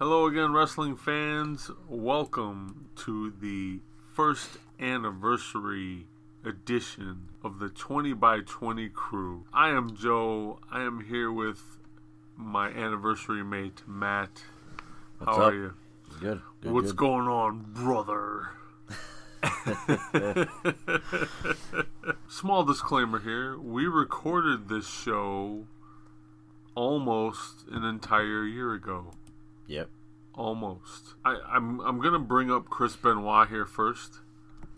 Hello again, wrestling fans. Welcome to the first anniversary edition of the 20 by 20 crew. I am Joe. I am here with my anniversary mate, Matt. What's How up? are you? Good. good What's good. going on, brother? Small disclaimer here. We recorded this show almost an entire year ago. Yep. Almost. I, I'm I'm gonna bring up Chris Benoit here first,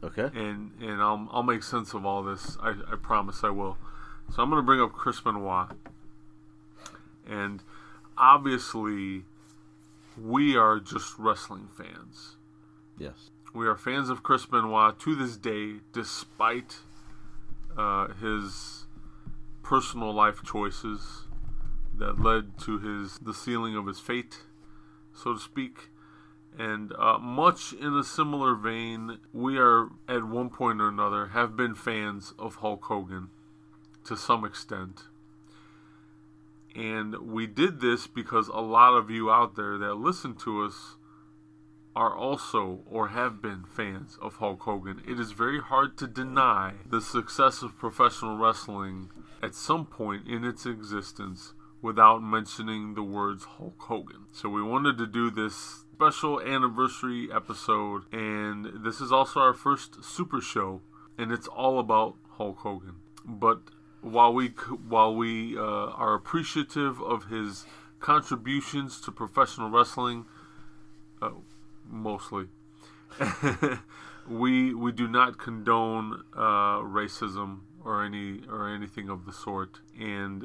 Okay. and and I'll I'll make sense of all this. I, I promise I will. So I'm gonna bring up Chris Benoit, and obviously, we are just wrestling fans. Yes. We are fans of Chris Benoit to this day, despite uh, his personal life choices that led to his the sealing of his fate, so to speak. And uh, much in a similar vein, we are at one point or another have been fans of Hulk Hogan to some extent. And we did this because a lot of you out there that listen to us are also or have been fans of Hulk Hogan. It is very hard to deny the success of professional wrestling at some point in its existence without mentioning the words Hulk Hogan. So we wanted to do this special anniversary episode and this is also our first super show and it's all about Hulk Hogan. But while we while we uh, are appreciative of his contributions to professional wrestling, uh, mostly. we we do not condone uh, racism or any or anything of the sort, and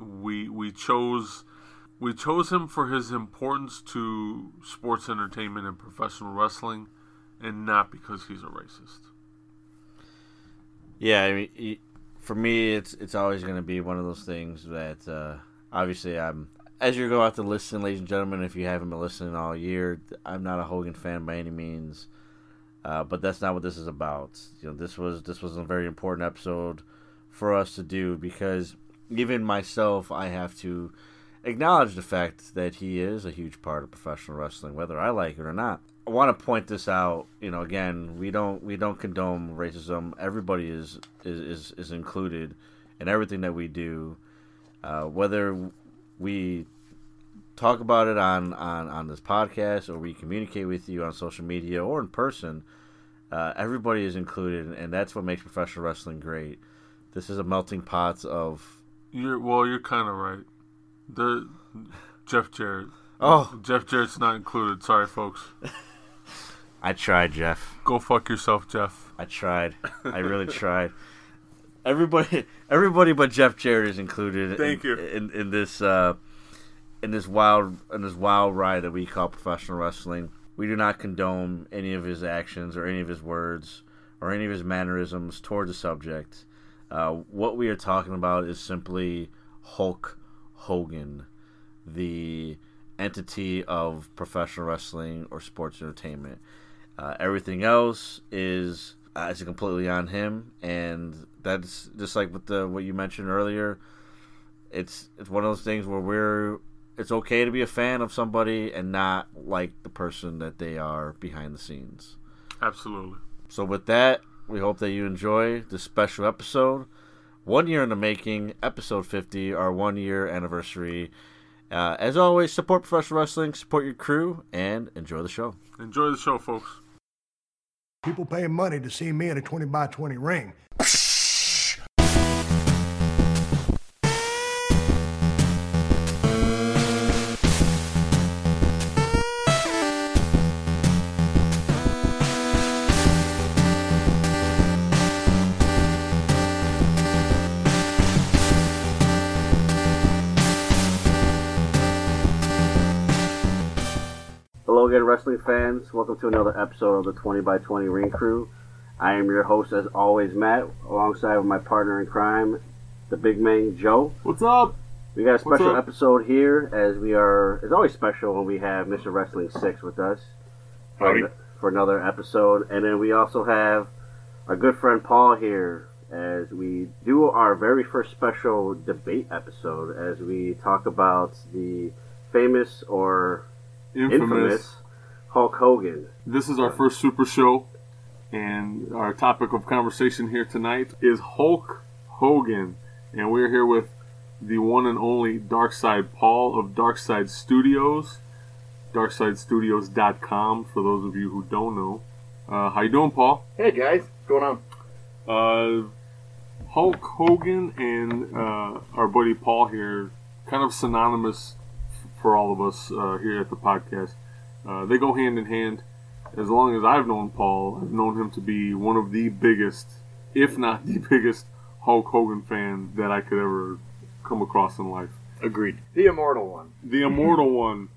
we we chose we chose him for his importance to sports entertainment and professional wrestling, and not because he's a racist. Yeah. I mean, for me, it's it's always going to be one of those things that uh, obviously I'm. As you go out to listen, ladies and gentlemen, if you haven't been listening all year, I'm not a Hogan fan by any means. Uh, but that's not what this is about. You know, this was this was a very important episode for us to do because even myself, I have to acknowledge the fact that he is a huge part of professional wrestling, whether I like it or not. I want to point this out. You know, again, we don't we don't condone racism. Everybody is is is, is included in everything that we do, uh, whether we talk about it on, on, on this podcast or we communicate with you on social media or in person. Uh, everybody is included, and that's what makes professional wrestling great. This is a melting pot of You're well, you're kind of right. The Jeff Jarrett. oh, Jeff Jarrett's not included. Sorry, folks. I tried, Jeff. Go fuck yourself, Jeff. I tried. I really tried. Everybody, everybody but Jeff Jarrett is included. Thank in, you. in, in this uh, in this wild in this wild ride that we call professional wrestling. We do not condone any of his actions or any of his words or any of his mannerisms towards the subject. Uh, what we are talking about is simply Hulk Hogan, the entity of professional wrestling or sports entertainment. Uh, everything else is uh, is completely on him, and that's just like with the what you mentioned earlier. It's it's one of those things where we're it's okay to be a fan of somebody and not like the person that they are behind the scenes. Absolutely. So with that, we hope that you enjoy this special episode. One year in the making, episode 50, our one year anniversary. Uh, as always, support professional wrestling, support your crew, and enjoy the show. Enjoy the show, folks. People paying money to see me in a 20 by 20 ring. Again, wrestling fans. Welcome to another episode of the 20 by 20 Ring Crew. I am your host, as always, Matt, alongside with my partner in crime, the big man, Joe. What's up? We got a special episode here, as we are. It's always special when we have Mr. Wrestling Six with us for, for another episode, and then we also have our good friend Paul here as we do our very first special debate episode, as we talk about the famous or infamous. infamous Hulk Hogan. This is our first Super Show, and our topic of conversation here tonight is Hulk Hogan, and we're here with the one and only Darkside Paul of Darkside Studios, DarksideStudios.com. For those of you who don't know, uh, how you doing, Paul? Hey guys, what's going on? Uh, Hulk Hogan and uh, our buddy Paul here, kind of synonymous for all of us uh, here at the podcast. Uh, they go hand in hand. As long as I've known Paul, I've known him to be one of the biggest, if not the biggest, Hulk Hogan fan that I could ever come across in life. Agreed. The immortal one. The immortal one.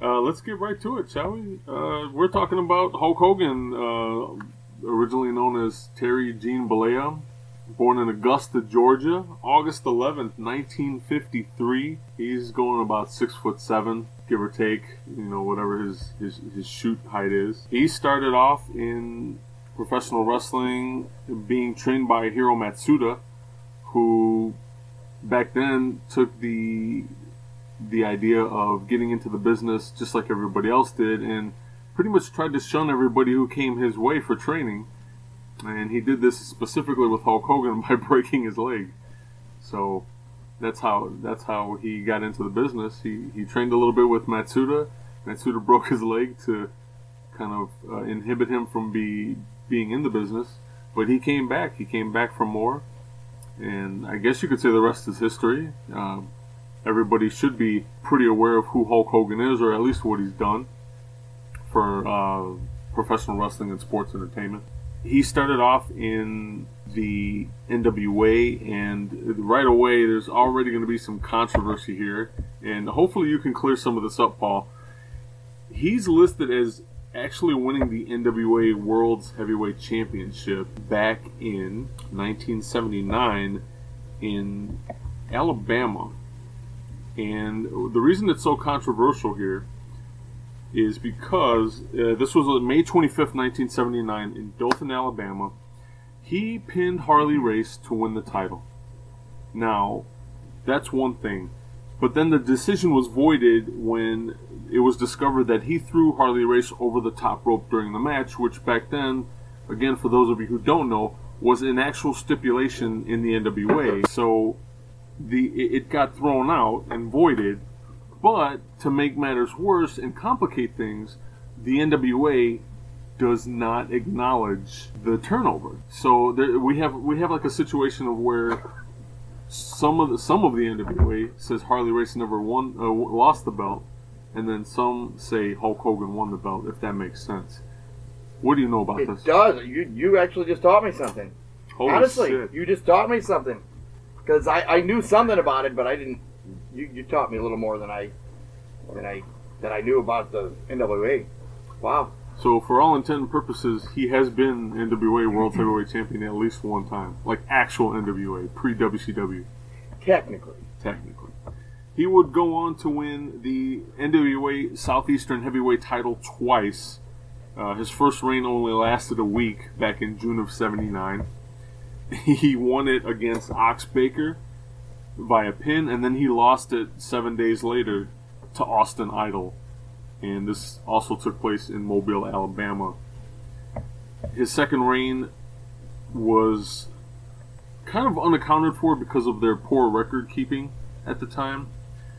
Uh, let's get right to it, shall we? Uh, we're talking about Hulk Hogan, uh, originally known as Terry Gene Bollea, born in Augusta, Georgia, August 11th, 1953. He's going about six foot seven, give or take, you know, whatever his, his, his shoot height is. He started off in professional wrestling, being trained by Hiro Matsuda, who back then took the the idea of getting into the business just like everybody else did and pretty much tried to shun everybody who came his way for training and he did this specifically with Hulk Hogan by breaking his leg. So that's how that's how he got into the business. He, he trained a little bit with Matsuda. Matsuda broke his leg to kind of uh, inhibit him from be being in the business. But he came back. He came back for more. And I guess you could say the rest is history. Um, everybody should be pretty aware of who Hulk Hogan is, or at least what he's done for uh, professional wrestling and sports entertainment. He started off in the NWA, and right away there's already going to be some controversy here, and hopefully you can clear some of this up, Paul. He's listed as actually winning the NWA World's Heavyweight Championship back in 1979 in Alabama. And the reason it's so controversial here is because uh, this was May 25th, 1979, in Dothan, Alabama. He pinned Harley Race to win the title. Now, that's one thing. But then the decision was voided when it was discovered that he threw Harley Race over the top rope during the match, which back then, again, for those of you who don't know, was an actual stipulation in the NWA. So the it got thrown out and voided. But to make matters worse and complicate things, the NWA does not acknowledge the turnover. So there, we have we have like a situation of where some of the some of the NWA says Harley Race never won uh, lost the belt, and then some say Hulk Hogan won the belt. If that makes sense. What do you know about It this? It does. You you actually just taught me something. Holy Honestly, shit. you just taught me something. Because I, I knew something about it, but I didn't. You, you taught me a little more than I than I than I knew about the NWA. Wow. So for all intent and purposes, he has been NWA World Heavyweight Champion at least one time, like actual NWA pre WCW. Technically. technically. He would go on to win the NWA Southeastern Heavyweight title twice. Uh, his first reign only lasted a week back in June of 79. He won it against Ox Baker via pin, and then he lost it seven days later to Austin Idol. And this also took place in Mobile, Alabama. His second reign was kind of unaccounted for because of their poor record keeping at the time.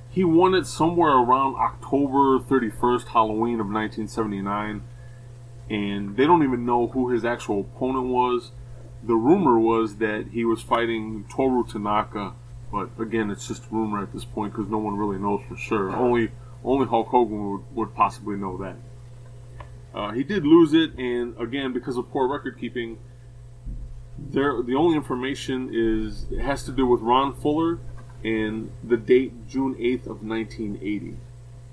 He won it somewhere around October 31st, Halloween of 1979, and they don't even know who his actual opponent was. The rumor was that he was fighting Toru Tanaka, but again, it's just rumor at this point because no one really knows for sure. Only only Hulk Hogan would, would possibly know that. Uh, he did lose it, and again, because of poor record keeping, there the only information is it has to do with Ron Fuller and the date June 8th of 1980.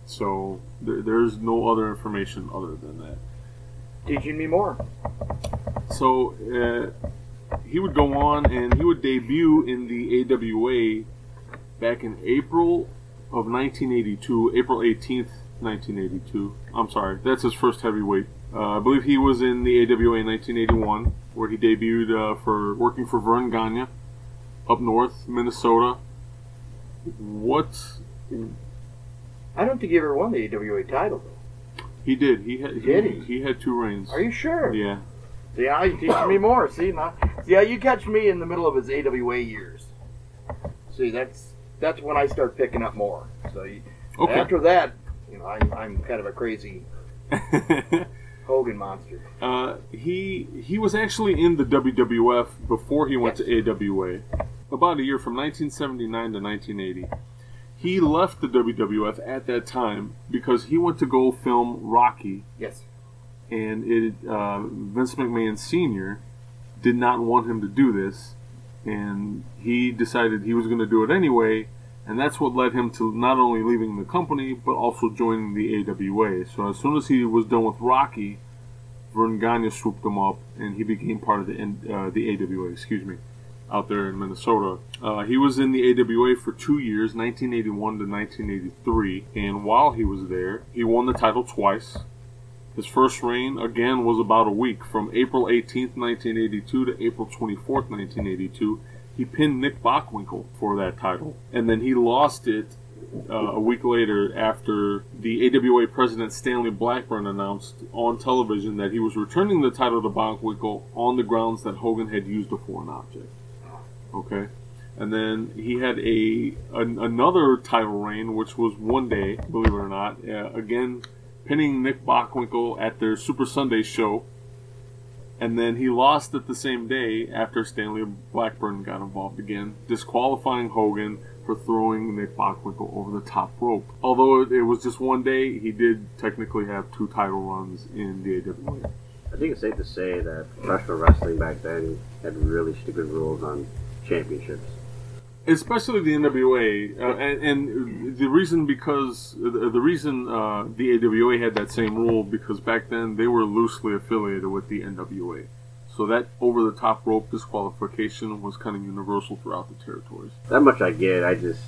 So there, there's no other information other than that. Teaching me more. So uh, he would go on and he would debut in the AWA back in April of 1982, April 18th, 1982. I'm sorry, that's his first heavyweight. Uh, I believe he was in the AWA in 1981, where he debuted uh, for working for Verne Gagne up north, Minnesota. What I don't think he ever won the AWA title. though. He did. He had. Did he, he? he had two reigns. Are you sure? Yeah. See, now you teaching me more. See, now, yeah, you catch me in the middle of his AWA years. See, that's that's when I start picking up more. So you, Okay. after that, you know, I'm, I'm kind of a crazy Hogan monster. uh, he he was actually in the WWF before he went Yes. to AWA. About a year from 1979 to 1980. He left the WWF at that time because he went to go film Rocky, Yes. And it uh, Vince McMahon Sr. did not want him to do this, and he decided he was going to do it anyway, and that's what led him to not only leaving the company but also joining the AWA. So as soon as he was done with Rocky, Verne Gagne swooped him up, and he became part of the uh, the AWA. Excuse me, out there in Minnesota. Uh, he was in the AWA for two years, 1981 to 1983, and while he was there, he won the title twice. His first reign, again, was about a week, from April 18th, 1982 to April 24th, 1982. He pinned Nick Bockwinkel for that title. And then he lost it uh, a week later after the AWA president Stanley Blackburn announced on television that he was returning the title to Bockwinkel on the grounds that Hogan had used a foreign object. Okay? And then he had a an, another title reign, which was one day, believe it or not. Uh, again, pinning Nick Bockwinkel at their Super Sunday show. And then he lost it the same day after Stanley Blackburn got involved again, disqualifying Hogan for throwing Nick Bockwinkel over the top rope. Although it, was just one day, he did technically have two title runs in the AWA. I think it's safe to say that professional wrestling back then had really stupid rules on championships. Especially the NWA, uh, and, and the reason because the, the reason uh, the AWA had that same rule because back then they were loosely affiliated with the NWA, so that over the top rope disqualification was kind of universal throughout the territories. That much I get. I just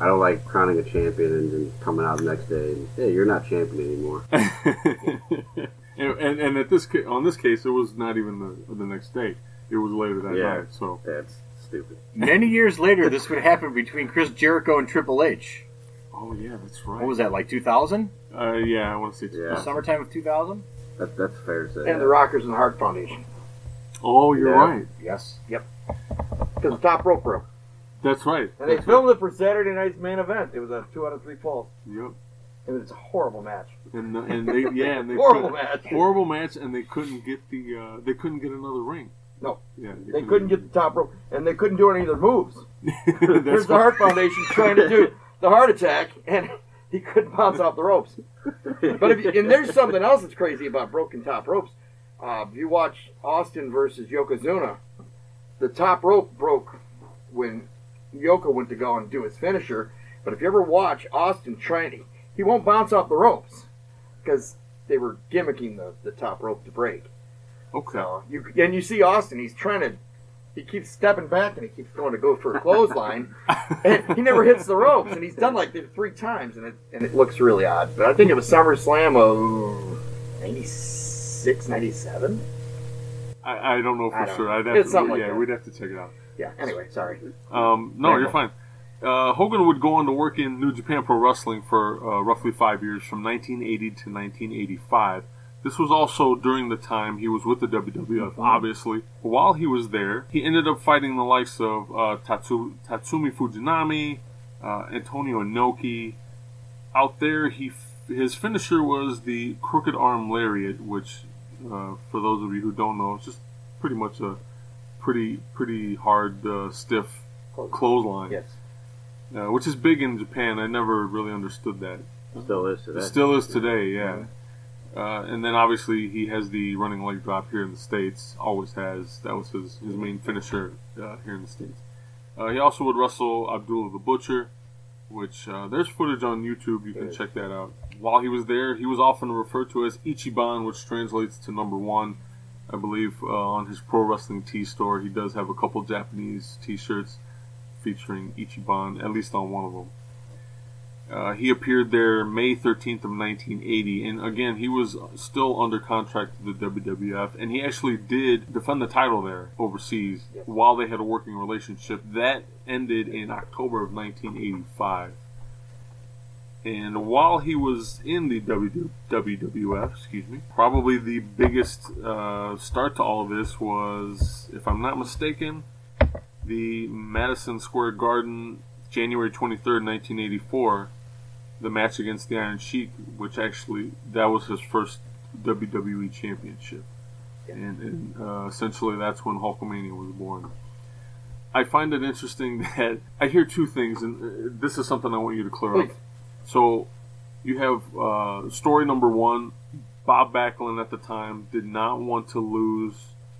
I don't like crowning a champion and then coming out the next day and hey, you're not champion anymore. and, and and at this on this case, it was not even the the next day; it was later that Yeah. night. So That's stupid. Many years later, this would happen between Chris Jericho and Triple H. oh yeah, that's right. What was that, like 2000? Uh, yeah, I want to say. Yeah. Summertime of 2000? That, that's fair to say. And the Rockers and the Hart Foundation. Oh, you're Yeah. right. Yes. Yep. Because the top rope broke. That's right. And they filmed it for Saturday night's main event. It was a two out of three falls. Yep. It was a horrible match. And and they yeah, and they Horrible couldn't- match. horrible match, and they couldn't get the uh, they couldn't get another ring. No. Yeah, They couldn't get the top rope, and they couldn't do any of their moves. There's the Hart Foundation trying to do the Hart Attack, and he couldn't bounce off the ropes. But if you, and there's something else that's crazy about broken top ropes. Uh, if you watch Austin versus Yokozuna, the top rope broke when Yoko went to go and do his finisher. But if you ever watch Austin trying, he won't bounce off the ropes because they were gimmicking the, the top rope to break. Okay. So you and you see Austin, he's trying to. He keeps stepping back and he keeps going to go for a clothesline, and he never hits the ropes. And he's done like three times, and it and it looks really odd. But I think it was SummerSlam of 96, 97. I, I don't know for don't sure. know. I'd have It's to, something like yeah, that. we'd have to check it out. Yeah. Anyway, sorry. Um, no, you're fine. Uh, Hogan would go on to work in New Japan Pro Wrestling for uh, roughly five years, from 1980 to 1985. This was also during the time he was with the WWF, obviously. While he was there, he ended up fighting the likes of uh, Tatsu- Tatsumi Fujinami, uh, Antonio Inoki. Out there, he f- his finisher was the crooked arm lariat, which, uh, for those of you who don't know, is just pretty much a pretty pretty hard, uh, stiff clothesline, Yes. uh, which is big in Japan. I never really understood that. Still is today. It still is today, yeah. Uh, and then obviously he has the running leg drop here in the states. Always has. That was his his main finisher uh, here in the states. Uh, he also would wrestle Abdullah the Butcher, which uh, there's footage on YouTube. You can check that out. While he was there, he was often referred to as Ichiban, which translates to number one. I believe uh, on his pro wrestling tee store, he does have a couple Japanese T-shirts featuring Ichiban, at least on one of them. Uh, he appeared there May 13th of 1980, and again, he was still under contract to the WWF, and he actually did defend the title there overseas while they had a working relationship. That ended in October of 1985. And while he was in the WWF, excuse me, probably the biggest uh, start to all of this was, if I'm not mistaken, the Madison Square Garden, January 23rd, 1984, the match against the Iron Sheik, which actually that was his first WWE Championship, and, and uh, essentially that's when Hulkamania was born. I find it interesting that I hear two things, and uh, this is something I want you to clear up. So, you have uh, story number one. Bob Backlund at the time did not want to lose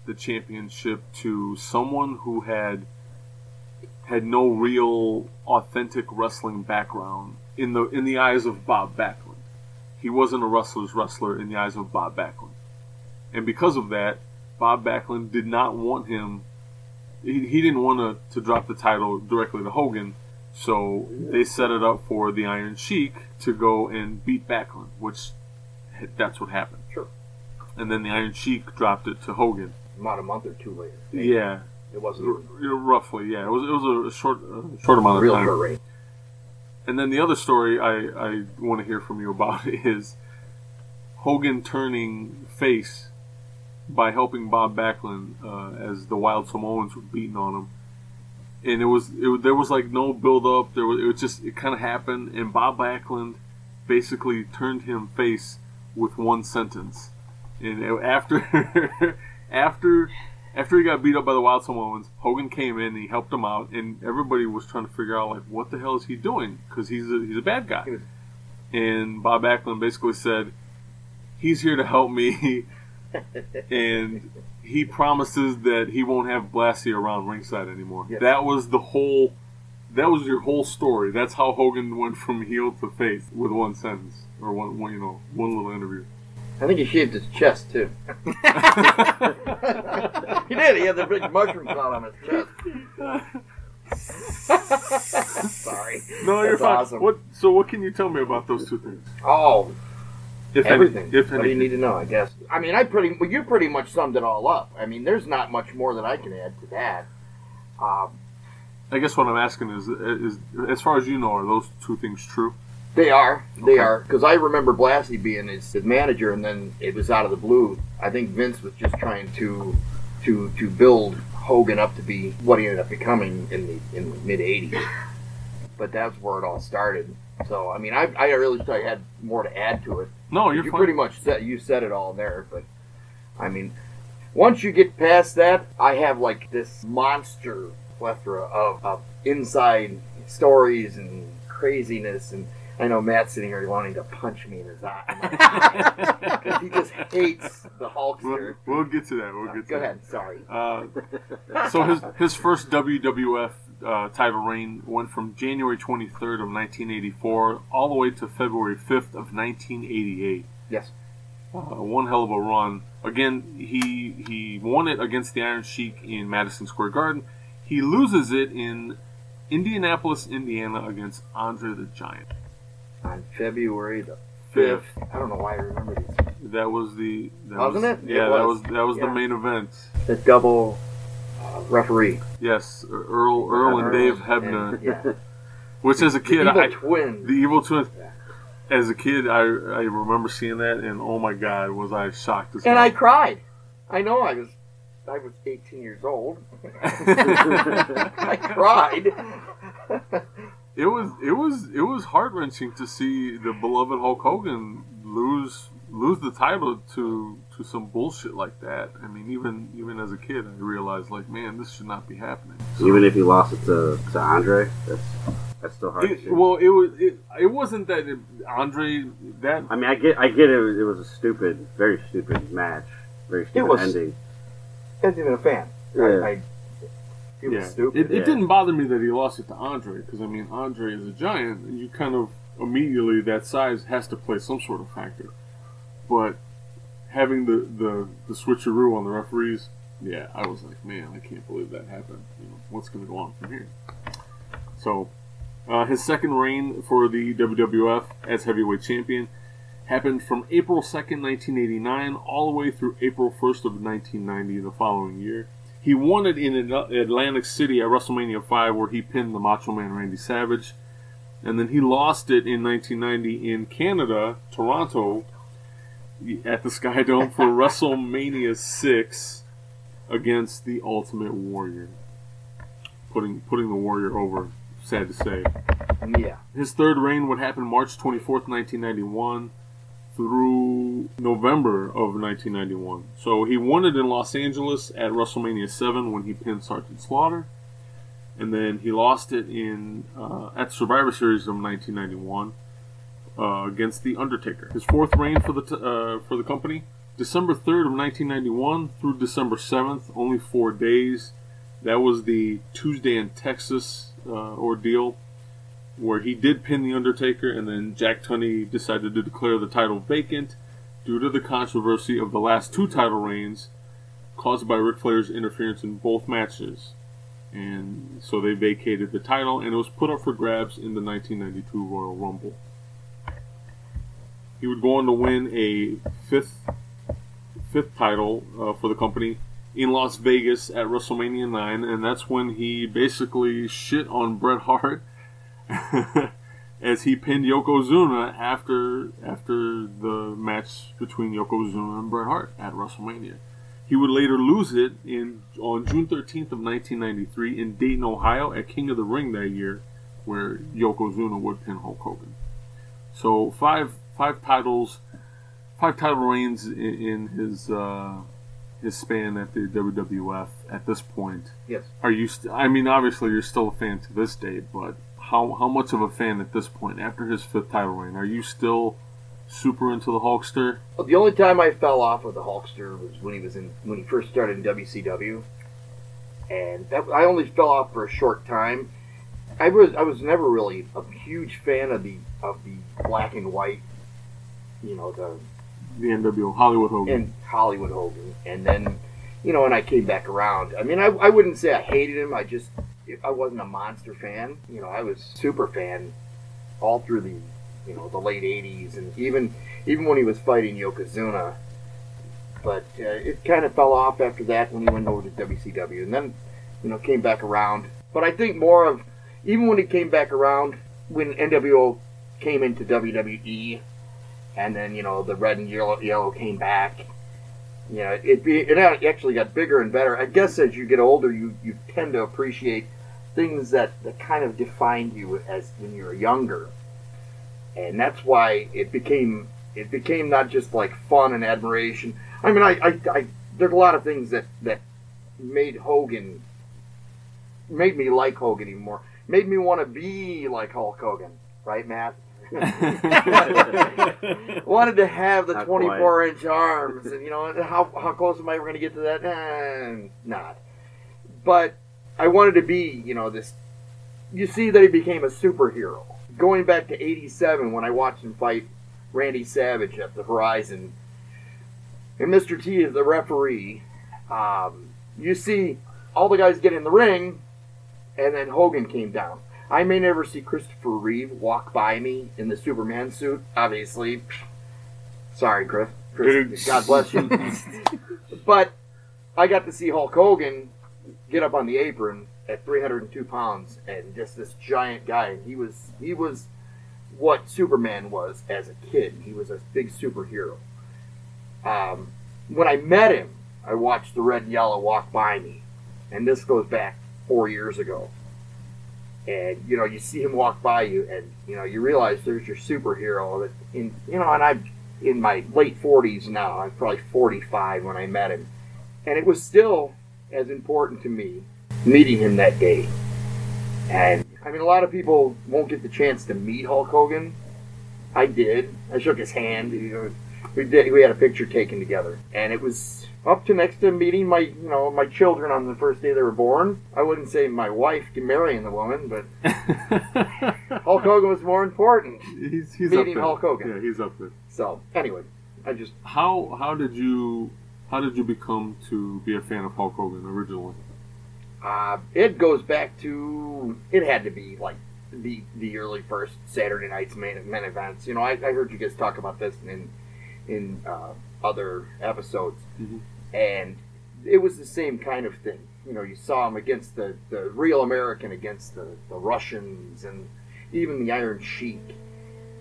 the championship to someone who had had no real authentic wrestling background in the in the eyes of Bob Backlund. He wasn't a wrestler's wrestler in the eyes of Bob Backlund. And because of that, Bob Backlund did not want him he, he didn't want to, to drop the title directly to Hogan, so they set it up for the Iron Sheik to go and beat Backlund, which that's what happened. Sure. And then the Iron Sheik dropped it to Hogan. About a month or two later. Yeah, It wasn't r- roughly. Yeah, it was it was a short uh, short amount of real time. reign. And then the other story I, I want to hear from you about is Hogan turning face by helping Bob Backlund uh, as the Wild Samoans were beating on him. And it was it, there was like no build up. There was it was just it kind of happened, and Bob Backlund basically turned him face with one sentence. And after after after he got beat up by the Wild Samoans, Hogan came in and he helped him out, and everybody was trying to figure out like what the hell is he doing because he's a, he's a bad guy. And Bob Backlund basically said, "He's here to help me," and he promises that he won't have Blassie around ringside anymore. Yes. That was the whole. That was your whole story. That's how Hogan went from heel to face with one sentence or one, one you know, one little interview. I think he shaved his chest too. he did. He had the big mushroom cloud on his chest. Sorry. No, you're That's fine. awesome. What? So, what can you tell me about those two things? Oh, If any- everything. if what do you anything. need to know? I guess. I mean, I pretty. Well, you pretty much summed it all up. I mean, there's not much more that I can add to that. Um, I guess what I'm asking is, is as far as you know, are those two things true? They are. They Okay. are. Because I remember Blassie being his, his manager, and then it was out of the blue. I think Vince was just trying to to to build Hogan up to be what he ended up becoming in the in the mid '80s. But that's where it all started. So I mean, I I really thought I had more to add to it. No, you're you fine. pretty much said you said it all there. But I mean, once you get past that, I have like this monster plethora of, of inside stories and craziness and. I know Matt's sitting here wanting to punch me in his eye because he just hates the We'll, Hulkster. we'll get to that. We'll get to Go that. ahead. Sorry. Uh, so his his first WWF uh, title reign went from January 23rd of 1984 all the way to February 5th of 1988. Yes. Uh, one hell of a run. Again, he he won it against the Iron Sheik in Madison Square Garden. He loses it in Indianapolis, Indiana, against Andre the Giant. On February the fifth. I don't know why I remember these. That was the that Wasn't was, it? Yeah, It that was was. that was the main event. The double uh, referee. Yes, Earl Earl and Dave Hebner. And, yeah. Which as a kid, The evil I, twin. The Evil Twins. As a kid, I I remember seeing that, and oh my god, was I shocked as And. I cried. I know I was I was 18 years old. I cried. It was it was it was heart wrenching to see the beloved Hulk Hogan lose lose the title to to some bullshit like that. I mean, even even as a kid, I realized like, man, this should not be happening. So- Even if he lost it to, to Andre, that's that's still hard to. It, well, it was it, it wasn't that it, Andre that I mean, I get I get it. was- It was a stupid, very stupid match, very stupid was. ending. I wasn't even a fan. Yeah. I, I, it was yeah. stupid. It, it yeah. didn't bother me that he lost it to Andre because I mean Andre is a giant. and You kind of immediately that size has to play some sort of factor. But having the the the switcheroo on the referees, yeah, I was like, man, I can't believe that happened. You know, what's going to go on from here? So, uh, his second reign for the WWF as heavyweight champion happened from April 2nd, 1989, all the way through April 1st of 1990, the following year. He won it in Atlantic City at WrestleMania 5, where he pinned the Macho Man Randy Savage. and then he lost it in 1990 in Canada, Toronto, at the Sky Dome for WrestleMania six against the Ultimate Warrior, putting putting the Warrior over. Sad to say. Yeah. His third reign would happen March 24th, 1991 through November of 1991. So he won it in Los Angeles at WrestleMania 7 when he pinned Sergeant Slaughter. And then he lost it in uh, at Survivor Series of 1991 uh, against The Undertaker. His fourth reign for the t- uh, for the company, December 3rd of 1991 through December 7th, only four days. That was the Tuesday in Texas uh, ordeal where he did pin The Undertaker, and then Jack Tunney decided to declare the title vacant due to the controversy of the last two title reigns caused by Ric Flair's interference in both matches. And so they vacated the title, and it was put up for grabs in the 1992 Royal Rumble. He would go on to win a fifth fifth title uh, for the company in Las Vegas at WrestleMania 9, and that's when he basically shit on Bret Hart as he pinned Yokozuna after after the match between Yokozuna and Bret Hart at WrestleMania. He would later lose it in on June 13th of 1993 in Dayton, Ohio, at King of the Ring that year, where Yokozuna would pin Hulk Hogan. So five five titles, five title reigns in, in his uh, his span at the WWF at this point. Yes. Are you? St- I mean, obviously you're still a fan to this day, but how how much of a fan at this point after his fifth title reign? Are you still super into the Hulkster? Well, the only time I fell off with the Hulkster was when he was in when he first started in WCW, and that I only fell off for a short time. I was I was never really a huge fan of the of the black and white, you know, the The NWO Hollywood Hogan. and Hollywood Hogan, and then you know, and I came back around. I mean, I, I wouldn't say I hated him. I just I wasn't a monster fan. You know, I was super fan all through the you know the late '80s, and even even when he was fighting Yokozuna. But uh, it kind of fell off after that when he went over to WCW, and then you know came back around. But I think more of even when he came back around when NWO came into WWE, and then you know the red and yellow yellow came back. Know, it be it actually got bigger and better. I guess as you get older, you you tend to appreciate things that that kind of defined you as when you were younger, and that's why it became it became not just like fun and admiration. I mean, I, I, I there's a lot of things that that made Hogan made me like Hogan even more. Made me want to be like Hulk Hogan, right, Matt? wanted to have the Not 24 inch arms, and you know how how close am I ever going to get to that? Eh, not. But I wanted to be, you know, this. You see that he became a superhero. Going back to '87 when I watched him fight Randy Savage at the Horizon, and Mr. T is the referee. Um, you see all the guys get in the ring, and then Hogan came down. I may never see Christopher Reeve walk by me in the Superman suit, obviously. Sorry, Chris. Chris God bless you. but I got to see Hulk Hogan get up on the apron at 302 pounds and just this giant guy. He was he was what Superman was as a kid. He was a big superhero. Um, when I met him, I watched the red and yellow walk by me, and this goes back four years ago and you know you see him walk by you and you know you realize there's your superhero that in you know and I'm in my late 40s now I'm probably 45 when I met him. And it was still as important to me meeting him that day. And I mean a lot of people won't get the chance to meet Hulk Hogan. I did. I shook his hand. We did we had a picture taken together. And it was up to next to meeting my you know my children on the first day they were born. I wouldn't say my wife marrying the woman, but Hulk Hogan was more important. he's, he's Meeting up there. Hulk Hogan. Yeah, he's up there. So anyway, I just How how did you how did you become to be a fan of Hulk Hogan originally? uh, it goes back to it had to be like the the early first Saturday night's main, main events. You know, I, I heard you guys talk about this in in uh, other episodes, Mhm. And it was the same kind of thing. You know, you saw him against the, the real American against the, the Russians, and even the Iron Sheik,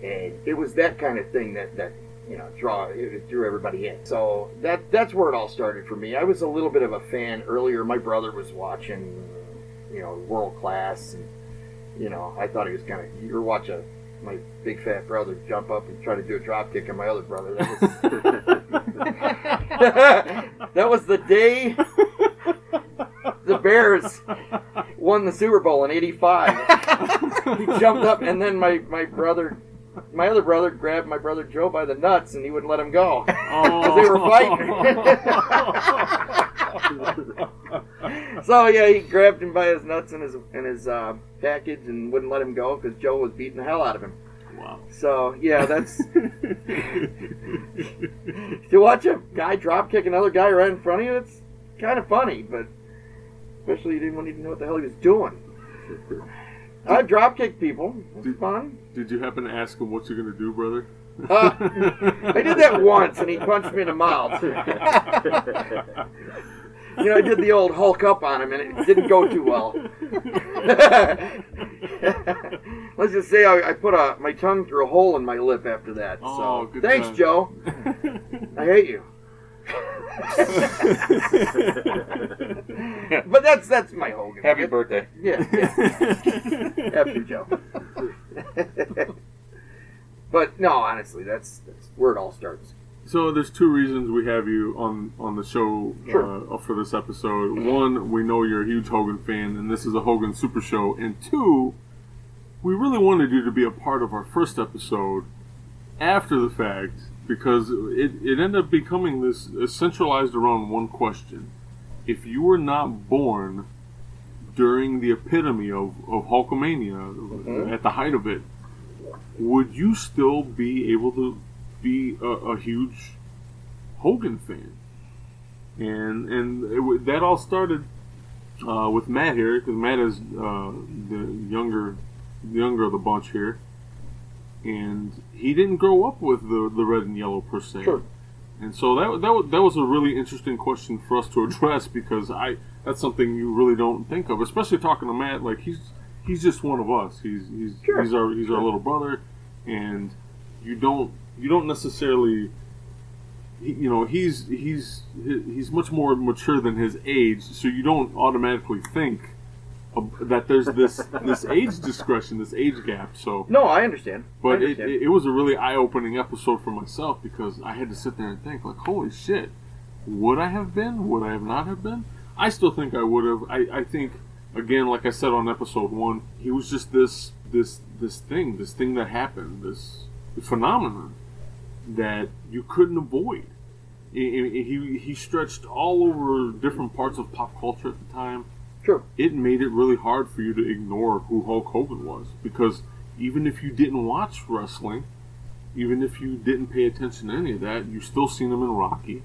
and it was that kind of thing that that you know draw it drew everybody in. So that that's where it all started for me. I was a little bit of a fan earlier. My brother was watching, you know, World Class, and you know, I thought he was kind of. You were watching my big fat brother jump up and try to do a drop kick on my other brother. That was that was the day the Bears won the Super Bowl in '85. he jumped up, and then my my brother. My other brother grabbed my brother Joe by the nuts, and he wouldn't let him go because they were fighting. so yeah, he grabbed him by his nuts and his and his uh, package, and wouldn't let him go because Joe was beating the hell out of him. Wow. So yeah, that's to watch a guy drop kick another guy right in front of you. It's kind of funny, but especially you didn't want to even know what the hell he was doing. I drop kick people. It's fun. Did you happen to ask him what you're gonna do, brother? Uh, I did that once, and he punched me in the mouth. You know, I did the old Hulk up on him, and it didn't go too well. Let's just say I, I put a, my tongue through a hole in my lip after that. Oh, so good thanks, job. Joe. I hate you. but that's that's my Hogan. Happy birthday. Yeah, yeah. After Joe. but no, honestly, that's that's where it all starts. So there's two reasons we have you on on the show Sure. uh, for this episode. One, we know you're a huge Hogan fan, and this is a Hogan Super Show. And two, we really wanted you to be a part of our first episode after the fact because it, it ended up becoming this uh, centralized around one question: If you were not born during the epitome of, of Hulkamania, at the height of it, would you still be able to be a, a huge Hogan fan? And and it, that all started uh, with Matt here because Matt is uh, the younger the younger of the bunch here, and he didn't grow up with the the red and yellow per se. Sure. And so that that that was a really interesting question for us to address because I that's something you really don't think of, especially talking to Matt. Like he's he's just one of us. He's he's Sure. he's our he's our little brother, and you don't you don't necessarily you know he's he's he's much more mature than his age, so you don't automatically think that there's this this age discretion, this age gap. So No, I understand. I but it, it, it was a really eye-opening episode for myself because I had to sit there and think, like, holy shit, would I have been? Would I have not have been? I still think I would have. I, I think, again, like I said on episode one, he was just this this this thing, this thing that happened, this phenomenon that you couldn't avoid. He, he, he stretched all over different parts of pop culture at the time It made it really hard for you to ignore who Hulk Hogan was because even if you didn't watch wrestling, even if you didn't pay attention to any of that, you still seen him in Rocky.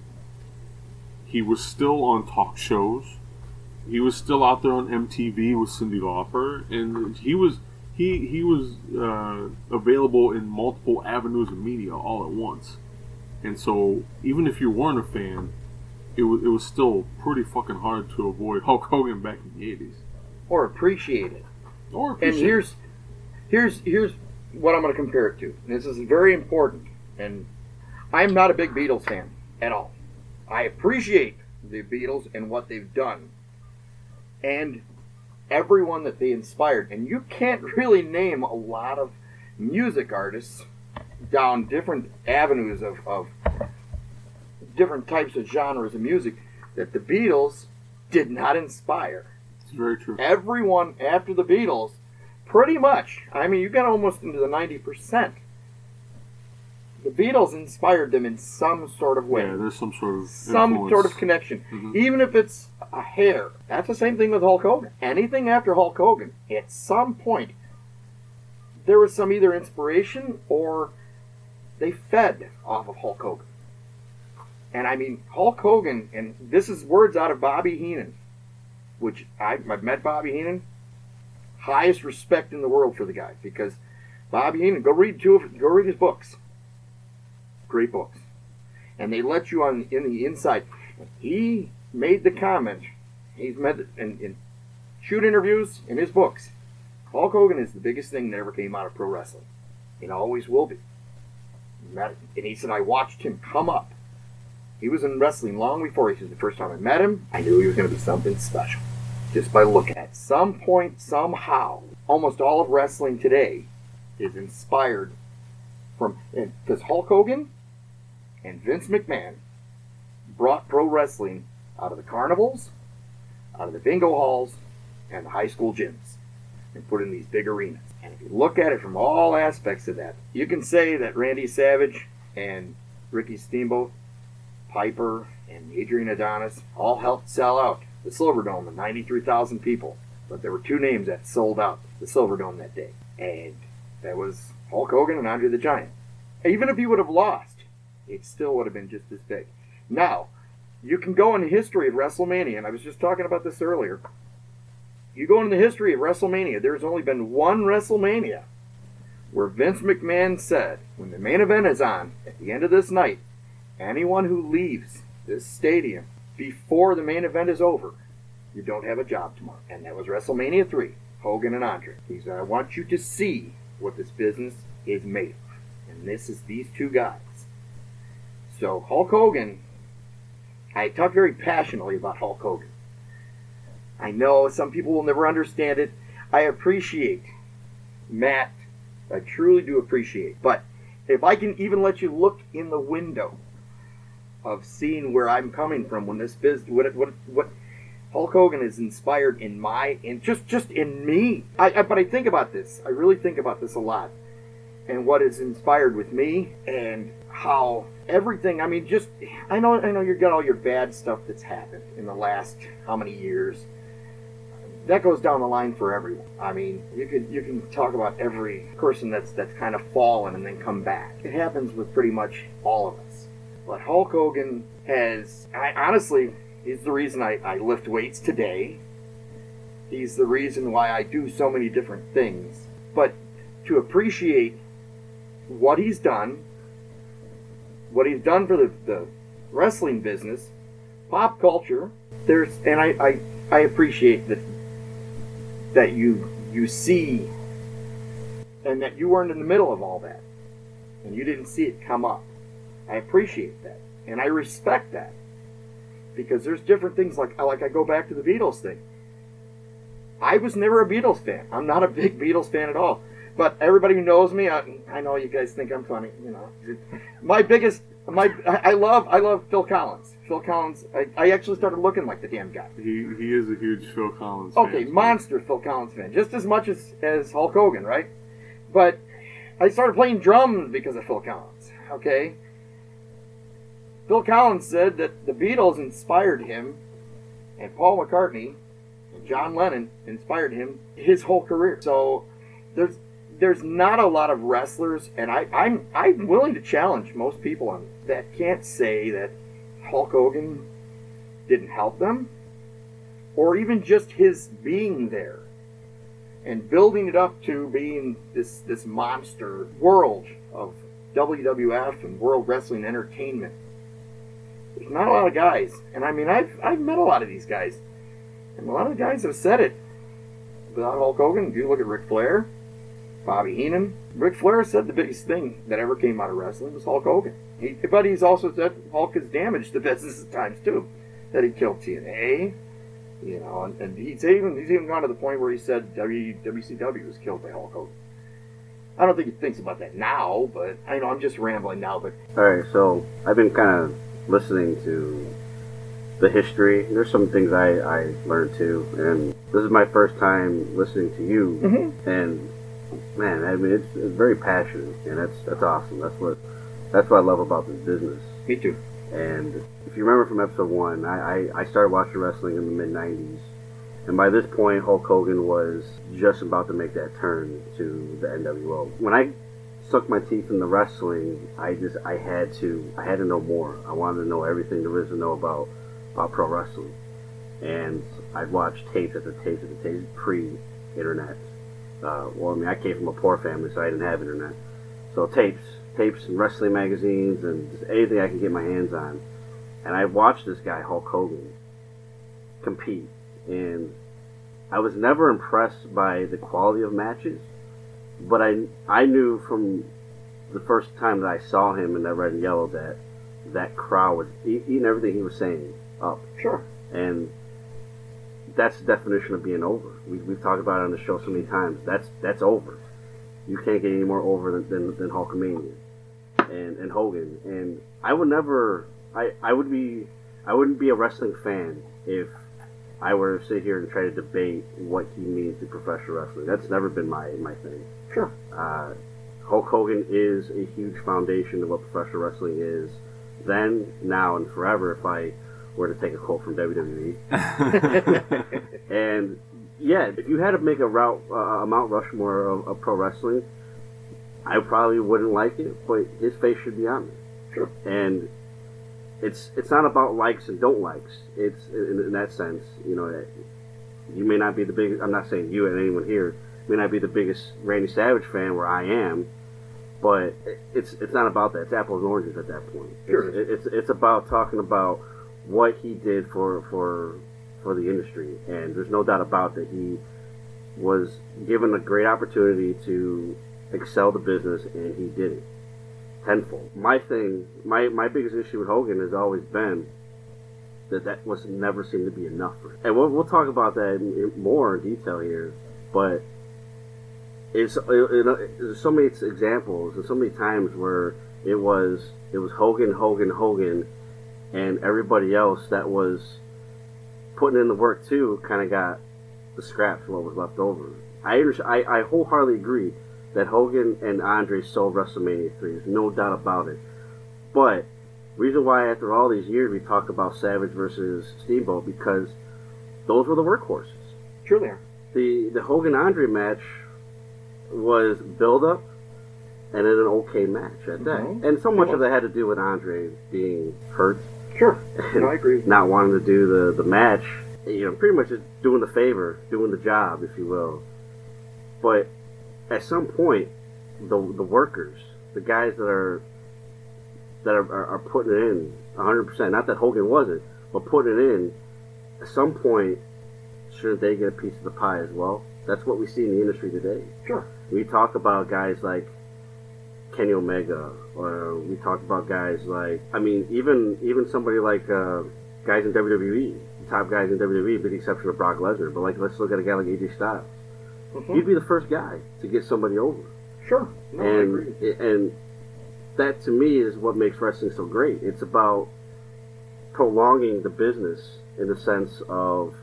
He was still on talk shows. He was still out there on MTV with Cyndi Lauper, and he was he he was uh, available in multiple avenues of media all at once. And so, even if you weren't a fan, it was it was still pretty fucking hard to avoid Hulk Hogan back in the eighties. Or appreciate it. Or appreciate And here's here's here's what I'm going to compare it to. And this is very important. And I'm not a big Beatles fan at all. I appreciate the Beatles and what they've done, and everyone that they inspired. And you can't really name a lot of music artists down different avenues of, of different types of genres of music that the Beatles did not inspire it's very true. everyone after the Beatles, pretty much. I mean, you got almost into the ninety percent. The Beatles inspired them in some sort of way, Yeah, there's some sort of some influence. sort of connection, Mhm. even if it's a hair. That's the same thing with Hulk Hogan. Anything after Hulk Hogan, at some point, there was some either inspiration or they fed off of Hulk Hogan. And I mean, Hulk Hogan, and this is words out of Bobby Heenan, which I, I've met Bobby Heenan. Highest respect in the world for the guy because Bobby Heenan, go read two of, go read his books. Great books, and they let you on in the inside. He made the comment. He's met in, in shoot interviews in his books. Hulk Hogan is the biggest thing that ever came out of pro wrestling. And always will be. And he said, I watched him come up. He was in wrestling long before he was the first time I met him, I knew he was going to be something special. Just by looking at some point, somehow, almost all of wrestling today is inspired from because Hulk Hogan and Vince McMahon brought pro wrestling out of the carnivals, out of the bingo halls, and the high school gyms, and put in these big arenas. And if you look at it from all aspects of that, you can say that Randy Savage and Ricky Steamboat, Piper, and Adrian Adonis all helped sell out the Silverdome with 93,000 people. But there were two names that sold out the Silverdome that day. And that was Hulk Hogan and Andre the Giant. Even if he would have lost, it still would have been just as big. Now, you can go in the history of WrestleMania, and I was just talking about this earlier. You go into the history of WrestleMania, there's only been one WrestleMania where Vince McMahon said, when the main event is on, at the end of this night, anyone who leaves this stadium before the main event is over, you don't have a job tomorrow. And that was WrestleMania 3, Hogan and Andre. He said, I want you to see what this business is made of. And this is these two guys. So Hulk Hogan, I talk very passionately about Hulk Hogan. I know some people will never understand it. I appreciate Matt. I truly do appreciate. But if I can even let you look in the window of seeing where I'm coming from when this biz what what what Hulk Hogan is inspired in my in just just in me. I, I but I think about this. I really think about this a lot, and what is inspired with me and how everything. I mean, just I know I know you got all your bad stuff that's happened in the last how many years. That goes down the line for everyone. I mean, you can you can talk about every person that's that's kind of fallen and then come back. It happens with pretty much all of us. But Hulk Hogan has, I honestly, he's the reason I, I lift weights today. He's the reason why I do so many different things. But to appreciate what he's done, what he's done for the, the wrestling business, pop culture, there's and I, I, I appreciate that that you you see and that you weren't in the middle of all that. And you didn't see it come up. I appreciate that. And I respect that. Because there's different things like like I go back to the Beatles thing. I was never a Beatles fan. I'm not a big Beatles fan at all. But everybody who knows me, I, I know you guys think I'm funny. You know, my biggest, my I love I love Phil Collins. Phil Collins. I, I actually started looking like the damn guy. He he is a huge Phil Collins. Fan. Okay, monster Phil Collins fan, just as much as as Hulk Hogan, right? But I started playing drums because of Phil Collins. Okay. Phil Collins said that the Beatles inspired him, and Paul McCartney and John Lennon inspired him his whole career. So there's there's not a lot of wrestlers, and I, I'm I'm willing to challenge most people on that can't say that Hulk Hogan didn't help them, or even just his being there and building it up to being this this monster world of WWF and World Wrestling Entertainment. There's not a lot of guys, and I mean I've I've met a lot of these guys, and a lot of guys have said it. Without Hulk Hogan, you look at Ric Flair, Bobby Heenan. Ric Flair said the biggest thing that ever came out of wrestling was Hulk Hogan. He, but he's also said Hulk has damaged the business at times too. That he killed TNA, you know, and, and he's even he's even gone to the point where he said WCW was killed by Hulk Hogan. I don't think he thinks about that now, but I know I'm just rambling now. But All right, so I've been kind of listening to the history. There's some things I, I learned too, and this is my first time listening to you. Mhm. And man, I mean, it's, it's very passionate, and that's that's awesome. That's what that's what I love about this business. me too. And if you remember from episode one, I, I, I started watching wrestling in the mid 90s. And by this point, Hulk Hogan was just about to make that turn to the NWO. When I sucked my teeth in the wrestling, I just I had to I had to know more. I wanted to know everything there is to know about about pro wrestling. And I'd watch tapes at the tapes at the tapes pre-internet. Uh, well, I mean, I came from a poor family, so I didn't have internet. So tapes, tapes, and wrestling magazines, and just anything I can get my hands on. And I watched this guy Hulk Hogan compete, and I was never impressed by the quality of matches, but I I knew from the first time that I saw him in that red and yellow that that crowd was eating everything he was saying up, Sure. and that's the definition of being over. We, we've talked about it on the show so many times. That's that's over. You can't get any more over than than, than Hulkamania and and Hogan. And I would never. I I would be. I wouldn't be a wrestling fan if I were to sit here and try to debate what he means to professional wrestling. That's never been my my thing. Sure. Uh, Hulk Hogan is a huge foundation of what professional wrestling is. Then, now, and forever. If I were to take a quote from WWE, and yeah, if you had to make a route, uh, a Mount Rushmore of, of pro wrestling, I probably wouldn't like it, but his face should be on there. Sure. And it's it's not about likes and don't likes. It's in, in that sense, you know, you may not be the biggest. I'm not saying you and anyone here may not be the biggest Randy Savage fan where I am, but it's it's not about that. It's apples and oranges at that point. Sure. It's, it's it's about talking about what he did for for for the industry, and there's no doubt about that he was given a great opportunity to excel the business, and he did it tenfold. My thing, my my biggest issue with Hogan has always been that that was never seemed to be enough for him. And we'll, we'll talk about that in, in more detail here, but it's uh, it, it, there's so many examples and so many times where it was it was Hogan, Hogan, Hogan, and everybody else that was putting in the work too kind of got the scraps what was left over. I, I I wholeheartedly agree that Hogan and Andre sold WrestleMania three. There's no doubt about it. But reason why after all these years we talk about Savage versus Steamboat because those were the workhorses. Sure they are. The the Hogan Andre match was build up and then an okay match at that. Mhm. And so much of that had to do with Andre being hurt Sure. No, I agree. not wanting to do the, the match, you know, pretty much just doing the favor, doing the job, if you will. But at some point, the the workers, the guys that are that are, are, are putting it in 100%, not that Hogan wasn't, but putting it in, at some point, shouldn't they get a piece of the pie as well? That's what we see in the industry today. Sure. We talk about guys like Kenny Omega, or we talk about guys like I mean, even even somebody like uh, guys in WWE, top guys in WWE, with the exception of Brock Lesnar. But like, let's look at a guy like AJ Styles. Mhm. He'd be the first guy to get somebody over, Sure. No, and and that to me is what makes wrestling so great. It's about prolonging the business in the sense of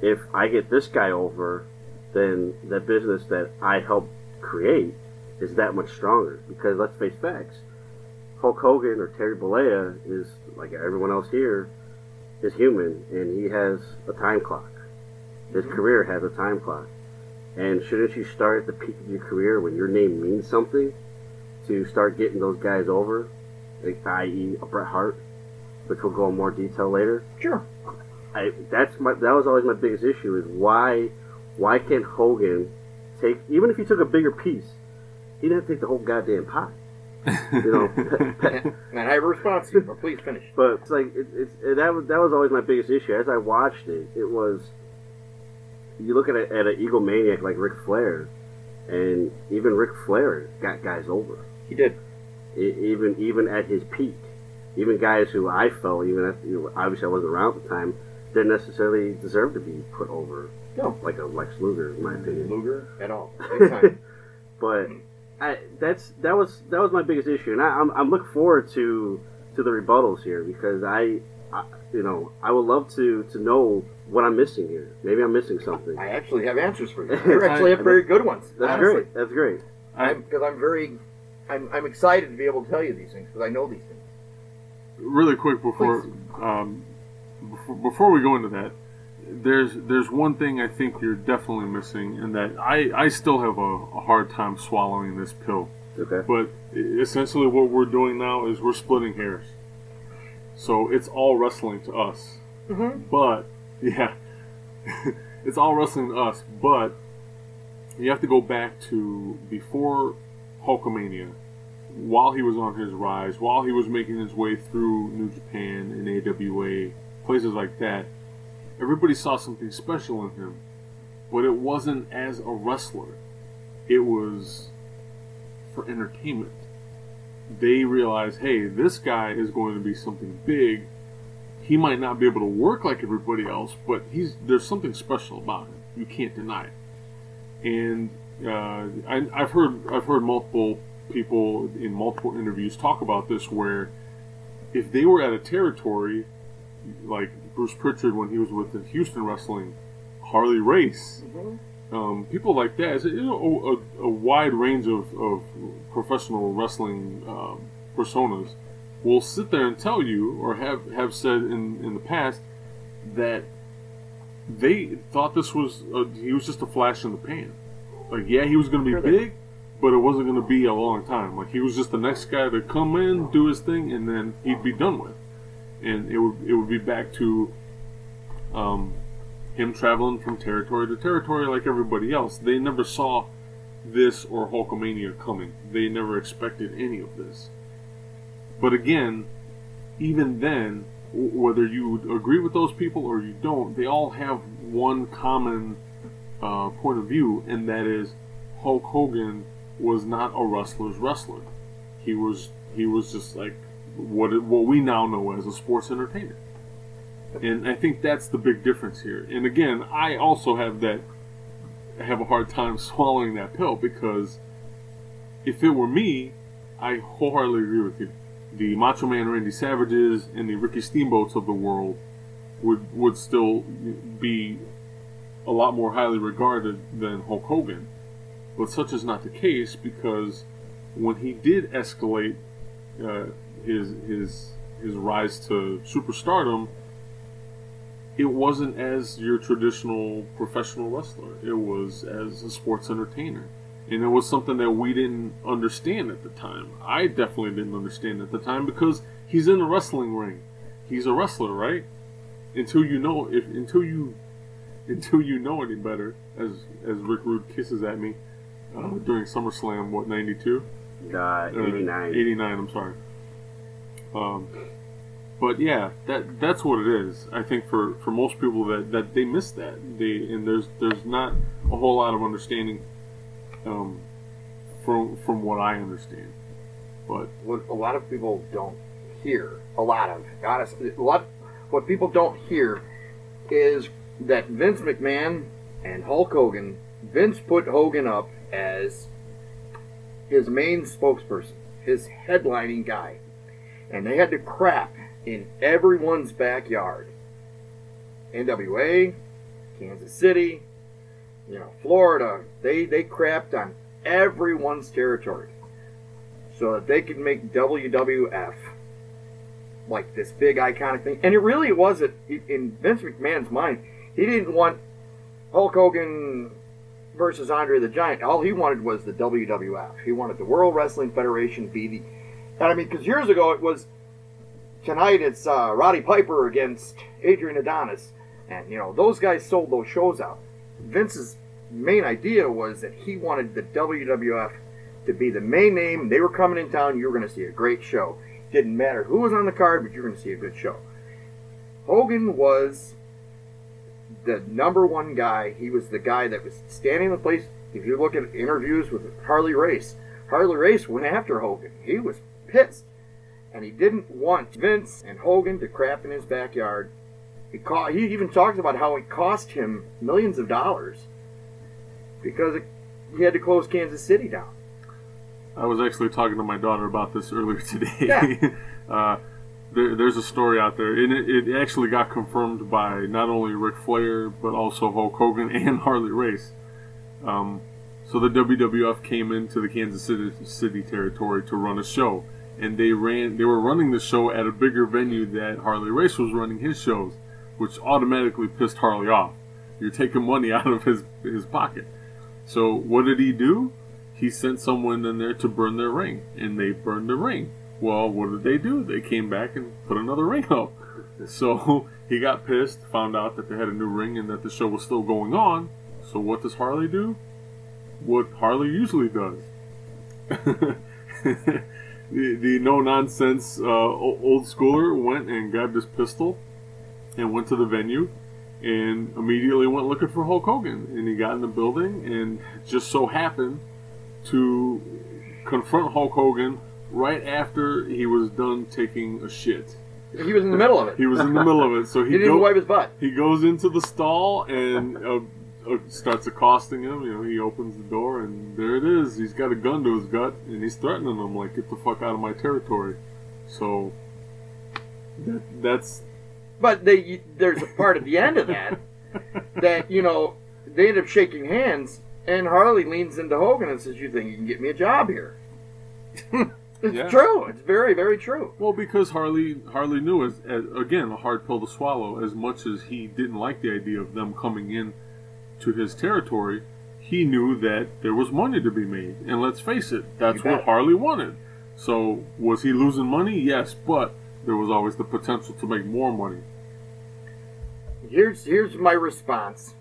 if I get this guy over, then the business that I helped create is that much stronger. Because let's face facts, Hulk Hogan or Terry Bollea is like everyone else here is human, and he has a time clock. His mm-hmm. career has a time clock, and shouldn't you start at the peak of your career when your name means something to start getting those guys over, like, i.e. a Bret Hart, which we'll go in more detail later. Sure. I that's my that was always my biggest issue is why why can't Hogan take even if he took a bigger piece, he didn't take the whole goddamn pie. You know, and I have a response to you, but please finish. but it's like it, it's it, that was that was always my biggest issue. As I watched it, it was you look at a, at an egomaniac like Ric Flair, and even Ric Flair got guys over. He did. E- even even at his peak, even guys who I felt even at, you know, obviously I wasn't around at the time didn't necessarily deserve to be put over. No. like a Lex Luger, in my opinion. Luger at all. But I, that's that was that was my biggest issue, and I, I'm I'm looking forward to to the rebuttals here because I, I you know I would love to to know what I'm missing here. Maybe I'm missing something. I actually have answers for you. I actually have very good ones. That's honestly. great. That's great. I'm because I'm very, I'm, I'm excited to be able to tell you these things because I know these things. really quick before um, before, before we go into that, there's there's one thing I think you're definitely missing, and that I, I still have a, a hard time swallowing this pill. Okay. But essentially, what we're doing now is we're splitting hairs. So it's all wrestling to us. Mhm. But yeah, it's all wrestling to us. But you have to go back to before Hulkamania, while he was on his rise, while he was making his way through New Japan and AWA, places like that. Everybody saw something special in him, but it wasn't as a wrestler. It was for entertainment. They realized, hey, this guy is going to be something big. He might not be able to work like everybody else, but he's there's something special about him. You can't deny it. And uh, I, I've heard I've heard multiple people in multiple interviews talk about this, where if they were at a territory like Bruce Pritchard when he was with the Houston Wrestling, Harley Race, um, people like that, you know, a, a wide range of, of professional wrestling um, personas will sit there and tell you, or have, have said in, in the past, that they thought this was, a, he was just a flash in the pan. Like, yeah, he was going to be big, but it wasn't going to be a long time. Like, he was just the next guy to come in, do his thing, and then he'd be done with. And it would, it would be back to um, him traveling from territory to territory like everybody else. They never saw this or Hulkamania coming. They never expected any of this. But again, even then, w- whether you agree with those people or you don't, they all have one common uh, point of view, and that is Hulk Hogan was not a wrestler's wrestler. He was he was just like what it, what we now know as a sports entertainment. And I think that's the big difference here. And again, I also have that have a hard time swallowing that pill because if it were me, I wholeheartedly agree with you. The Macho Man Randy Savages and the Ricky Steamboats of the world would would still be a lot more highly regarded than Hulk Hogan. But such is not the case because when he did escalate uh, his his his rise to superstardom, it wasn't as your traditional professional wrestler. It was as a sports entertainer. And it was something that we didn't understand at the time. I definitely didn't understand at the time because he's in a wrestling ring. He's a wrestler, right? Until you know if until you until you know any better, as as Rick Rude kisses at me uh, during SummerSlam, what ninety two? Uh, 89. 89, I'm sorry. Um, but yeah, that that's what it is. I think for, for most people that, that they miss that. They and there's there's not a whole lot of understanding um, from from what I understand. But what a lot of people don't hear, a lot of honestly, a lot what people don't hear is that Vince McMahon and Hulk Hogan, Vince put Hogan up as his main spokesperson, his headlining guy, and they had to crap in everyone's backyard. NWA, Kansas City, you know, Florida, they they crapped on everyone's territory so that they could make WWF like this big iconic thing. And it really wasn't in Vince McMahon's mind. He didn't want Hulk Hogan versus Andre the Giant. All he wanted was the WWF. He wanted the World Wrestling Federation be the. And I mean, because years ago it was tonight it's uh, Roddy Piper against Adrian Adonis, and you know those guys sold those shows out. Vince's main idea was that he wanted the WWF to be the main name. They were coming in town. You were going to see a great show. Didn't matter who was on the card, but you're going to see a good show. Hogan was the number one guy. He was the guy that was standing in the place. If you look at interviews with Harley Race, Harley Race went after Hogan. He was pissed. And he didn't want Vince and Hogan to crap in his backyard. He, co- he even talks about how it cost him millions of dollars because it, he had to close Kansas City down. I was actually talking to my daughter about this earlier today. Yeah. uh, there, there's a story out there, and it, it actually got confirmed by not only Ric Flair but also Hulk Hogan and Harley Race. Um, so the WWF came into the Kansas City, City territory to run a show, and they ran. They were running the show at a bigger venue that Harley Race was running his shows, which automatically pissed Harley off. You're taking money out of his his pocket. So what did he do? He sent someone in there to burn their ring, and they burned the ring. Well, what did they do? They came back and put another ring up. So he got pissed, found out that they had a new ring and that the show was still going on. So what does Harley do? What Harley usually does. the, the no nonsense uh, old schooler went and grabbed his pistol and went to the venue and immediately went looking for Hulk Hogan. And he got in the building and just so happened to confront Hulk Hogan right after he was done taking a shit. He was in the middle of it. He was in the middle of it, so He he, didn't go- wipe his butt. he goes into the stall and uh, starts accosting him. You know, he opens the door and there it is. He's got a gun to his gut and he's threatening him like, "Get the fuck out of my territory." So that, that's But they, there's a part at the end of that that you know they end up shaking hands, and Harley leans into Hogan and says, "You think you can get me a job here?" it's Yeah. true. It's very, very true. well because Harley Harley knew as, as again a hard pill to swallow. As much as he didn't like the idea of them coming in to his territory, he knew that there was money to be made. And let's face it, that's what. Harley wanted. So was he losing money? Yes, but there was always the potential to make more money. Here's here's my response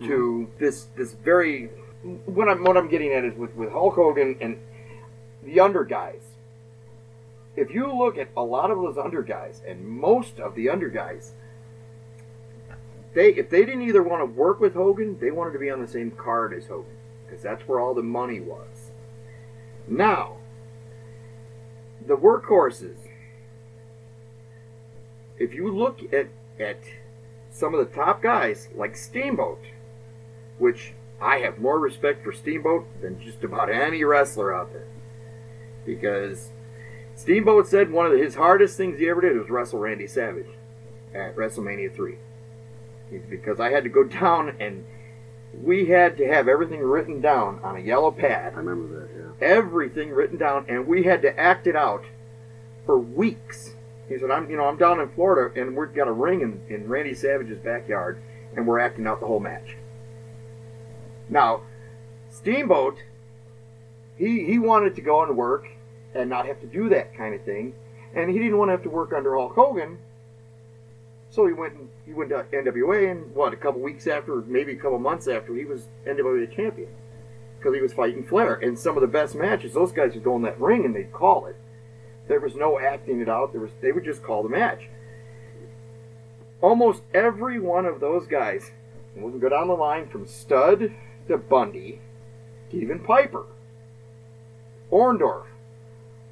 to hmm. this this very what I'm what I'm getting at is with with Hulk Hogan and the under guys. If you look at a lot of those under guys and most of the under guys, they if they didn't either want to work with Hogan, they wanted to be on the same card as Hogan because that's where all the money was. Now, the workhorses. If you look at at some of the top guys like Steamboat, which I have more respect for Steamboat than just about any wrestler out there. Because Steamboat said one of his hardest things he ever did was wrestle Randy Savage at WrestleMania 3. Because I had to go down and we had to have everything written down on a yellow pad I remember that. Yeah. everything written down, and we had to act it out for weeks. He said, "I'm, you know, I'm down in Florida, and we've got a ring in, in Randy Savage's backyard, and we're acting out the whole match." Now, Steamboat, he he wanted to go and work and not have to do that kind of thing, and he didn't want to have to work under Hulk Hogan. So he went he went to NWA, and what a couple weeks after, maybe a couple months after, he was NWA champion because he was fighting Flair. And some of the best matches, those guys would go in that ring and they'd call it. There was no acting it out. There was they would just call the match. Almost every one of those guys, and we can go down the line from Studd to Bundy to even Piper, Orndorff,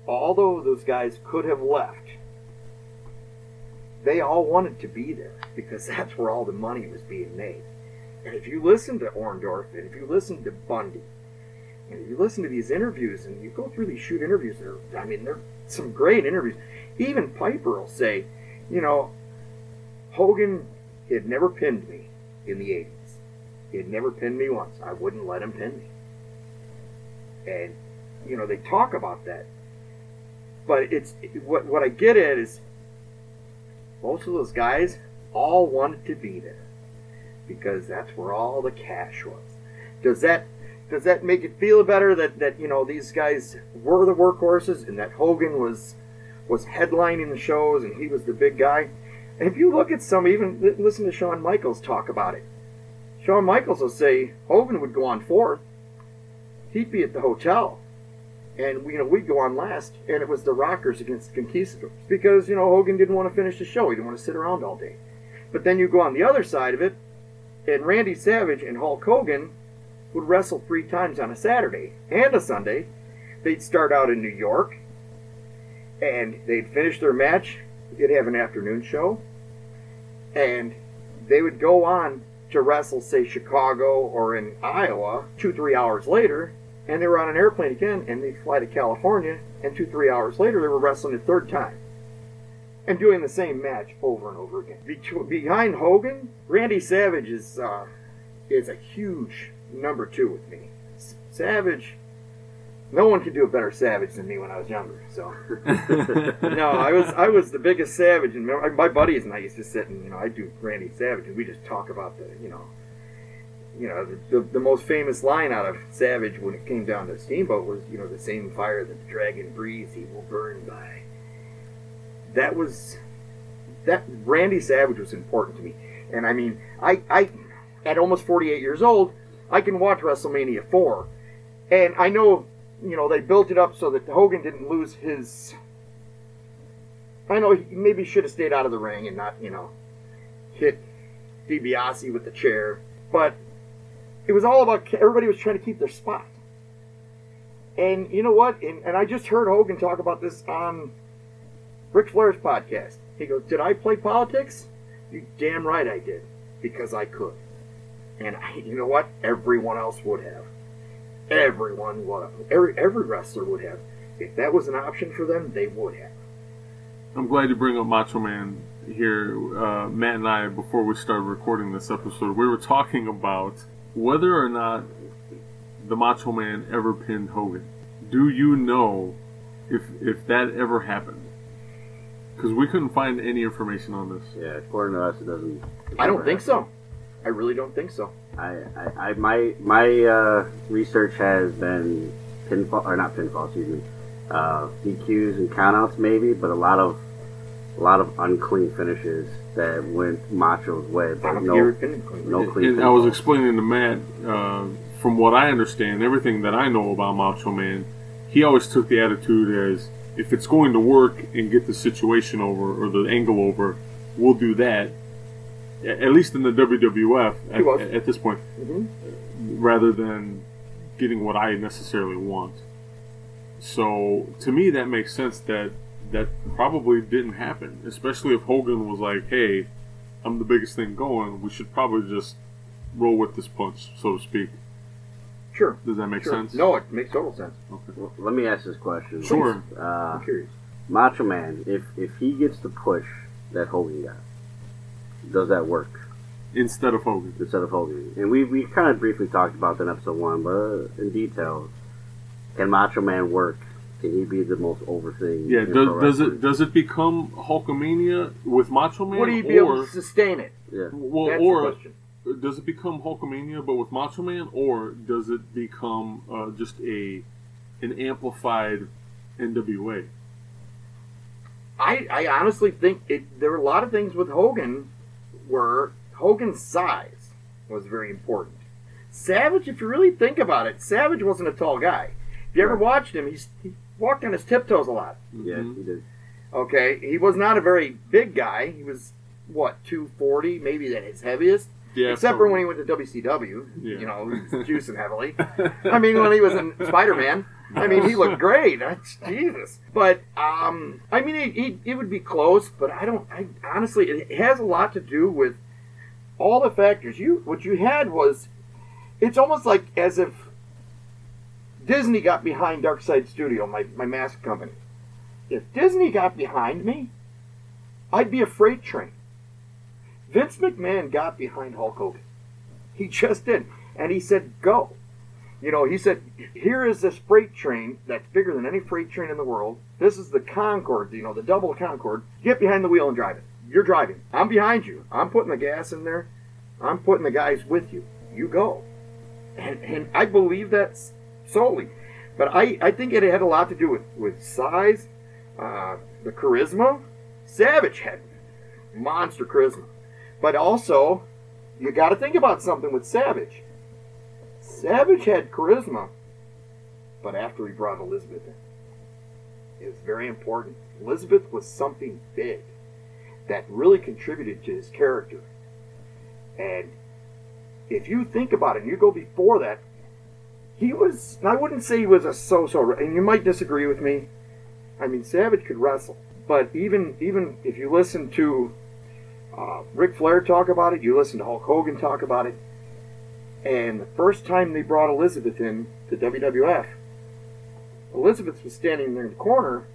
although those guys could have left, they all wanted to be there because that's where all the money was being made. And if you listen to Orndorff and if you listen to Bundy, and if you listen to these interviews and you go through these shoot interviews, they're, I mean, they're some great interviews. Even Piper will say, you know, Hogan had never pinned me in the 80s. He had never pinned me once. I wouldn't let him pin me. And, you know, they talk about that. But it's what, what I get at is most of those guys all wanted to be there because that's where all the cash was. Does that does that make it feel better that, that you know these guys were the workhorses and that Hogan was was headlining the shows and he was the big guy? And if you look at some, even listen to Shawn Michaels talk about it. Shawn Michaels will say Hogan would go on fourth, he'd be at the hotel, and you know we'd go on last, and it was the Rockers against the Conquistadors because you know Hogan didn't want to finish the show, he didn't want to sit around all day. But then you go on the other side of it, and Randy Savage and Hulk Hogan would wrestle three times on a Saturday and a Sunday. They'd start out in New York, and they'd finish their match. They'd have an afternoon show, and they would go on to wrestle, say, Chicago or in Iowa, two, three hours later, and they were on an airplane again, and they'd fly to California, and two, three hours later, they were wrestling a third time and doing the same match over and over again. Be- behind Hogan, Randy Savage is uh, is a huge number two with me. S- Savage, no one could do a better Savage than me when I was younger. So no, I was I was the biggest Savage, and my my buddies and I used to sit and you know I do Randy Savage, and we just talk about the you know. You know, the, the, the most famous line out of Savage when it came down to Steamboat was, you know, the same fire that the dragon breathes, he will burn by. That was that Randy Savage was important to me. And I mean, I I at almost 48 years old, I can watch WrestleMania 4 and I know, you know, they built it up so that Hogan didn't lose his I know he maybe should have stayed out of the ring and not, you know, hit DiBiase with the chair, but it was all about everybody was trying to keep their spot. And you know what? And, and I just heard Hogan talk about this on Ric Flair's podcast. He goes, "Did I play politics? You damn right I did, because I could." And I, you know what? Everyone else would have. Everyone would have. Every every wrestler would have. If that was an option for them, they would have. I'm glad you bring up Macho Man here. Uh, Matt and I, before we started recording this episode, we were talking about whether or not the Macho Man ever pinned Hogan. Do you know if if that ever happened? Because we couldn't find any information on this. Yeah, according to us, it doesn't. it I don't never think so. I really don't think so. I, I, I my my uh, research has been pinfall or not pinfall, excuse me, uh, DQs and countouts maybe, but a lot of a lot of unclean finishes that went Macho's way, but no hear it been- no clean. And I was explaining to Matt, uh, from what I understand, everything that I know about Macho Man, he always took the attitude as if it's going to work and get the situation over or the angle over, we'll do that. At least in the WWF at, at this point, Mhm. rather than getting what I necessarily want. So to me, that makes sense that that probably didn't happen, especially if Hogan was like, "Hey, I'm the biggest thing going. We should probably just roll with this punch, so to speak." Sure. Does that make sure. sense? No, it makes total sense. Well, let me ask this question. Sure. Uh, I'm curious. Macho Man, if if he gets the push that Hogan got, does that work Instead of Hogan. instead of Hogan? And we we kind of briefly talked about that in episode one, but uh, in detail, can Macho Man work? Can he be the most over thing? Yeah. Does, does it does it become Hulkamania with Macho Man? Would he be or, able to sustain it? Yeah. well, That's or the question. does it become Hulkamania but with Macho Man, or does it become uh, just a an amplified NWA? I, I honestly think it, there were a lot of things with Hogan where Hogan's size was very important. Savage, if you really think about it, Savage wasn't a tall guy. If you ever watched him, he's, he walked on his tiptoes a lot. Yeah, he did. Okay, he was not a very big guy. He was what 240, maybe at his heaviest. Yeah, Except for when he went to WCW, Yeah. you know, he was juicing heavily. I mean, when he was in Spider Man, I mean, he looked great. That's, Jesus. But um, I mean, it, it, it would be close, but I don't. I honestly, it has a lot to do with all the factors. You what you had was, it's almost like as if Disney got behind Darkside Studio, my my mask company. If Disney got behind me, I'd be a freight train. Vince McMahon got behind Hulk Hogan. He just did. And he said, go. You know, he said, here is this freight train that's bigger than any freight train in the world. This is the Concorde, you know, the double Concorde. Get behind the wheel and drive it. You're driving. I'm behind you. I'm putting the gas in there. I'm putting the guys with you. You go. And, and I believe that solely. But I, I think it had a lot to do with, with size, uh, the charisma. Savage had monster charisma. But also, you got to think about something with Savage. Savage had charisma, but after he brought Elizabeth in, it was very important. Elizabeth was something big that really contributed to his character. And if you think about it, and you go before that, he was, I wouldn't say he was a so so, and you might disagree with me. I mean, Savage could wrestle, but even even if you listen to uh, Ric Flair talk about it. You listen to Hulk Hogan talk about it. And the first time they brought Elizabeth in to WWF, Elizabeth was standing there in the corner.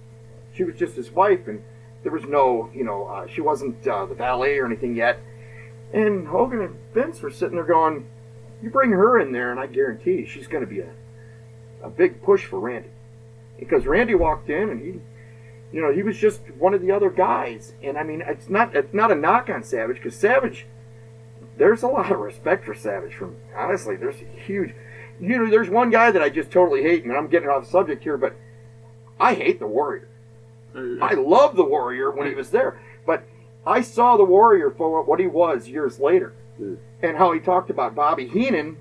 She was just his wife, and there was no, you know, uh, she wasn't uh, the valet or anything yet. And Hogan and Vince were sitting there going, "You bring her in there, and I guarantee she's going to be a a big push for Randy." Because Randy walked in, and he you know, he was just one of the other guys. And I mean, it's not it's not a knock on Savage because Savage, there's a lot of respect for Savage. From honestly, there's a huge, you know, there's one guy that I just totally hate, and I'm getting off subject here, but I hate the Warrior. Uh, I love the Warrior when he was there, but I saw the Warrior for what he was years later, And how he talked about Bobby Heenan,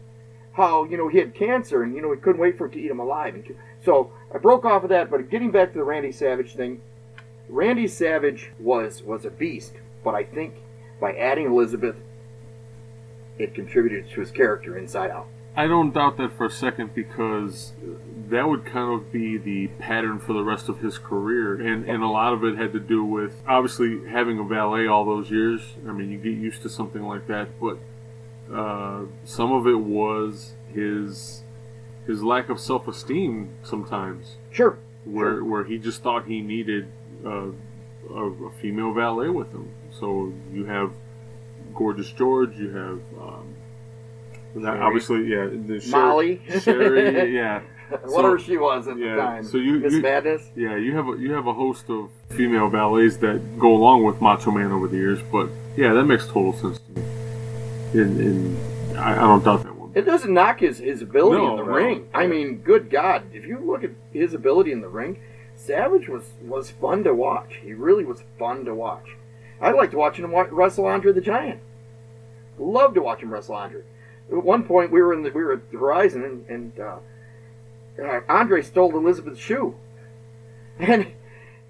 how you know he had cancer, and you know he couldn't wait for it to eat him alive. And so I broke off of that, but getting back to the Randy Savage thing, Randy Savage was was a beast, but I think by adding Elizabeth, it contributed to his character inside out. I don't doubt that for a second because that would kind of be the pattern for the rest of his career, and and a lot of it had to do with obviously having a valet all those years. I mean, you get used to something like that, but uh, some of it was his his lack of self esteem sometimes, Sure. where where he just thought he needed uh, a, a female valet with him. So you have gorgeous George, you have. Um, obviously, yeah, the Sher- Molly. Sherri, yeah, Whatever she was at yeah, the time. so you- Miss you- Madness. yeah. You have a you have a host of female valets that go along with Macho Man over the years, but yeah, that makes total sense to me. And, and I, I don't doubt that one. It doesn't knock his, his ability No, in the no. ring. I mean, good God, if you look at his ability in the ring, Savage was was fun to watch. He really was fun to watch. I liked watching him wrestle Andre the Giant. Loved to watch him wrestle Andre. At one point, we were in the we were at the Horizon, and, and uh, uh, Andre stole Elizabeth's shoe, and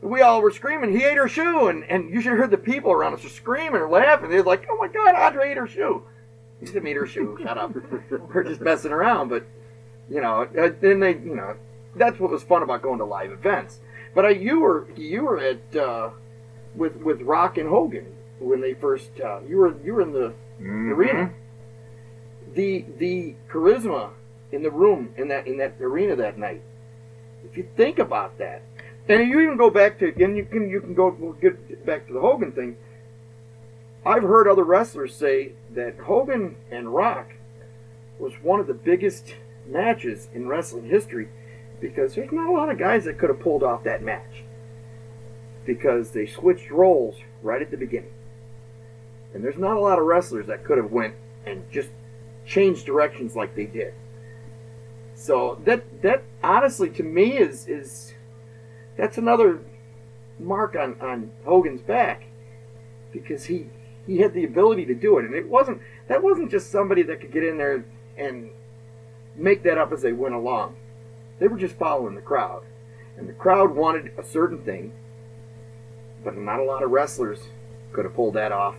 we all were screaming, "He ate her shoe!" And and you should have heard the people around us were screaming or laughing. They were like, "Oh my God, Andre ate her shoe!" He didn't eat her shoe. Shut up. We're just messing around, but you know, uh, then they, you know, that's what was fun about going to live events. But uh, you were you were at uh, with with Rock and Hogan when they first uh, you were you were in the arena. The the charisma in the room in that in that arena that night. If you think about that, and you even go back to and you can you can go get back to the Hogan thing. I've heard other wrestlers say that Hogan and Rock was one of the biggest matches in wrestling history because there's not a lot of guys that could have pulled off that match because they switched roles right at the beginning. And there's not a lot of wrestlers that could have went and just changed directions like they did. So that that honestly to me is is that's another mark on, on Hogan's back because he he had the ability to do it and it wasn't that wasn't just somebody that could get in there and make that up as they went along. They were just following the crowd. And the crowd wanted a certain thing, but not a lot of wrestlers could have pulled that off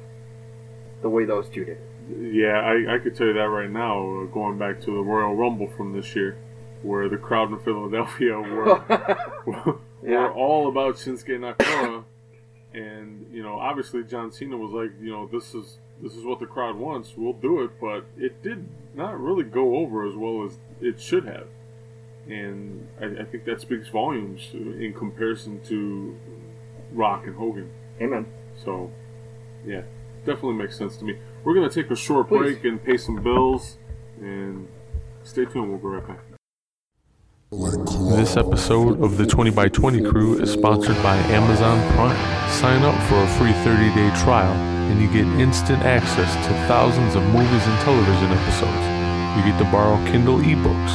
the way those two did. Yeah, I, I could tell you that right now. uh, Going back to the Royal Rumble from this year, where the crowd in Philadelphia were were Yeah. all about Shinsuke Nakamura, and you know, obviously John Cena was like, you know, this is this is what the crowd wants. We'll do it, but it did not really go over as well as it should have, and I, I think that speaks volumes in comparison to Rock and Hogan. Amen. So, yeah, definitely makes sense to me. We're gonna take a short Please. break and pay some bills, and stay tuned. We'll be right back. This episode of the 20 by 20 crew is sponsored by Amazon Prime. Sign up for a free 30 day trial, and you get instant access to thousands of movies and television episodes. You get to borrow Kindle ebooks.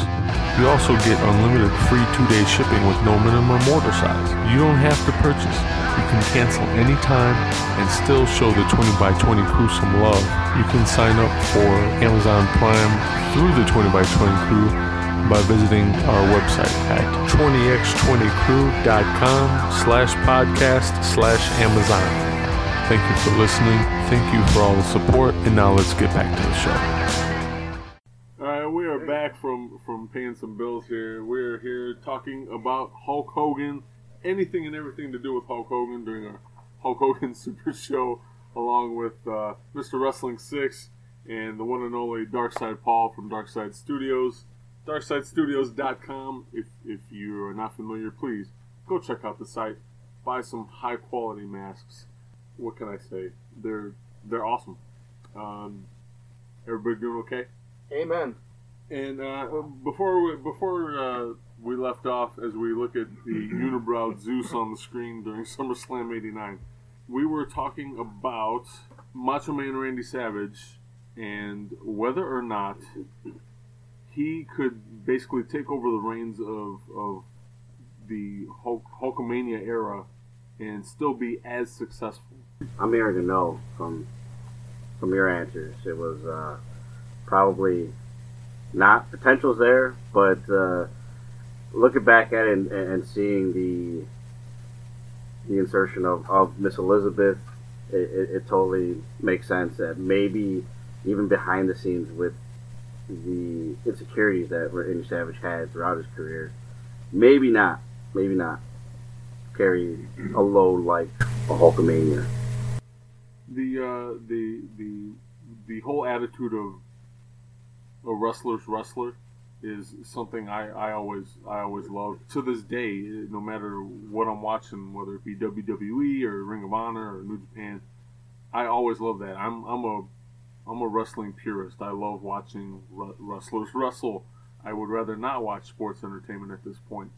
You also get unlimited free two day shipping with no minimum order size. You don't have to purchase. You can cancel anytime and still show the 20 by 20 crew some love. You can sign up for Amazon Prime through the 20 by 20 crew by visiting our website at 20x20crew.com slash podcast slash Amazon. Thank you for listening. Thank you for all the support. And now let's get back to the show. All right, we are back from, from paying some bills here. We're here talking about Hulk Hogan, anything and everything to do with Hulk Hogan during our Hulk Hogan Super Show, along with uh, Mr. Wrestling 6 and the one and only Darkside Paul from Darkside Studios. DarksideStudios.com. If, if you are not familiar, please go check out the site. Buy some high quality masks. What can I say? They're they're awesome. Um, everybody doing okay? Amen. And uh, before we, before uh, we left off, as we look at the unibrow Zeus on the screen during SummerSlam '89, we were talking about Macho Man Randy Savage and whether or not he could basically take over the reins of, of the Hulk, Hulkamania era and still be as successful. I'm hearing a no from from your answers. It was uh, probably not potential's there, but uh, looking back at it and, and seeing the the insertion of, of Miss Elizabeth, it, it, it totally makes sense that maybe even behind the scenes with the insecurities that Randy Savage had throughout his career, maybe not, maybe not carry a load like a Hulkamania. The uh, the the the whole attitude of a wrestler's wrestler is something I, I always I always love to this day. No matter what I'm watching, whether it be WWE or Ring of Honor or New Japan, I always love that. I'm I'm a I'm a wrestling purist. I love watching wrestlers wrestle. I would rather not watch sports entertainment at this point,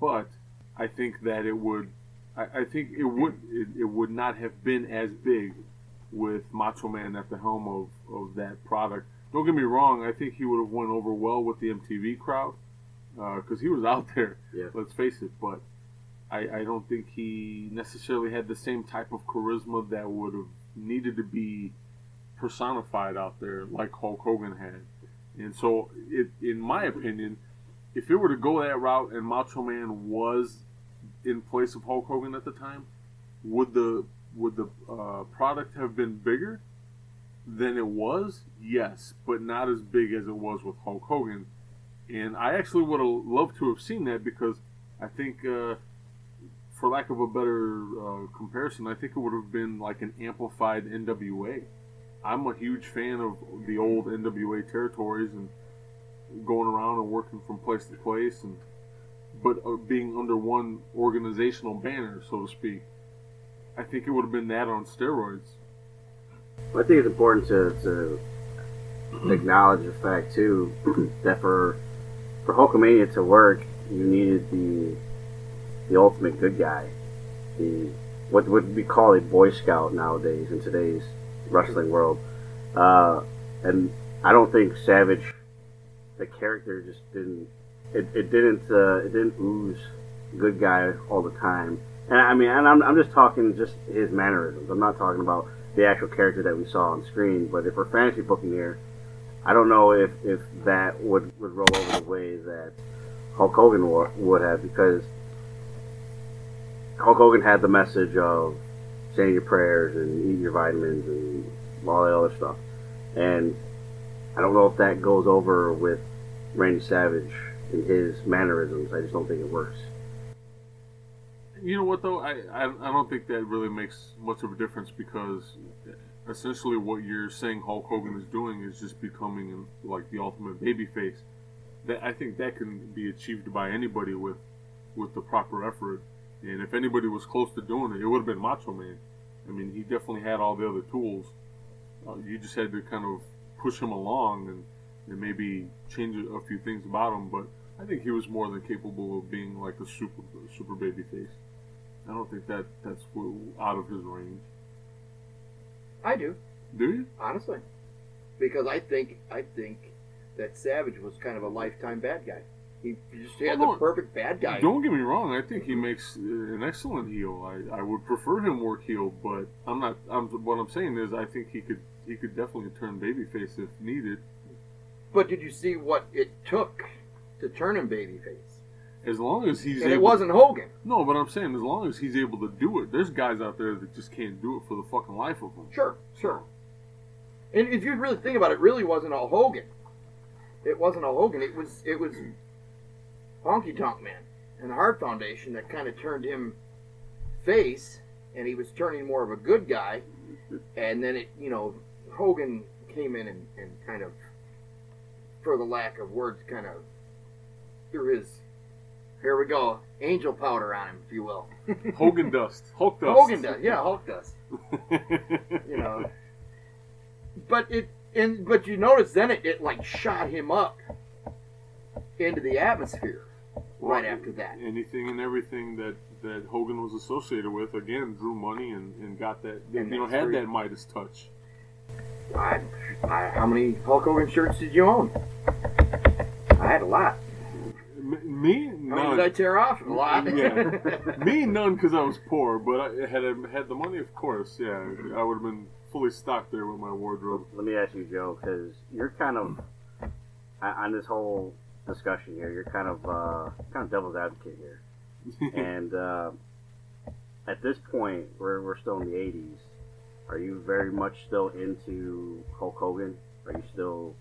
but I think that it would. I, I think it would. It, it would not have been as big with Macho Man at the helm of, of that product. Don't get me wrong. I think he would have went over well with the MTV crowd because uh, he was out there. Yeah. Let's face it. But I, I don't think he necessarily had the same type of charisma that would have needed to be personified out there like Hulk Hogan had. And so, it, in my opinion, if it were to go that route and Macho Man was in place of Hulk Hogan at the time, would the would the uh, product have been bigger than it was? Yes, but not as big as it was with Hulk Hogan. And I actually would have loved to have seen that because I think, uh, for lack of a better uh, comparison, I think it would have been like an amplified NWA. I'm a huge fan of the old NWA territories and going around and working from place to place, and but uh, being under one organizational banner, so to speak. I think it would have been that on steroids. I think it's important to, to acknowledge the fact too that for for Hulkamania to work, you needed the the ultimate good guy, the what would be called a Boy Scout nowadays in today's wrestling world. Uh, and I don't think Savage the character just didn't it, it didn't uh, it didn't ooze good guy all the time. And I mean, and I'm, I'm just talking just his mannerisms. I'm not talking about the actual character that we saw on screen. But if we're fantasy booking here, I don't know if, if that would, would roll over the way that Hulk Hogan would have because Hulk Hogan had the message of saying your prayers and eating your vitamins and all that other stuff. And I don't know if that goes over with Randy Savage and his mannerisms. I just don't think it works. You know what though? I, I, I don't think that really makes much of a difference because essentially what you're saying Hulk Hogan is doing is just becoming like the ultimate babyface. That I think that can be achieved by anybody with with the proper effort. And if anybody was close to doing it, it would have been Macho Man. I mean, he definitely had all the other tools. Uh, you just had to kind of push him along and, and maybe change a few things about him. But I think he was more than capable of being like a super super baby face. I don't think that that's out of his range. I do. Do you? Honestly, because I think I think that Savage was kind of a lifetime bad guy. He just had no, the perfect bad guy. Don't get me wrong. I think he makes uh, an excellent heel. I, I would prefer him work heel, but I'm not. I'm what I'm saying is I think he could he could definitely turn babyface if needed. But did you see what it took to turn him babyface? As long as he's and able, it wasn't Hogan. No, but I'm saying as long as he's able to do it. There's guys out there that just can't do it for the fucking life of them. Sure, sure. And if you really think about it, it really wasn't all Hogan. It wasn't all Hogan. It was it was Honky Tonk Man and the Hart Foundation that kind of turned him face, and he was turning more of a good guy. And then it, you know, Hogan came in and, and kind of, for the lack of words, kind of threw his here we go, angel powder on him, if you will. Hogan dust, Hulk dust. Hogan dust, yeah, Hulk dust. you know, but it and but you notice then it, it like shot him up into the atmosphere well, right after that. Anything and everything that that Hogan was associated with again drew money and, and got that and you know had that Midas touch. I, I, how many Hulk Hogan shirts did you own? I had a lot. Me, none. did I tear off a lot? yeah, me none because I was poor. But I had I had the money, of course. Yeah, I would have been fully stocked there with my wardrobe. Let me ask you, Joe, because you're kind of on this whole discussion here. You're kind of uh, kind of devil's advocate here, and uh, at this point, we're we're still in the '80s, are you very much still into Hulk Hogan? Are you still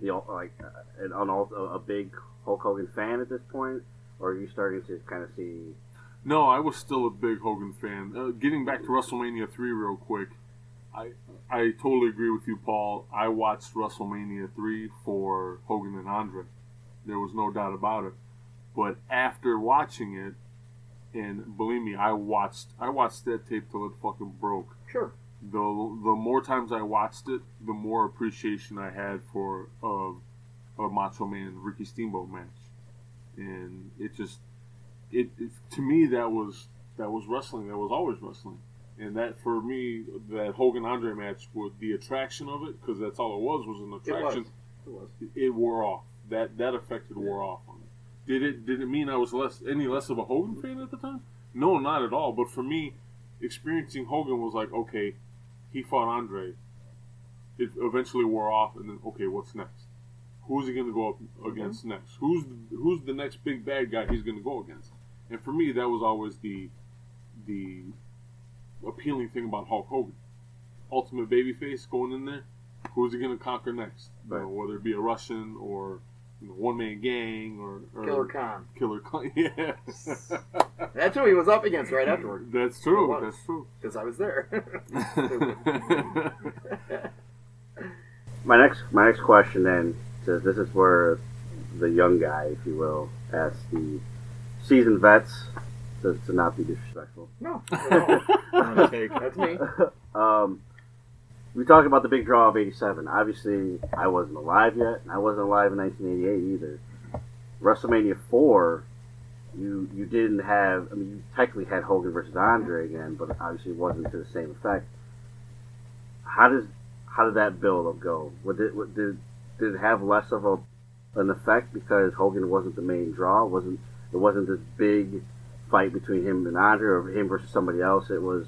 you know like an, an a big Hulk Hogan fan at this point, or are you starting to kind of see? No, I was still a big Hogan fan. Uh, getting back to WrestleMania three real quick, I I totally agree with you, Paul. I watched WrestleMania three for Hogan and Andre. There was no doubt about it. But after watching it, and believe me, I watched I watched that tape till it fucking broke. Sure. The the more times I watched it, the more appreciation I had for uh, a Macho Man Ricky Steamboat match, and it just it, it to me that was that was wrestling. That was always wrestling, and that for me that Hogan Andre match was the attraction of it because that's all it was was an attraction. It was. It was. It wore off. That that affected wore off on it. Did it did it mean I was less any less of a Hogan fan at the time? No, not at all. But for me, experiencing Hogan was like, okay, he fought Andre. It eventually wore off, and then okay, what's next? Who's he going to go up against mm-hmm. next? Who's the, who's the next big bad guy he's going to go against? And for me, that was always the the appealing thing about Hulk Hogan. Ultimate babyface going in there. Who's he going to conquer next? Right. You know, whether it be a Russian or one man gang or, or, Killer Khan. Killer Khan, yeah. That's who he was up against right afterward. That's true. That's true. Because I was there. my next my next question then says this is where the young guy, if you will, asks the seasoned vets to, to not be disrespectful. No, no. that's me. Um, we talk about the big draw of '87. Obviously, I wasn't alive yet, and I wasn't alive in 1988 either. WrestleMania four, you you didn't have. I mean, you technically had Hogan versus Andre again, but obviously it wasn't to the same effect. How does how did that build up go? Would it, did did it have less of a an effect because Hogan wasn't the main draw? It wasn't it wasn't this big fight between him and Andre or him versus somebody else? It was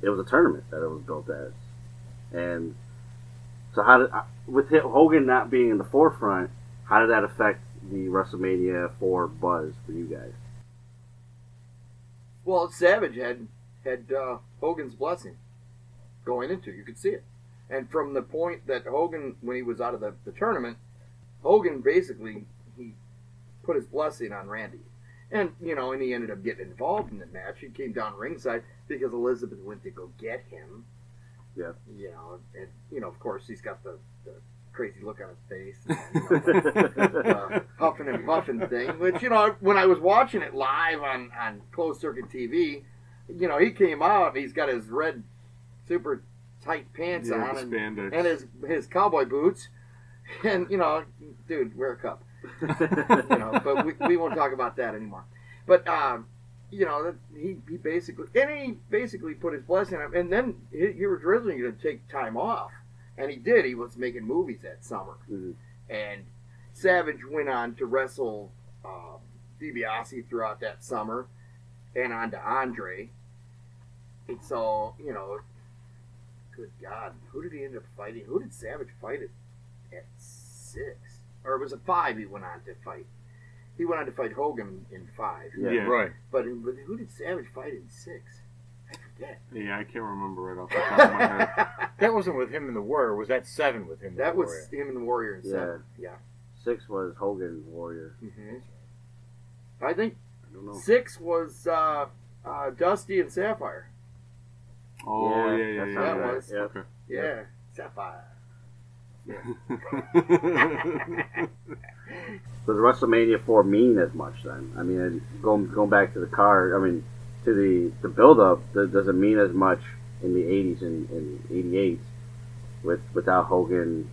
it was a tournament that it was built as. And so, how did with Hogan not being in the forefront, how did that affect the WrestleMania four buzz for you guys? Well, Savage had had uh, Hogan's blessing going into. You could see it, and from the point that Hogan, when he was out of the, the tournament, Hogan basically he put his blessing on Randy. And, you know, and he ended up getting involved in the match. He came down ringside because Elizabeth went to go get him. Yeah. You know, and you know, of course, he's got the, the crazy look on his face, and, you know, uh, huffing and puffing thing. Which you know, when I was watching it live on on closed circuit TV, you know, he came out. he's got his red, super tight pants yeah, on and, and his his cowboy boots, and you know, dude, wear a cup. you know, but we, we won't talk about that anymore. But um, you know, he, he basically and he basically put his blessing on him. And then he, he was originally going to take time off, and he did. He was making movies that summer, mm-hmm. and Savage went on to wrestle um, DiBiase throughout that summer, and on to Andre. And so you know, good God, who did he end up fighting? Who did Savage fight at, at six? Or it was a five he went on to fight. He went on to fight Hogan in five. Yeah, yeah. right. But, but who did Savage fight in six? I forget. Yeah, I can't remember right off the top of my head. That wasn't with him and the Warrior. Was that seven with him? That was Warrior? him and the Warrior in yeah. seven. Yeah. Six was Hogan Warrior. Mm-hmm. I think I six was uh, uh, Dusty and Sapphire. Oh yeah, yeah, yeah. yeah, that right. was. Yep. Okay. Yeah, Yep. Sapphire. Does WrestleMania four mean as much then? I mean, going going back to the card, I mean, to the the build up, does it mean as much in the '80s and in '88 with without Hogan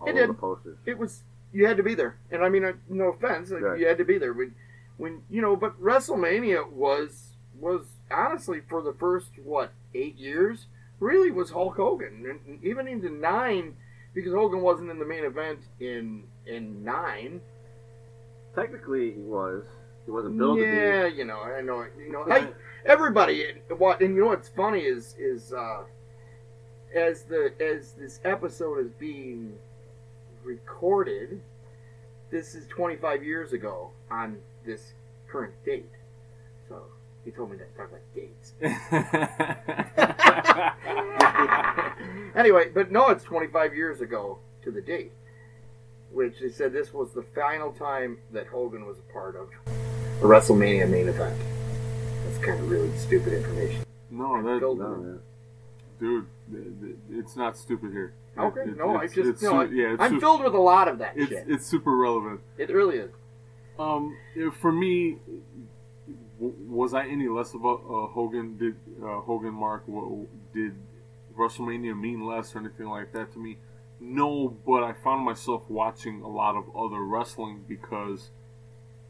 all It over did. the posters? it was you had to be there, and I mean, uh, no offense, like, Right. you had to be there when, when you know. But WrestleMania was was honestly for the first what eight years really was Hulk Hogan, and even into nine because Hogan wasn't in the main event in in nine. Technically, he was. He wasn't billed yeah, you know, I know, you know, I, everybody. What and you know what's funny is is uh, as the as this episode is being recorded, this is 25 years ago on this current date. So he told me to talk about dates. Anyway, but no, it's 25 years ago to the date, which they said this was the final time that Hogan was a part of the WrestleMania main event. That's kind of really stupid information. No, that, No, dude, it's not stupid here. Okay, It- no, I just no, I, yeah, it's I'm filled with a lot of that It's shit. it's super relevant. it really is. Um, for me, was I any less of a, Hogan? Did uh, Hogan Mark? What, did WrestleMania mean less or anything like that to me? No, but I found myself watching a lot of other wrestling because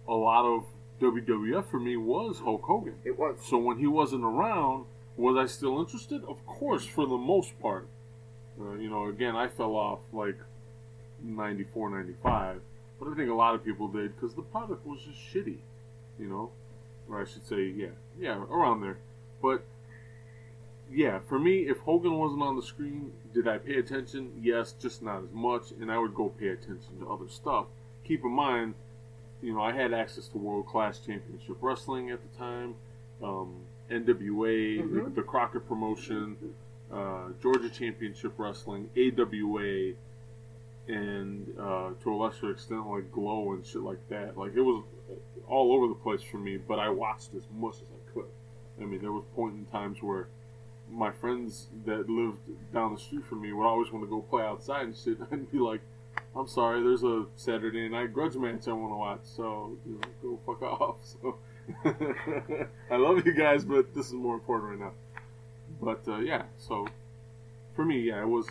a lot of WWF for me was Hulk Hogan. It was. So when he wasn't around, was I still interested? Of course, for the most part. Uh, you know, again, I fell off like 94, 95. But I think a lot of people did because the product was just shitty. You know? Or I should say, yeah. Yeah, around there. But, yeah, for me, if Hogan wasn't on the screen, did I pay attention? Yes, just not as much. And I would go pay attention to other stuff. Keep in mind, you know, I had access to world class championship wrestling at the time, um, NWA, the, Mhm. the Crockett promotion, uh, Georgia Championship Wrestling, AWA, and uh, to a lesser extent, like Glow and shit like that. Like it was all over the place for me, but I watched as much as I could. I mean, there was point in times where my friends that lived down the street from me would always want to go play outside and shit. I'd be like, I'm sorry, there's a Saturday night grudge match I want to watch, so you know, go fuck off. So I love you guys, but this is more important right now. But uh, yeah, so for me, yeah, it was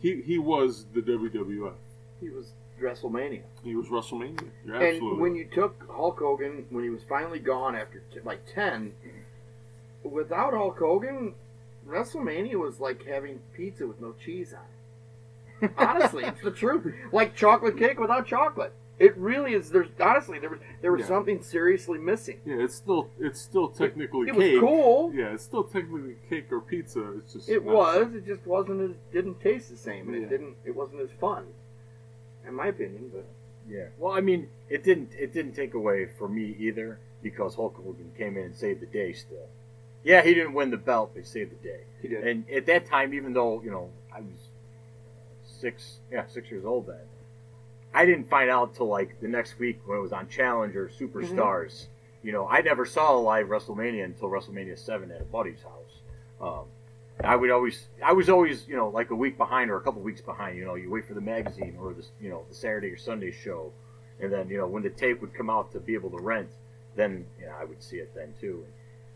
he he was the WWF. He was WrestleMania. He was WrestleMania. You're And absolutely when you took Hulk Hogan, when he was finally gone after t- like 10, without Hulk Hogan, WrestleMania was like having pizza with no cheese on it. Honestly, it's the truth. Like chocolate cake without chocolate. It really is. There's honestly there was there was Yeah. something seriously missing. yeah, it's still it's still technically It was cake. cool. Yeah, it's still technically cake or pizza. It's just It was. It just wasn't as didn't taste the same, and Yeah. it didn't. It wasn't as fun, in my opinion. But Yeah. Well, I mean, it didn't it didn't take away for me either because Hulk Hogan came in and saved the day. Still, yeah, he didn't win the belt, but he saved the day. he did. And at that time, even though you know I was six, yeah, six years old then, I didn't find out till like the next week when it was on Challenger Superstars. You know, I never saw a live WrestleMania until WrestleMania seven at a buddy's house. Um, I would always, I was always, you know, like a week behind or a couple weeks behind. You know, you wait for the magazine or the, you know, the Saturday or Sunday show, and then you know when the tape would come out to be able to rent, then you know I would see it then too.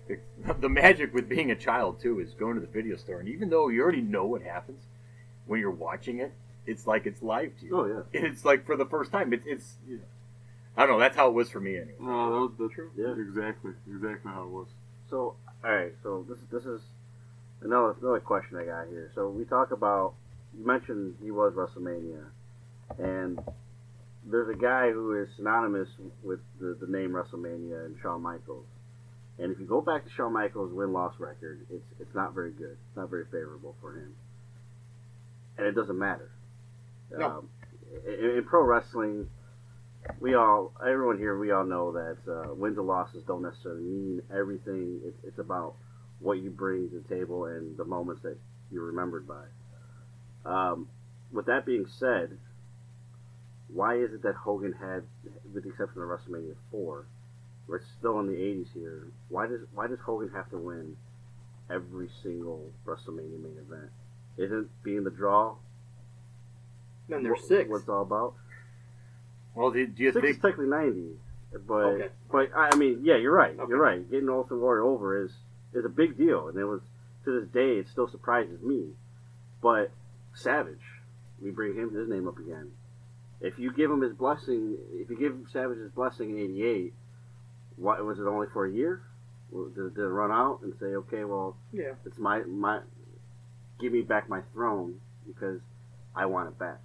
The, the magic with being a child too is going to the video store, and even though you already know what happens when you're watching it, it's like it's live to you. Oh yeah. It's like for the first time. It's it's. You know, I don't know. That's how it was for me anyway. No, that was the truth. Yeah. Exactly, exactly how it was. So, all right. So this this is another another question I got here. So we talk about you mentioned he was WrestleMania, and there's a guy who is synonymous with the, the name WrestleMania and Shawn Michaels. And if you go back to Shawn Michaels' win loss record, it's it's not very good. It's not very favorable for him, and it doesn't matter. No. Um, in, in pro wrestling, we all, everyone here, we all know that uh, wins and losses don't necessarily mean everything. It, it's about what you bring to the table and the moments that you're remembered by. Um, with that being said, why is it that Hogan had, with the exception of WrestleMania 4, we're still in the 80s here, why does why does Hogan have to win every single WrestleMania main event? Isn't being the draw then there's what- six. What's it's all about? Well, do, do you Six is technically ninety, but Okay. but I I mean, yeah, you're right. Okay. You're right. Getting Ultimate Warrior over is is a big deal, and it was to this day it still surprises me. But Savage, we bring him his name up again. If you give him his blessing, if you give Savage his blessing in '88, what was it only for a year? Did, did it run out and say, okay, well, yeah. it's my my, give me back my throne because I want it back.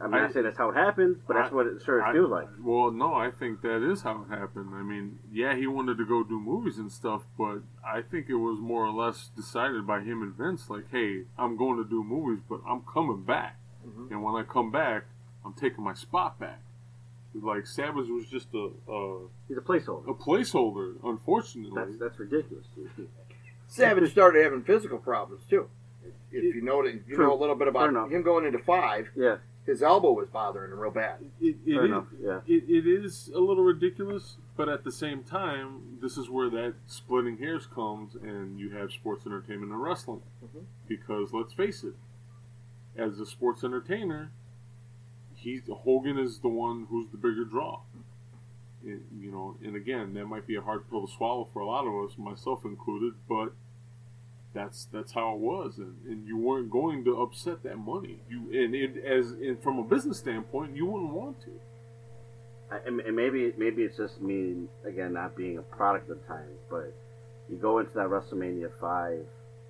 I'm not I- saying that's how it happened, but that's I- what it sure I- feels like. Well, no, I think that is how it happened. I mean, yeah, he wanted to go do movies and stuff, but I think it was more or less decided by him and Vince, like, hey, I'm going to do movies, but I'm coming back. Mhm. And when I come back, I'm taking my spot back. Like, Savage was just a, a, He's a placeholder. a placeholder, unfortunately. That's that's ridiculous. Savage started having physical problems too. if you know if you know a little bit about him going into five, Yeah, his elbow was bothering him real bad. It, it fair is- enough. Yeah. it, it is a little ridiculous, but at the same time, this is where that splitting hairs comes, and you have sports entertainment and wrestling. Mhm. Because let's face it, as a sports entertainer, he's Hogan is the one who's the bigger draw. And, you know, and again, that might be a hard pill to swallow for a lot of us, myself included, but that's that's how it was, and, and you weren't going to upset that money. You and it, as and from a business standpoint, you wouldn't want to. I- and and maybe maybe it's just me again not being a product of the time, but you go into that WrestleMania five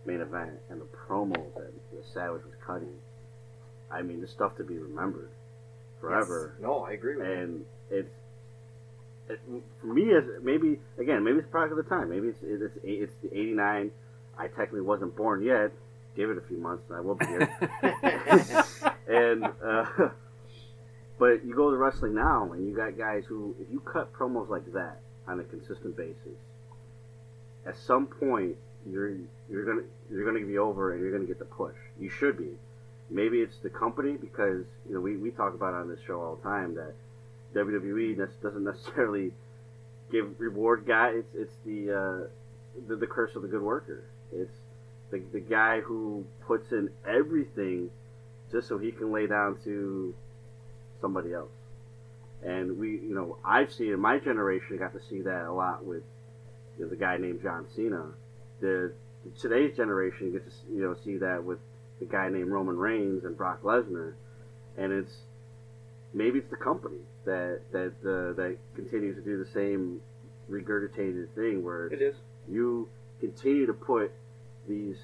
main event and the promos that the Savage was cutting. I mean, the stuff to be remembered forever, Yes. No, I agree with you. and it's it, for me as maybe again maybe it's product of the time. Maybe it's it's it's the '89. I technically wasn't born yet. Give it a few months, and I will be here. and uh, but you go to wrestling now, and you got guys who, if you cut promos like that on a consistent basis, at some point you're you're gonna you're gonna be over, and you're gonna get the push. You should be. Maybe it's the company because you know we, we talk about on this show all the time that WWE doesn't necessarily give reward guy. It's it's the uh, the, the curse of the good worker. It's the, the guy who puts in everything just so he can lay down to somebody else. And we, you know, I've seen in my generation got to see that a lot with you know, the guy named John Cena. The today's generation gets to you know see that with the guy named Roman Reigns and Brock Lesnar, and it's maybe it's the company that that uh, that continues to do the same regurgitated thing where It is. you continue to put these,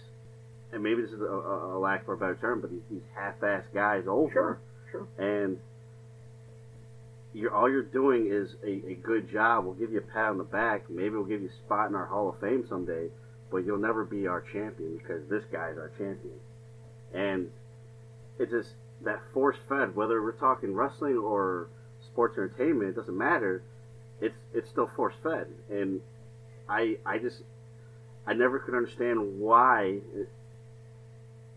and maybe this is a, a, a lack for a better term, but these, these half-ass guys over, Sure, sure. and you're all you're doing is a, a good job. We'll give you a pat on the back. Maybe we'll give you a spot in our Hall of Fame someday, but you'll never be our champion because this guy's our champion. And it's just that force fed, whether we're talking wrestling or sports entertainment, it doesn't matter. It's it's still force fed, and I I just I never could understand why it,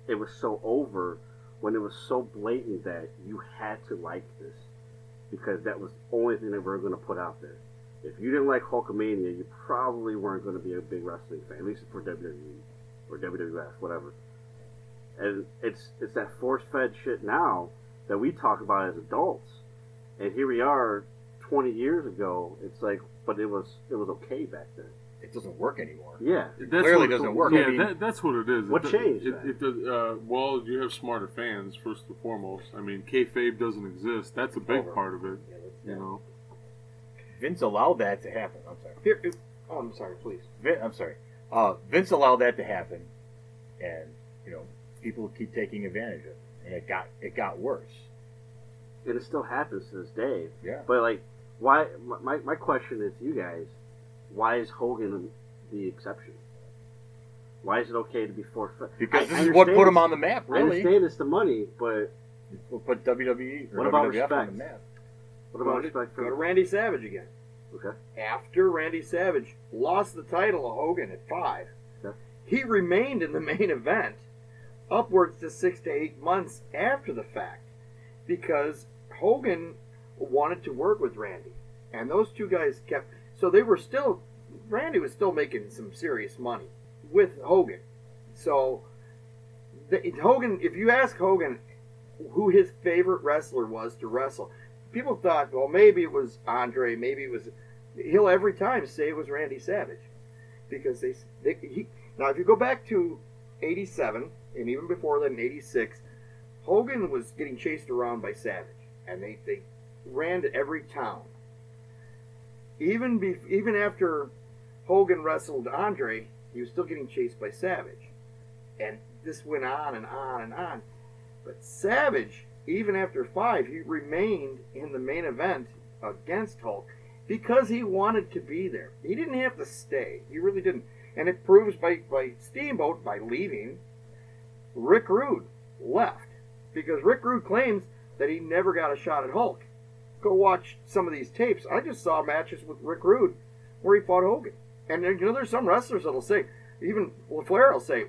it was so over when it was so blatant that you had to like this because that was the only thing they were going to put out there. If you didn't like Hulkamania, you probably weren't going to be a big wrestling fan, at least for WWE or WWF, whatever. And it's it's that force fed shit now that we talk about as adults, and here we are, twenty years ago. It's like, but it was it was okay back then. It doesn't work anymore. Yeah, That's clearly what- doesn't work. Yeah, I mean- that, that's what it is. What it, changed It, then? it does. Uh, well, you have smarter fans first and foremost. I mean, kayfabe doesn't exist. That's a big Over. part of it. Yeah, that's- You know. Vince allowed that to happen. I'm sorry. Here, here- oh, I'm sorry, please. Vin, I'm sorry. Uh, Vince allowed that to happen, and you know people keep taking advantage of it, and it got it got worse. and it still happens to this day. Yeah. But like, why? My my question is you guys: Why is Hogan the exception? Why is it okay to be forced? Because I- this I is what put him on the map. Really, I Really, understand it's the money, but We'll put WWE or What about WWF on respect? the map. what about Go to- respect Go to? Randy Savage again. Okay. After Randy Savage lost the title to Hogan at five, Okay. he remained in the main event upwards to six to eight months after the fact because Hogan wanted to work with Randy. And those two guys kept. So they were still. Randy was still making some serious money with Hogan. So the, Hogan, if you ask Hogan who his favorite wrestler was to wrestle, people thought, well, maybe it was Andre, maybe it was. He'll every time say it was Randy Savage because they, they he, now if you go back to '87 and even before that in '86, Hogan was getting chased around by Savage, and they they ran to every town. Even be, even after Hogan wrestled Andre, he was still getting chased by Savage, and this went on and on and on. But Savage, even after five, he remained in the main event against Hulk because he wanted to be there. He didn't have to stay. He really didn't. And it proves by, by Steamboat, by leaving, Rick Rude left. Because Rick Rude claims that he never got a shot at Hulk. Go watch some of these tapes. I just saw matches with Rick Rude where he fought Hogan. And you know, there's some wrestlers that'll say, even LaFleur will say,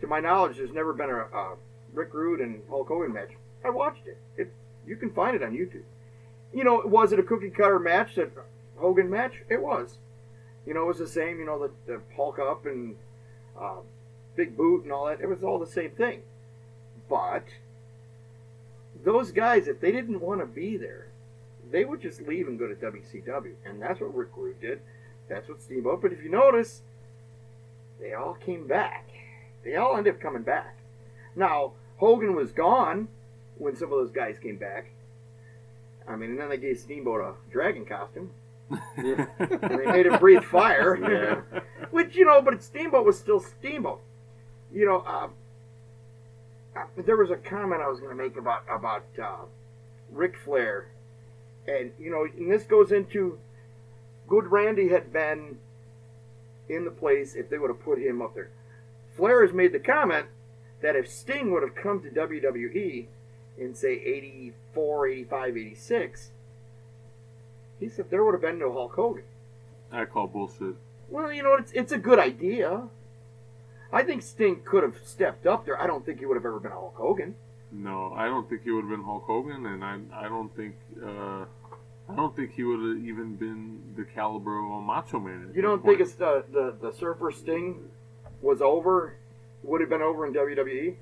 to my knowledge, there's never been a, a Rick Rude and Hulk Hogan match. I watched it. It you can find it on YouTube. You know, was it a cookie cutter match that Hogan match? It was. You know, it was the same. You know, the, the Hulk up and uh, big boot and all that. It was all the same thing. But those guys, if they didn't want to be there, they would just leave and go to WCW, and that's what Rick Rude did. That's what Steamboat. But if you notice, they all came back. They all ended up coming back. Now Hogan was gone when some of those guys came back. I mean, and then they gave Steamboat a dragon costume. and they made him breathe fire. Yeah. Which, you know, but Steamboat was still Steamboat. You know, uh, uh, there was a comment I was going to make about, about uh, Ric Flair. And, you know, and this goes into Good Randy had been in the place if they would have put him up there. Flair has made the comment that if Sting would have come to WWE in, say, 84, 85, 86, he said there would have been no Hulk Hogan. I call bullshit. Well, you know, it's, it's a good idea. I think Sting could have stepped up there. I don't think he would have ever been Hulk Hogan. No, I don't think he would have been Hulk Hogan, and I I don't think uh, I don't think he would have even been the caliber of a Macho Man. You don't point. think it's the, the, the Surfer Sting was over, would have been over in? WWE?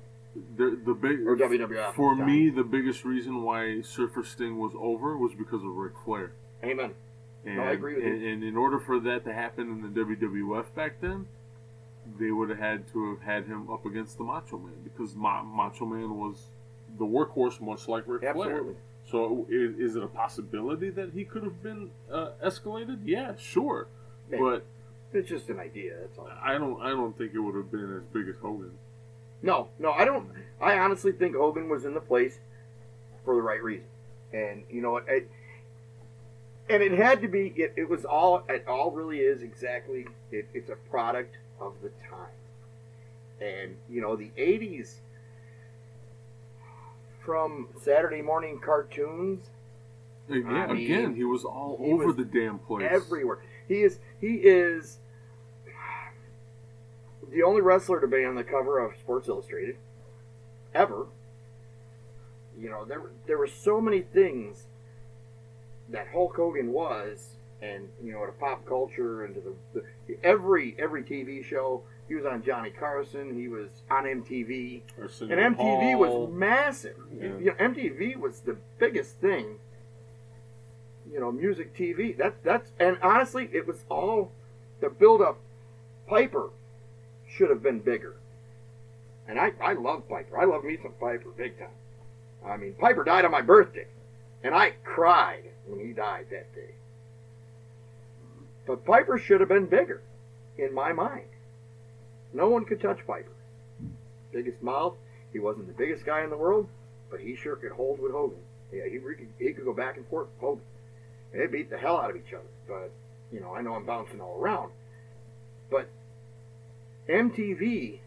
the the big Or WWF, For sorry. me, the biggest reason why Surfer Sting was over was because of Ric Flair. Amen. And, I agree with you. and, and in order for that to happen in the WWF back then, they would have had to have had him up against the Macho Man because Ma- Macho Man was the workhorse, much like Ric Flair. Absolutely. So, is, is it a possibility that he could have been uh, escalated? Yeah, sure, but It's just an idea. That's all. I don't. I don't think it would have been as big as Hogan. No, no, I don't. I honestly think Hogan was in the place for the right reason, and you know what? It, and it had to be. It, it was all. It all really is exactly. It, it's a product of the time, and you know the '80s. From Saturday morning cartoons Again, I mean, again, he was all he over was the damn place. everywhere. He is he is the only wrestler to be on the cover of Sports Illustrated ever. You know, there there were so many things that Hulk Hogan was, and you know, to pop culture and to the, the every every TV show. He was on Johnny Carson. He was on MTV. And MTV Hall. was massive. Yeah. You know, MTV was the biggest thing. You know, music TV. That that's and honestly, it was all the build up. Piper should have been bigger. And I I love Piper. I love me some Piper big time. I mean, Piper died on my birthday, and I cried when he died that day. But Piper should have been bigger, in my mind. No one could touch Piper biggest mouth. He wasn't the biggest guy in the world, but he sure could hold with Hogan. Yeah, he, he could go back and forth with Hogan. They beat the hell out of each other. But, you know, I know I'm bouncing all around. But MTV,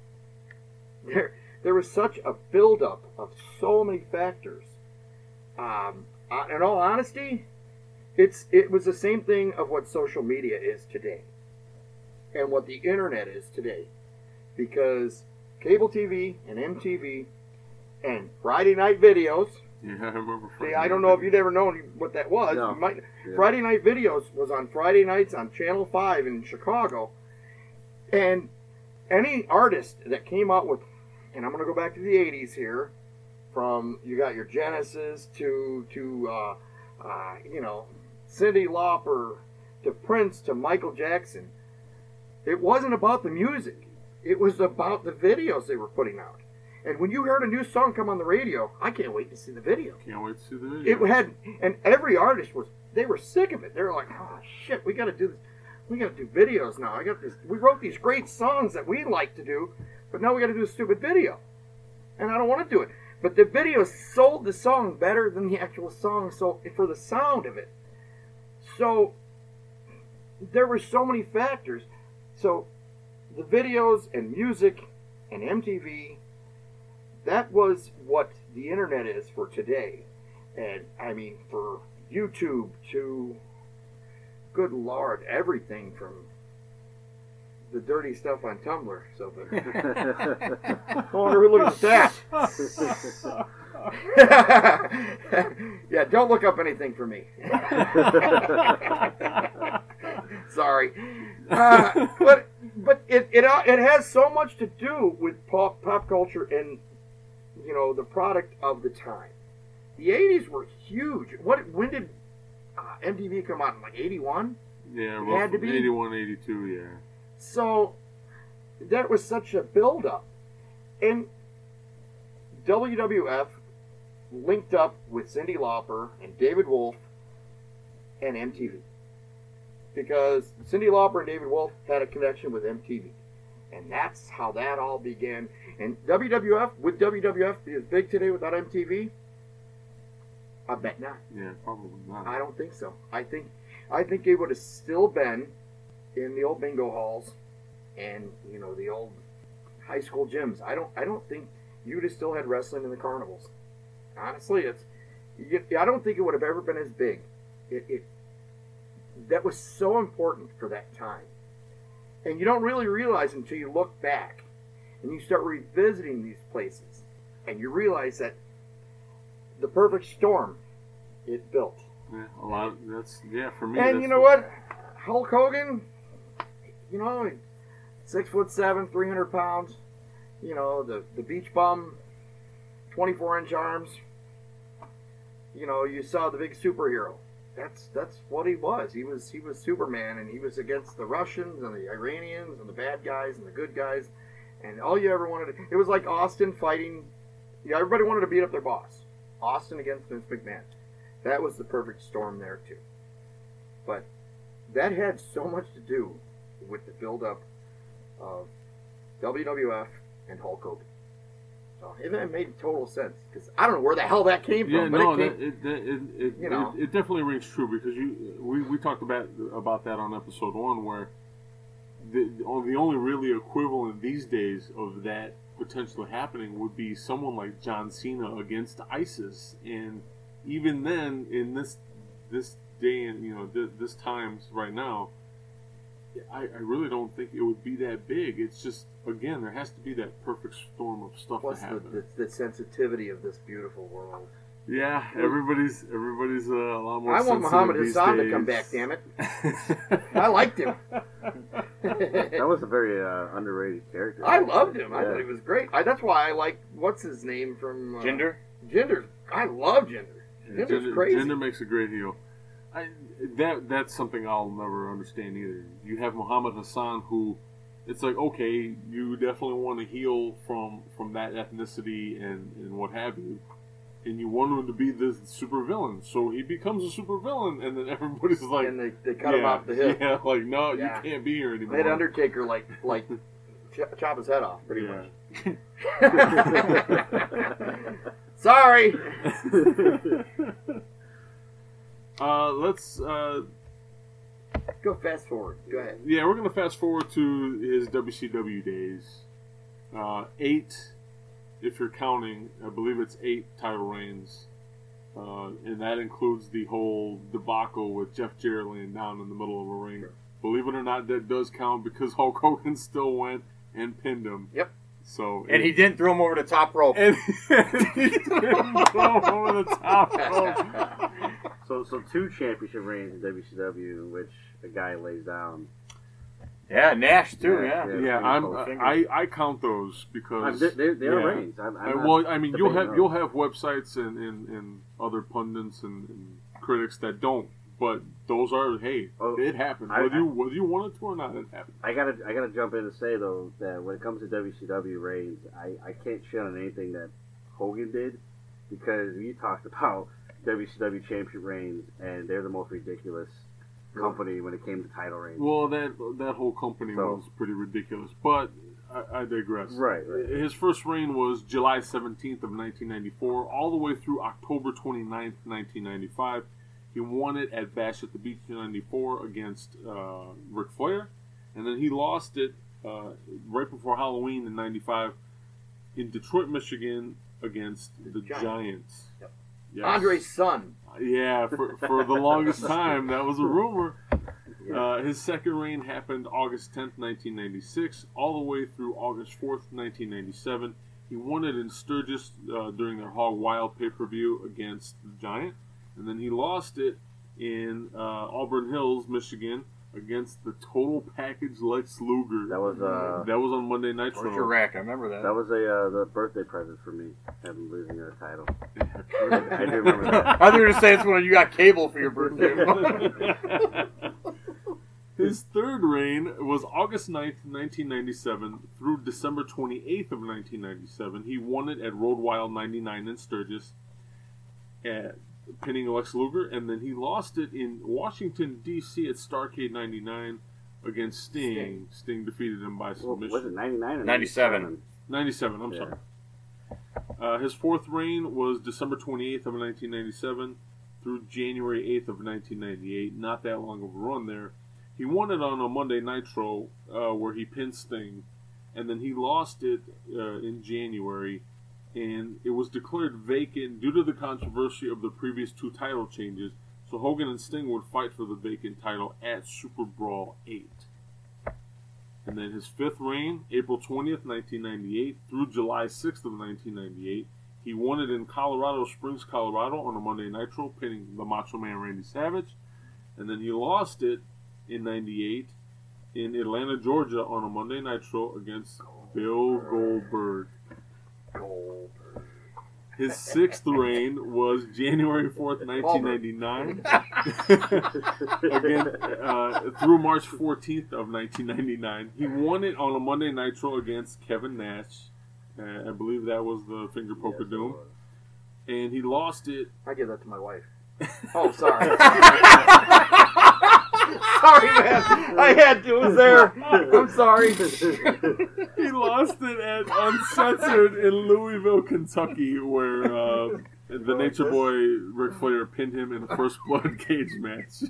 there, there was such a buildup of so many factors. Um, in all honesty, it's it was the same thing of what social media is today, and what the internet is today, because cable TV and MTV and Friday night videos. Yeah, I remember. Friday See, I don't know if you'd ever known what that was. No. Might. Yeah. Friday night videos was on Friday nights on Channel Five in Chicago, and any artist that came out with, and I'm going to go back to the '80s here, from you got your Genesis to to uh, uh, you know Cyndi Lauper to Prince to Michael Jackson. It wasn't about the music; it was about the videos they were putting out. And when you heard a new song come on the radio, I can't wait to see the video. Can't wait to see the video. It had, and every artist was, they were sick of it. They were like, oh shit, we got to do this. We got to do videos now. I got this. We wrote these great songs that we like to do, but now we got to do a stupid video, and I don't want to do it. But the video sold the song better than the actual song, so for the sound of it. So there were so many factors. So the videos and music and MTV, that was what the internet is for today. And I mean, for YouTube to, good lord, everything from the dirty stuff on Tumblr. So, I wonder who looks at that. yeah, don't look up anything for me. Sorry, uh, but but it, it uh, it has so much to do with pop pop culture and you know the product of the time. The '80s were huge. What when did uh, MTV come out? In like '81. Yeah, It had to be. 81, 82, yeah. So that was such a buildup. And WWF linked up with Cyndi Lauper and David Wolff and MTV. Because Cyndi Lauper and David Wolff had a connection with MTV. And that's how that all began. And WWF, would WWF be as big today without MTV? I bet not. Yeah, probably not. I don't think so. I think I think it would have still been in the old bingo halls and you know the old high school gyms. I don't I don't think you'd have still had wrestling in the carnivals. Honestly, it's you, I don't think it would have ever been as big. It, it that was so important for that time, and you don't really realize until you look back and you start revisiting these places, and you realize that the perfect storm it built. Yeah, a lot. That's yeah for me. And you know what? Hulk Hogan, you know, six foot seven, three hundred pounds. You know, the the beach bum, twenty four inch arms. You know, you saw the big superhero. That's that's what he was. He was he was Superman, and he was against the Russians and the Iranians and the bad guys and the good guys. And all you ever wanted to, it was like Austin fighting. Yeah, everybody wanted to beat up their boss. Austin against Vince McMahon. That was the perfect storm there too. But that had so much to do with the build-up of WWF and Hulk Hogan. So it, it made total sense because I don't know where the hell that came from, Yeah, but no, it that, came. it, that, it, it, You know. it, it definitely rings true because you we, we talked about about that on episode one where the the only really equivalent these days of that potentially happening would be someone like John Cena against ISIS, and even then, in this this day and you know th- this times right now, I, I really don't think it would be that big. It's just again there has to be that perfect storm of stuff Plus to the, happen. the, the sensitivity of this beautiful world. Yeah, everybody's everybody's uh, a lot more. I want sensitive Muhammad these Hassan to come back. Damn it! I liked him. that was a very uh, underrated character. I loved him. I thought he was great. I, that's why I like what's his name from uh, Jinder? Jinder. I love Jinder. Jinder's Jinder, crazy. Jinder makes a great heel. I, that that's something I'll never understand either. You have Muhammad Hassan, who it's like okay, you definitely want to heal from from that ethnicity and and what have you, and you want him to be this super villain. So he becomes a super villain, and then everybody's like, and they, they cut him off the hip. Yeah, like no, Yeah. you can't be here anymore. They had Undertaker like like ch- chop his head off pretty Yeah. much. Sorry. Uh, let's uh, Go fast forward. Go ahead. Yeah, we're gonna fast forward to his WCW days. Uh, eight, if you're counting, I believe it's eight title reigns, uh, and that includes the whole debacle with Jeff Jarrett laying down in the middle of a ring. Believe it or not, that does count because Hulk Hogan still went and pinned him. Yep. So And he didn't throw him over the top rope. and he didn't throw him over the top rope. So, so two championship reigns in WCW in which a guy lays down. Yeah, Nash too. Yeah, Yeah. yeah. Yeah, I'm. I, I count those because they- they're, they're yeah. reigns. I'm, I'm not well, I mean, you'll have those. you'll have websites and, and, and other pundits and, and critics that don't, but those are hey, Oh, it happened I- whether you whether you want it to or not, it happened. I gotta, I gotta jump in and say though that when it comes to WCW reigns, I, I can't shit on anything that Hogan did because we talked about WCW championship reigns and they're the most ridiculous company when it came to title reigns. Well, that that whole company So- was pretty ridiculous, but I, I digress. Right, right. His first reign was July 17th of 1994, all the way through October 29th, 1995. He won it at Bash at the Beach in 94 against uh, Ric Flair, and then he lost it uh, right before Halloween in 95 in Detroit, Michigan against the Giants. Giants. Yes. Andre's son. Yeah, for, for the longest time, that was a rumor. Uh, his second reign happened August 10th, 1996, all the way through August 4th, 1997. He won it in Sturgis uh, during their Hog Wild pay per view against the Giant, and then he lost it in uh, Auburn Hills, Michigan, against the Total Package Lex Luger. That was uh, That was on Monday Nitro. Torture rack. I remember that. that was a uh, the birthday present for me, having losing a title. I do remember that. I thought you were gonna say it's when you got cable for your birthday. His third reign was August 9th, 1997 through December 28th of 1997. He won it at Road Wild 99 in Sturgis, at pinning Lex Luger, and then he lost it in Washington, D.C. at Starrcade 99 against Sting. Sting, defeated him by Well, submission. was it 99 or 97? 97, I'm Yeah. sorry. Uh, his fourth reign was December 28th of 1997 through January 8th of 1998. Not that long of a run there. He won it on a Monday Nitro uh, where he pinned Sting, and then he lost it uh, in January, and it was declared vacant due to the controversy of the previous two title changes. So Hogan and Sting would fight for the vacant title at Super Brawl 8. And then his fifth reign, April 20th, 1998 through July 6th of 1998. He won it in Colorado Springs, Colorado on a Monday Nitro, pinning the Macho Man Randy Savage. And then he lost it in 98 in Atlanta, Georgia on a Monday Nitro against Bill Goldberg. His sixth reign was January 4th, 1999 again uh, through March 14th of 1999. He won it on a Monday Nitro against Kevin Nash. Uh, I believe that was the finger poke of doom, and he lost it. I give that to my wife. Oh, sorry. sorry, man. I had to. It was there. I'm sorry. He lost it at Uncensored in Louisville, Kentucky, where uh, the Nature Boy Ric Flair pinned him in a first blood cage match.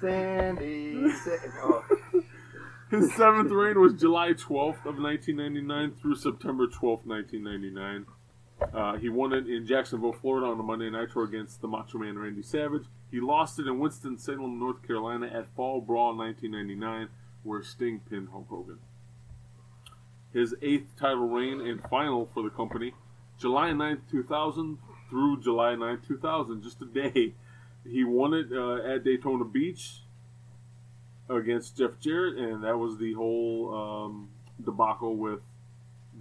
Sandy. Sa- oh. His seventh reign was July 12th of 1999 through September 12th, 1999. Uh, he won it in Jacksonville, Florida on a Monday Nitro against the Macho Man Randy Savage. He lost it in Winston-Salem, North Carolina at Fall Brawl 1999 where Sting pinned Hulk Hogan. His eighth title reign and final for the company, July 9th, 2000 through July 9th, 2000, just a day. He won it uh, at Daytona Beach against Jeff Jarrett, and that was the whole um, debacle with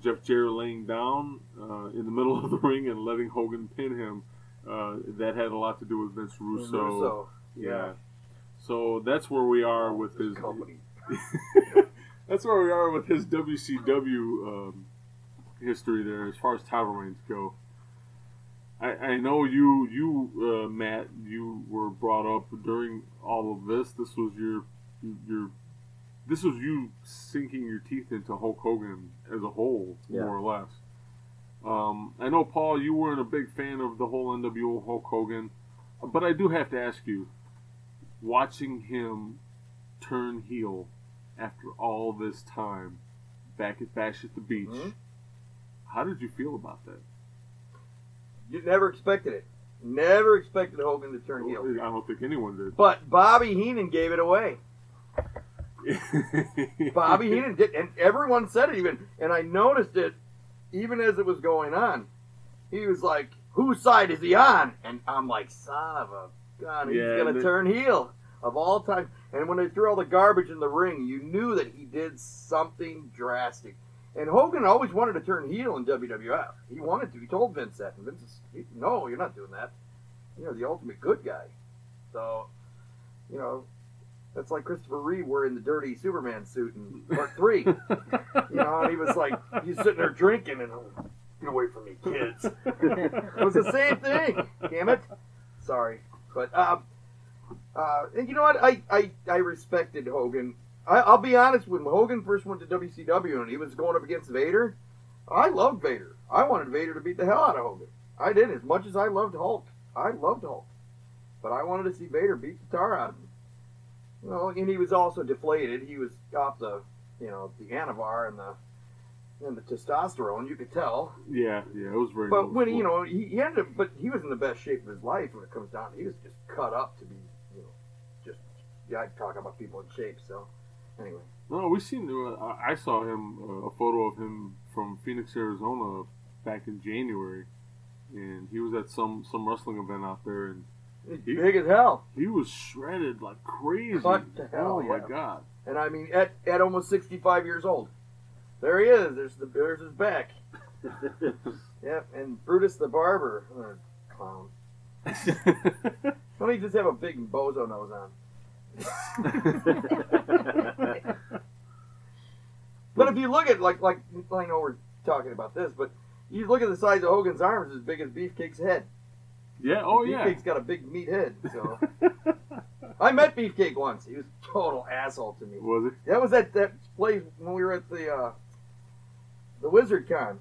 Jeff Jarrett laying down uh, in the middle of the ring and letting Hogan pin him. Uh, that had a lot to do with Vince Russo. Russo. Yeah. So that's where we are with his Company. that's where we are with his WCW um, history there, as far as title reigns go. I, I know you, you uh, Matt, you were brought up during all of this. This was your, your, this was you sinking your teeth into Hulk Hogan as a whole, Yeah. more or less. Um, I know, Paul, you weren't a big fan of the whole NWO Hulk Hogan, but I do have to ask you, watching him turn heel after all this time back at Bash at the Beach, Mhm. how did you feel about that? You never expected it. Never expected Hogan to turn heel. I don't think anyone did. But Bobby Heenan gave it away. Bobby Heenan did, and everyone said it even, and I noticed it even as it was going on. He was like, "Whose side is he on?" And I'm like, "Son of a gun, he's Yeah, gonna turn heel of all time." And when they threw all the garbage in the ring, you knew that he did something drastic. And Hogan always wanted to turn heel in WWF. He wanted to. He told Vince that, and Vince is, "No, you're not doing that. You're the ultimate good guy." So, you know, that's like Christopher Reeve wearing the dirty Superman suit in part three. You know, and he was like, he's sitting there drinking and, get away from me, kids. it was the same thing. Damn it. Sorry. But, um, uh, and you know what? I, I, I respected Hogan. I, I'll be honest, when Hogan first went to WCW and he was going up against Vader, I loved Vader. I wanted Vader to beat the hell out of Hogan. I did, as much as I loved Hulk. I loved Hulk. But I wanted to see Vader beat the tar out of him. Well, and he was also deflated. He was off the, you know, the Anavar and the and the testosterone. You could tell. yeah, yeah, it was very. But when you know he, he ended up, but he was in the best shape of his life when it comes down. He was just cut up to be, you know, just yeah, I talk about people in shape. So anyway, No, we seen. Uh, I saw him uh, a photo of him from Phoenix, Arizona, back in January, and he was at some some wrestling event out there, and He- big as hell. he was shredded like crazy. What the hell, oh my yeah. god! And I mean, at, at almost 65 years old, there he is. There's the there's his back. Yep, and Brutus the barber, uh, clown. Don't he just have a big bozo nose on? But if you look at like like I know we're talking about this, but you look at the size of Hogan's arms, as big as Beefcake's head. Yeah. Oh yeah. Beefcake's got a big meat head. So I met Beefcake once. He was a total asshole to me. Was it? That was at that place when we were at the uh, the Wizard Con.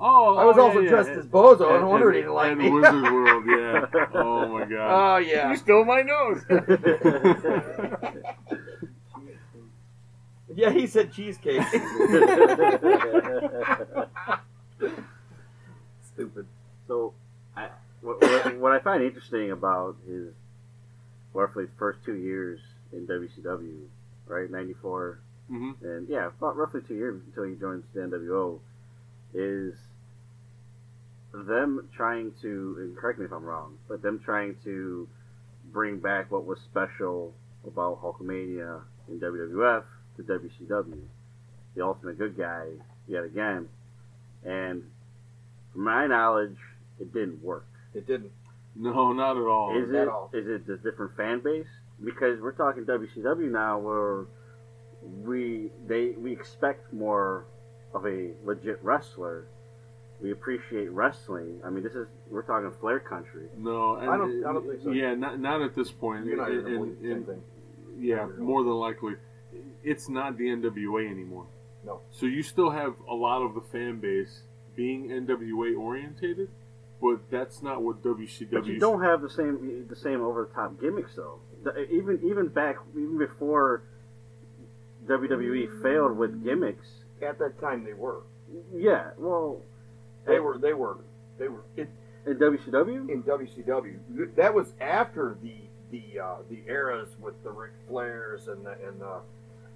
Oh, I was oh, also yeah, dressed yeah. as Bozo. And- no wonder he and- didn't like and me. Wizard World, yeah. Oh my god. Oh yeah. You stole my nose. Yeah, he said cheesecake. Stupid. So, I, what, what, what I find interesting about his roughly first two years in WCW, right, '94, hmm and yeah, about roughly two years until he joins the NWO, is them trying to, and correct me if I'm wrong, but them trying to bring back what was special about Hulkamania in WWF to WCW, the ultimate good guy yet again, and from my knowledge, it didn't work. It didn't. No, not at all. Is at it? all. Is it the different fan base? Because we're talking WCW now, where we they we expect more of a legit wrestler. We appreciate wrestling. I mean, this is we're talking Flair country. No, and, I don't- I don't think so. Yeah, not not at this point. You're not And- even and- same and- thing. Yeah, more than likely, it's not the NWA anymore. No. So you still have a lot of the fan base being NWA orientated, but that's not what WCW. But you don't have the same the same over the top gimmicks though. The- even even back even before WWE failed with gimmicks. At that time, they were. Yeah, well, They were. They were. They were. It, in WCW. in WCW. That was after the the uh, the eras with the Ric Flairs and the and the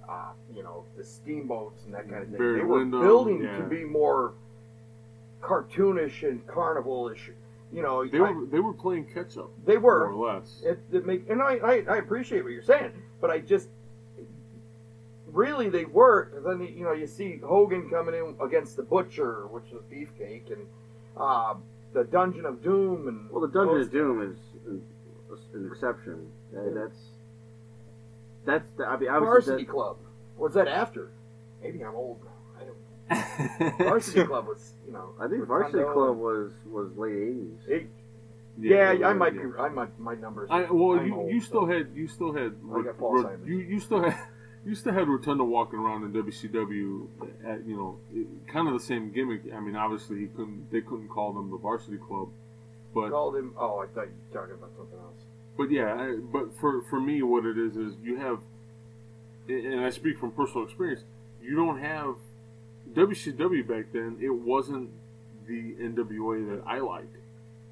uh, you know the steamboats and that kind of thing. Barry they were Windham, building yeah. to be more cartoonish and carnival-ish. You know, They I- were they were playing catch up, they were. more or less. It, it make, and I, I, I appreciate what you're saying, but I just really they were. Then you know you see Hogan coming in against the Butcher, which was Beefcake, and uh, the Dungeon of Doom, and Well, the Dungeon of Doom is an, an exception. Uh, that's that's the, I mean obviously Varsity that, Club. Was that after? Maybe I'm old now. I don't. Varsity Club was, you know. I think Varsity Rondo Club and- was was late eighties. It, yeah, yeah, I might be. I might. My numbers. I, well, I'm you, old, you so- still had you still had I got Paul Ro- Simon. you you still had you still had Rotunda walking around in WCW at you know it- kind of the same gimmick. I mean, obviously he couldn't they couldn't call them the Varsity Club, but called him. Oh, I thought you were talking about something else. but yeah, I, but for for me, what it is is you have, and I speak from personal experience. You don't have WCW back then. It wasn't the NWA that I liked,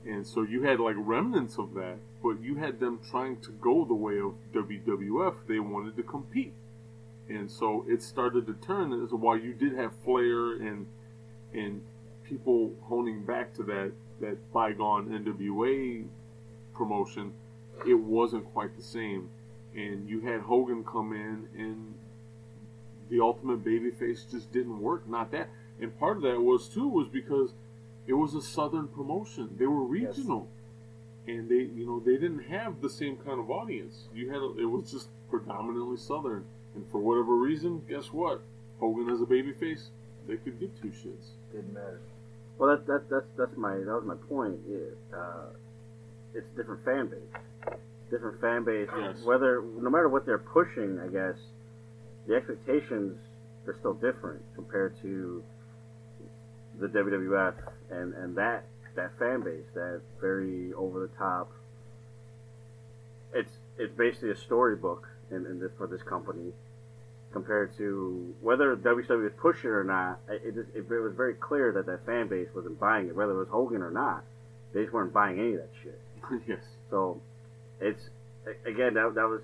and so you had like remnants of that. But you had them trying to go the way of WWF. They wanted to compete, and so it started to turn. As why you did have Flair and and people honing back to that that bygone NWA promotion it wasn't quite the same. And you had Hogan come in, and the ultimate babyface just didn't work. Not that, and part of that was too was because it was a southern promotion. They were Yes. regional, and they, you know, they didn't have the same kind of audience. You had a, it was just predominantly southern, and for whatever reason, guess what? Hogan as a babyface, they could give two shits. Didn't matter. Well, that, that that's that's my that was my point. It, uh, it's a different fan base, different fan base. Yes. Whether no matter what they're pushing, I guess the expectations are still different compared to the WWF and and that that fan base, that very over the top. It's it's basically a storybook in, in this, for this company compared to whether WCW was pushing it or not. It, it, it was very clear that that fan base wasn't buying it, whether it was Hogan or not. They just weren't buying any of that shit. yes. So it's again that, that was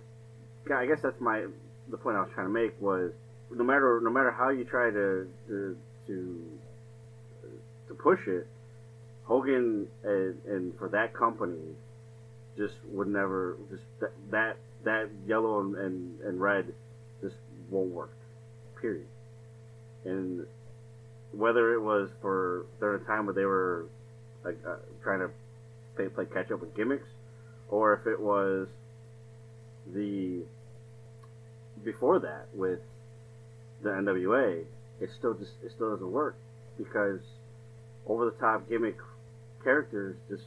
I guess that's my the point I was trying to make was no matter no matter how you try to to to, to push it, Hogan and, and for that company just would never just that that, that yellow and, and, and red just won't work. Period. And whether it was for during a time where they were like uh, trying to play, play catch up with gimmicks, or if it was the before that with the NWA, it still just it still doesn't work because over the top gimmick characters just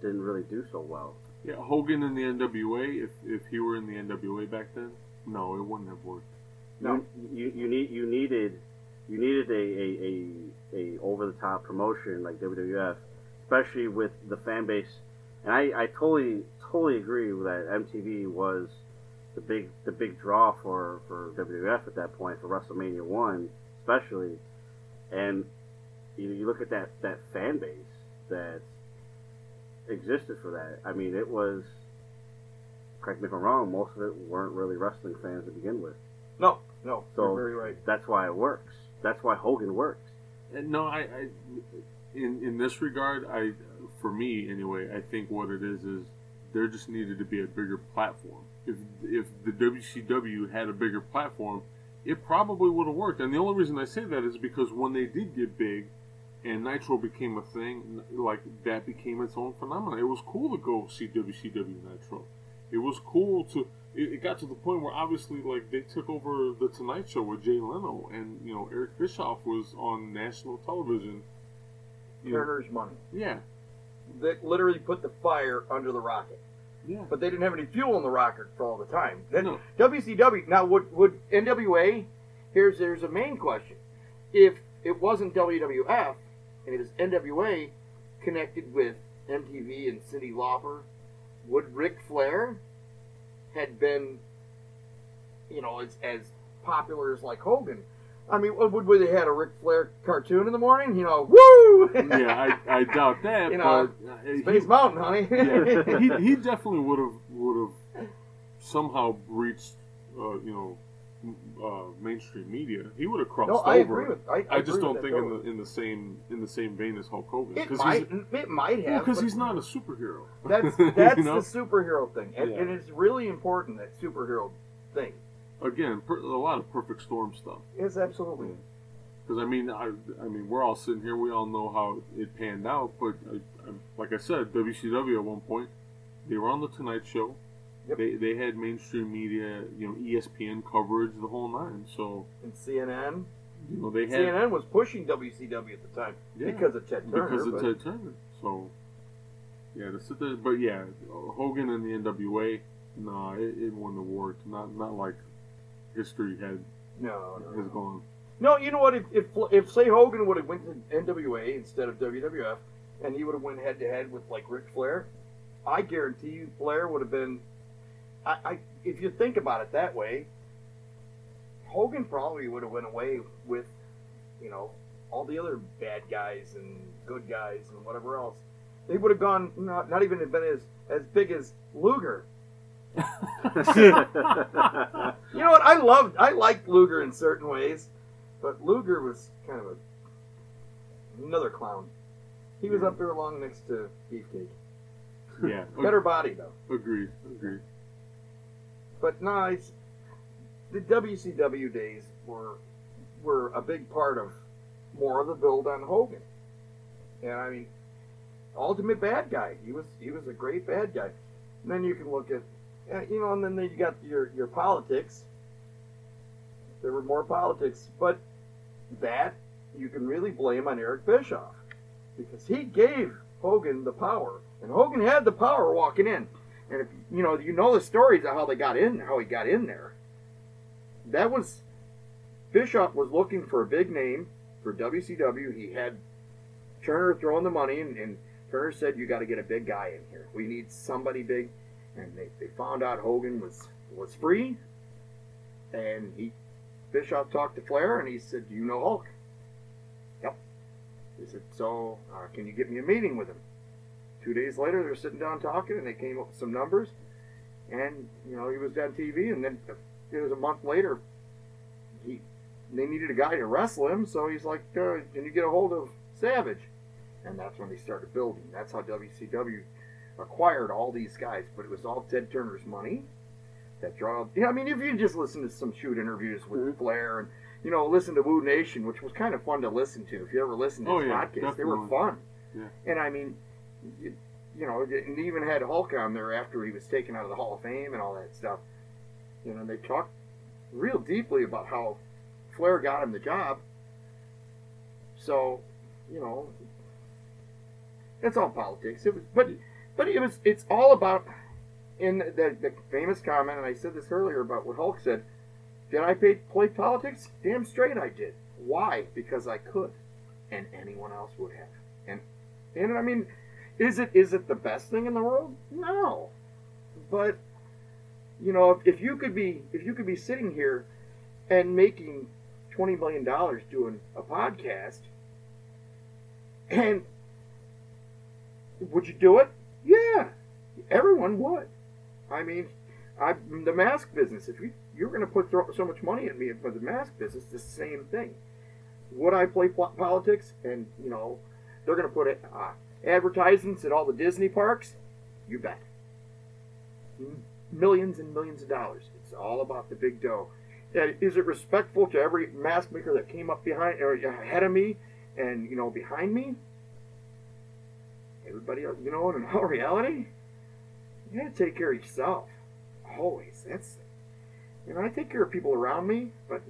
didn't really do so well. Yeah, Hogan in the NWA. If if he were in the NWA back then, no, it wouldn't have worked. No, you, you need you needed you needed a, a, a, a over the top promotion like WWF, especially with the fan base. And I, I totally totally agree with that MTV was the big the big draw for, for WWF at that point for WrestleMania one especially. And you, you look at that, that fan base that existed for that. I mean, it was. Correct me if I'm wrong. Most of it weren't really wrestling fans to begin with. No, no, So you're very right. that's why it works. That's why Hogan works. And no, I, I in in this regard, I for me anyway, I think what it is is there just needed to be a bigger platform. If if the WCW had a bigger platform, it probably would have worked. And the only reason I say that is because when they did get big, and Nitro became a thing, like that became its own phenomenon. It was cool to go see WCW Nitro. It was cool to. It, it got to the point where obviously, like they took over the Tonight Show with Jay Leno, and you know Eric Bischoff was on national television. Know, Turner's money. yeah, That literally put the fire under the rocket. Yeah. But they didn't have any fuel in the rocket for all the time. Then No. WCW now would would NWA? Here's there's a main question. If it wasn't WWF and it was NWA connected with MTV and Cyndi Lauper, would Ric Flair had been, you know, as as popular as like Hogan? I mean, would would they had a Ric Flair cartoon in the morning? You know, woo! yeah, I, I doubt that. You know, but uh, he- Space Mountain, honey. yeah, he, he definitely would have would have somehow reached, uh, you know, uh, mainstream media. He would have crossed no, over. I agree with. I, I just agree don't with think in the in the same in the same vein as Hulk Hogan It he's might, it might have. because but he's not a superhero. That's You that's know? the superhero thing, and, Yeah. and it's really important that superhero thing. Again, per, a lot of perfect storm stuff. It's absolutely. Because I mean, I, I mean, we're all sitting here. We all know how it panned out. But I, I, like I said, WCW at one point, they were on the Tonight Show. Yep. They they had mainstream media, you know, ESPN coverage, the whole nine. So And CNN, you know they had CNN was pushing WCW at the time Yeah, because of Ted Turner. because of but Ted Turner. So yeah, to sit there, but yeah, Hogan and the NWA, nah, it, it wouldn't have worked. Not not like history had no, no, has gone. no. You know what? If if, if say Hogan would have went to NWA instead of WWF, and he would have went head to head with like Ric Flair, I guarantee you Flair would have been. I, I if you think about it that way, Hogan probably would have went away with, you know, all the other bad guys and good guys and whatever else. They would have gone not not even been as as big as Luger. You know what? I loved, I liked Luger in certain ways, but Luger was kind of a another clown. He was up there along next to Beefcake. Yeah, Better body though. agreed, agreed. But no, the WCW days were were a big part of more of the build on Hogan. And I mean, ultimate bad guy. He was he was a great bad guy. And then you can look at, uh, you know, and then you got your your politics. There were more politics, but that you can really blame on Eric Bischoff because he gave Hogan the power, and Hogan had the power walking in. And if you know, you know the stories of how they got in, how he got in there. That was Bischoff was looking for a big name for WCW. He had Turner throwing the money, and, and Turner said, "You got to get a big guy in here. We need somebody big." And they, they found out Hogan was was free, and he Bischoff talked to Flair, and he said, "Do you know Hulk?" Yep. He said, "So uh, can you get me a meeting with him?" Two days later, they're sitting down talking, and they came up with some numbers. and you know he was on TV, and then it was a month later. He they needed a guy to wrestle him, so he's like, uh, "Can you get a hold of Savage?" And that's when they started building. That's how WCW acquired all these guys, but it was all Ted Turner's money that draw. Yeah, I mean, if you just listen to some shoot interviews with Mm-hmm. Flair and you know listen to Woo Nation, which was kind of fun to listen to. If you ever listened to Oh, his yeah, podcasts, they were fun. Yeah. And I mean, you, you know, and they even had Hulk on there after he was taken out of the Hall of Fame and all that stuff. You know, they talked real deeply about how Flair got him the job. So, you know, it's all politics. It was, but but it was it's all about in the, the famous comment, and I said this earlier about what Hulk said. Did I pay, play politics? Damn straight I did. Why? Because I could, and anyone else would have. And and I mean, is it is it the best thing in the world? No, but you know, if, if you could be if you could be sitting here and making twenty million dollars doing a podcast, and would you do it? Yeah, everyone would. I mean, I the mask business. If you you're going to put so much money at me for the mask business, the same thing. Would I play po- politics? And you know, they're going to put uh, advertisements at all the Disney parks. You bet. Millions and millions of dollars. It's all about the big dough. And is it respectful to every mask maker that came up behind or ahead of me, and you know behind me? Everybody else, you know, what? in all reality, you got to take care of yourself. Always. That's you know, I take care of people around me, but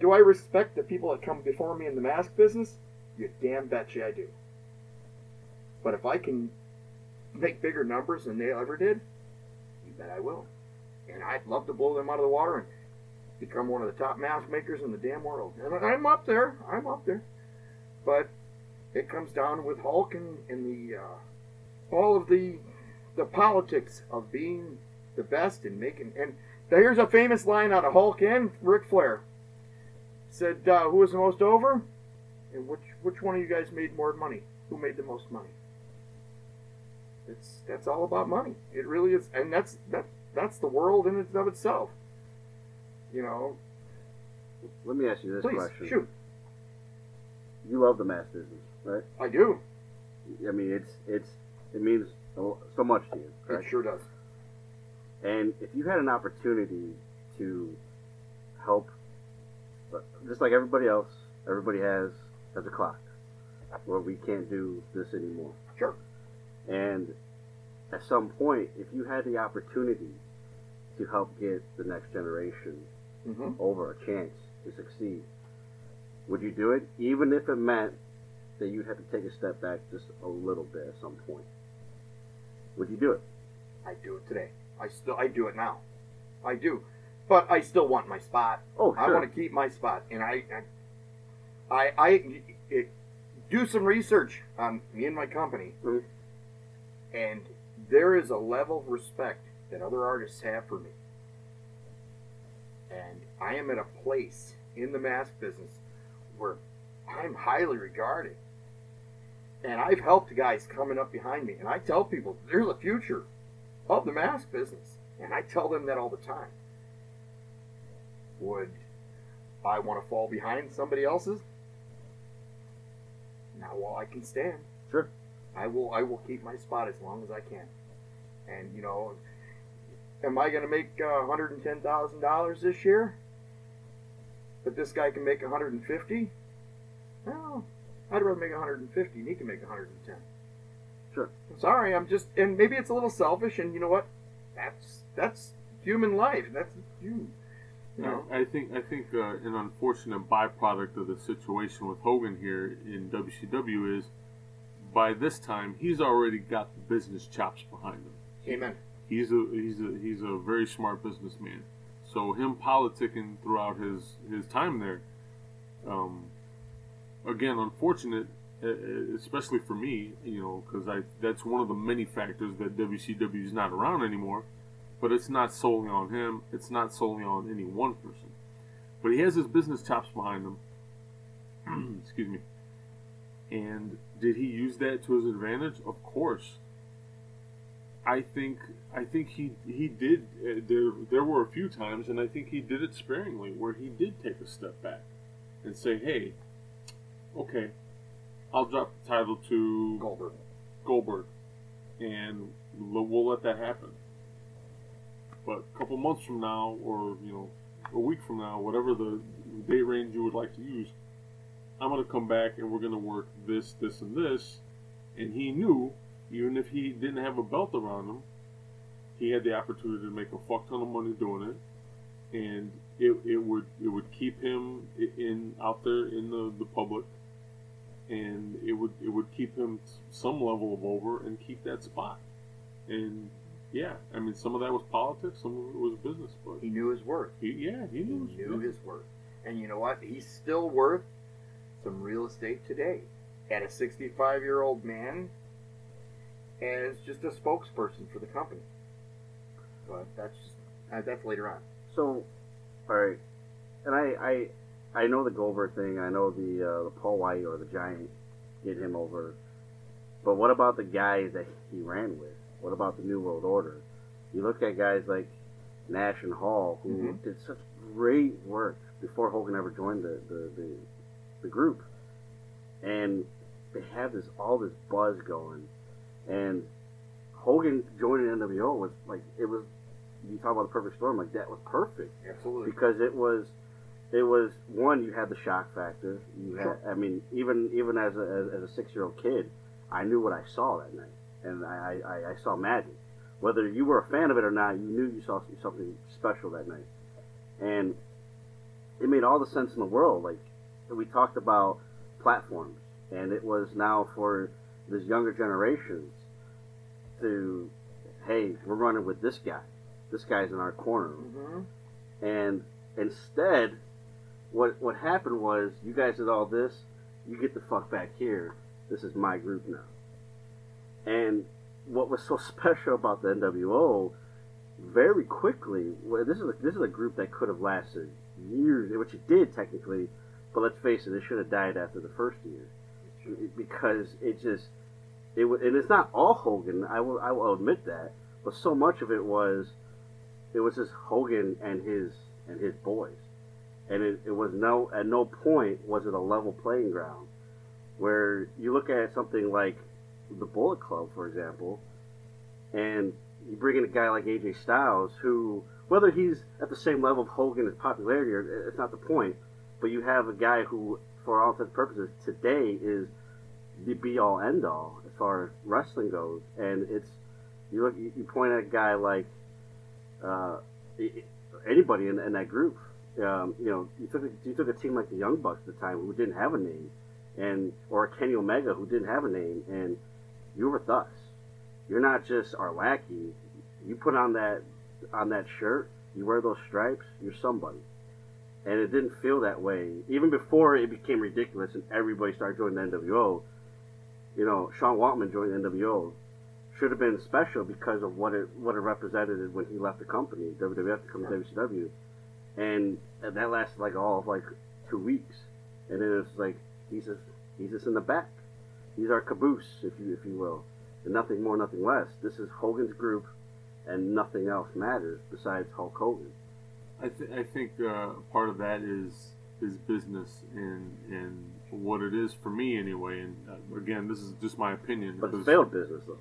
do I respect the people that come before me in the mask business? You damn betcha I do. But if I can make bigger numbers than they ever did, you bet I will. And I'd love to blow them out of the water and become one of the top mask makers in the damn world. And I'm up there. I'm up there. But it comes down with Hulk and, and the uh, all of the the politics of being the best and making and here's a famous line out of Hulk and Ric Flair. Said, uh, "Who was the most over? And which which one of you guys made more money? Who made the most money?" It's that's all about money. It really is, and that's that that's the world in and of itself. You know, Let me ask you this please question. shoot. You love the mass business, right? I do. I mean, it's it's it means so so much to you, It sure does. And if you had an opportunity to help, just like everybody else, everybody has has a clock where we can't do this anymore. Sure. And at some point, if you had the opportunity to help get the next generation hmm over a chance to succeed, would you do it, even if it meant that you'd have to take a step back just a little bit at some point? Would you do it? I do it today. I still I do it now. I do, but I still want my spot. Oh, sure. I want to keep my spot, and I, I, I, I it, do some research on me and my company, Mhm. and there is a level of respect that other artists have for me, and I am at a place in the mask business where I'm highly regarded, and I've helped guys coming up behind me, and I tell people there's a future of the mask business, and I tell them that all the time. Would I want to fall behind somebody else's? Not while I can stand. Sure. I will. I will keep my spot as long as I can. And you know, am I going to make uh, one hundred and ten thousand dollars this year? But this guy can make one hundred and fifty. Well, I'd rather make one hundred and fifty, and he can make one hundred and ten. Sure. I'm sorry. I'm just, and maybe it's a little selfish, and you know what? That's that's human life. That's you. You know. I think I think uh, an unfortunate byproduct of the situation with Hogan here in WCW is by this time he's already got the business chops behind him. Amen. He's a he's a he's a very smart businessman. So him politicking throughout his his time there, um, again, unfortunate, especially for me, you know, because I that's one of the many factors that WCW is not around anymore. But it's not solely on him. It's not solely on any one person. But he has his business chops behind him. Excuse me. And did he use that to his advantage? Of course. I think I think he he did. Uh, there there were a few times, and I think he did it sparingly, where he did take a step back and say, "Hey, okay, I'll drop the title to Goldberg. Goldberg, and we'll let that happen." But a couple months from now, or you know, a week from now, whatever the date range you would like to use, I'm gonna come back and we're gonna work this, this, and this. And he knew, even if he didn't have a belt around him, he had the opportunity to make a fuck ton of money doing it, and it, it would it would keep him in out there in the, the public, and it would it would keep him some level of over and keep that spot. And yeah, I mean some of that was politics, some of it was business, but He knew his worth. he, yeah, he He knew, knew his worth. And you know what? He's still worth some real estate today. At a 65 year old man as just a spokesperson for the company. But that's just, uh, that's later on. So, all right, and I I I know the Goldberg thing. I know the uh, the Paul White or the Giant get him over. But what about the guys that he ran with? What about the New World Order? You look at guys like Nash and Hall, who Mhm. did such great work before Hogan ever joined the, the, the, the group, and they have this all this buzz going, and Hogan joining NWO was like it was. You talk about the perfect storm, like that was perfect Absolutely. because it was it was one you had the shock factor. You had Sure. i mean even even as a as, a six year old kid i knew what i saw that night. And I, I i saw magic. Whether you were a fan of it or not you knew you saw something special that night. And it made all the sense in the world. Like we talked about platforms. And it was now for this younger generations to hey we're running with this guy. This guy's in our corner. Hmm and instead, what what happened was you guys did all this. You get the fuck back here. This is my group now. And what was so special about the NWO, very quickly, well, this is a, this is a group that could have lasted years, which it did technically. But let's face it, it should have died after the first year because it just it wa- and it's not all Hogan. I will I will admit that, but so much of it was it was just Hogan and his and his boys, and it, it was no at no point was it a level playing ground. Where you look at something like the Bullet Club, for example, and you bring in a guy like AJ Styles, who whether he's at the same level of Hogan as popularity, or it's not the point, but you have a guy who, for all intents and purposes, today is the be all end all as far as wrestling goes, and it's you look you, point at a guy like uh, anybody in, in that group. Um, you know, you took a, you took a team like the Young Bucks at the time who didn't have a name, and or Kenny Omega who didn't have a name, and you were with us. You're not just our lackey. You put on that on that shirt, you wear those stripes, you're somebody. And it didn't feel that way even before it became ridiculous and everybody started joining the NWO. You know, Sean Waltman joined the NWO should have been special because of what it what it represented when he left the company, WWF to come to WCW, and that lasted like all of like two weeks, and then it's like he's just he's just in the back, he's our caboose, if you if you will, and nothing more, nothing less. This is Hogan's group, and nothing else matters besides Hulk Hogan. I, th- I think uh, part of that is is business and and what it is for me anyway. And uh, again, this is just my opinion. But it's because- failed business though.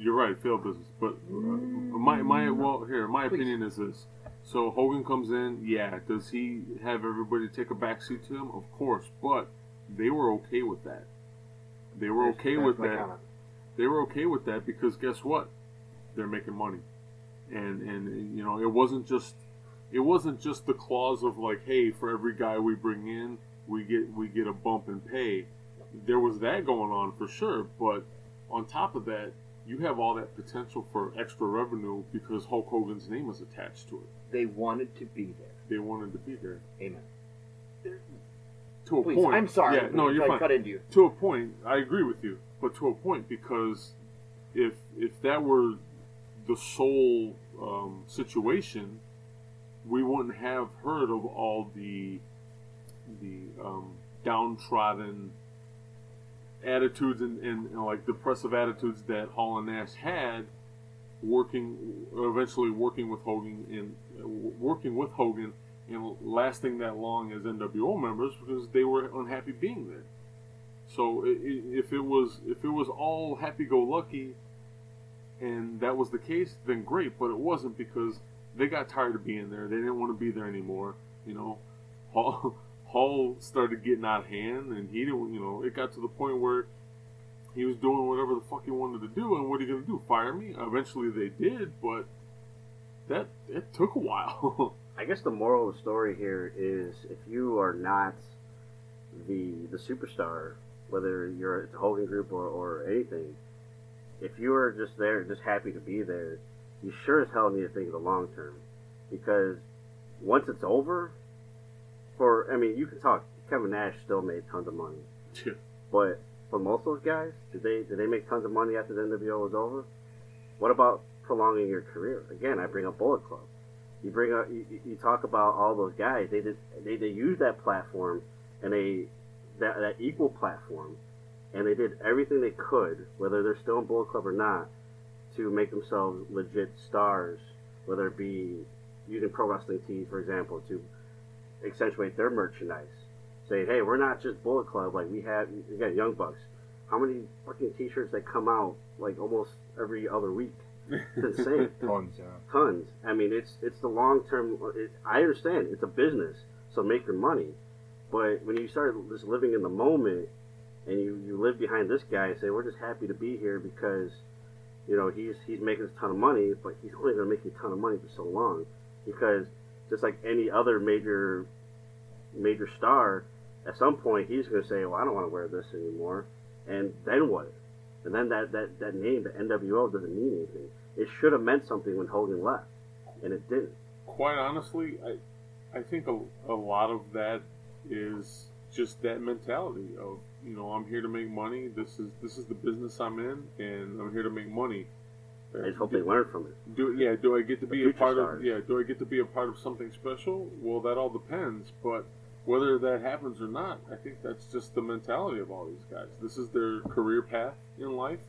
You're right, failed business. But uh, my my well here, my opinion is this. So Hogan comes in, yeah. Does he have everybody take a backseat to him? Of course, but they were okay with that. They were okay That's with that. comment. They were okay with that because guess what? They're making money, and and you know it wasn't just it wasn't just the clause of like, hey, for every guy we bring in, we get we get a bump in pay. There was that going on for sure, but on top of that, you have all that potential for extra revenue because Hulk Hogan's name is attached to it. They wanted to be there. They wanted to be there Amen. to a Please, point. I'm sorry. Yeah, no, you're I fine. cut into you. to a point, I agree with you, but to a point because if if that were the sole um, situation, we wouldn't have heard of all the the um, downtrodden attitudes and, and, and like depressive attitudes that Hall and Nash had working, eventually working with Hogan and working with Hogan and lasting that long as NWO members because they were unhappy being there. So if it was if it was all happy-go-lucky, and that was the case, then great. But it wasn't because they got tired of being there. They didn't want to be there anymore. You know, Hall Hall started getting out of hand, and he didn't. You know, it got to the point where he was doing whatever the fuck he wanted to do, and what are you gonna do? Fire me? Eventually they did, but that it took a while. I guess the moral of the story here is if you are not the the superstar, whether you're at the Hogan Group or, or anything, if you are just there, just happy to be there, you sure as hell need to think of the long term, because once it's over, for I mean, you can talk. Kevin Nash still made tons of money, Yeah. but for most of those guys, did they did they make tons of money after the NWO was over? What about prolonging your career? Again, I bring up Bullet Club. You bring up you, you- talk about all those guys. They did they they used that platform and they that that equal platform, and they did everything they could, whether they're still in Bullet Club or not, to make themselves legit stars. Whether it be using pro wrestling tees, for example, to accentuate their merchandise. Saying, hey, we're not just Bullet Club. Like we you got Young Bucks. How many fucking T-shirts that come out like almost every other week? It's insane Tons, yeah. tons. I mean, it's it's the long term. I understand it's a business, so make your money. But when you start just living in the moment, and you, you live behind this guy and say we're just happy to be here because, you know, he's he's making a ton of money, but he's only going to make you a ton of money for so long, because just like any other major major star, at some point he's going to say, well, I don't want to wear this anymore, and then what? And then that, that, that name, the NWO, doesn't mean anything. It should have meant something when Hogan left, and it didn't. quite honestly, I I think a, a lot of that is just that mentality of you know I'm here to make money. This is this is the business I'm in, and I'm here to make money. I just hope they learn from it. Do yeah? Do I get to be a part stars. of yeah? Do I get to be a part of something special? Well, that all depends. But whether that happens or not, I think that's just the mentality of all these guys. This is their career path in life.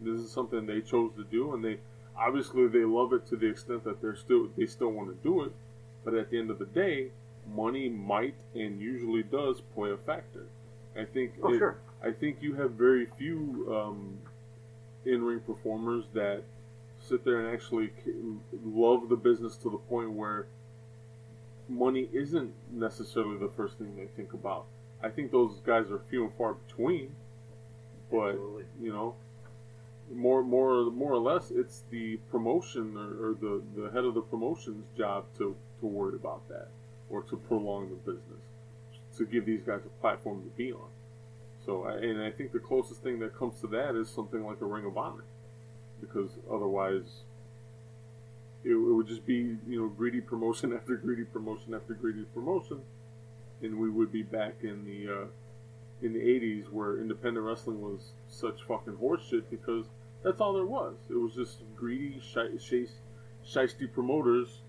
This is something they chose to do, and they obviously they love it to the extent that they're still they still want to do it. But at the end of the day, money might and usually does play a factor. I think Oh, it- sure. I think you have very few um, in-ring performers that sit there and actually love the business to the point where money isn't necessarily the first thing they think about. I think those guys are few and far between, but Absolutely. you know, more more more or less, it's the promotion or, or the the head of the promotion's job to to worry about that or to prolong the business, to give these guys a platform to be on. So, and I think the closest thing that comes to that is something like a Ring of Honor, because otherwise, it, it would just be you know greedy promotion after greedy promotion after greedy promotion, and we would be back in the uh, in the '80s where independent wrestling was such fucking horseshit because that's all there was. It was just greedy, shi- shi- shisty promoters,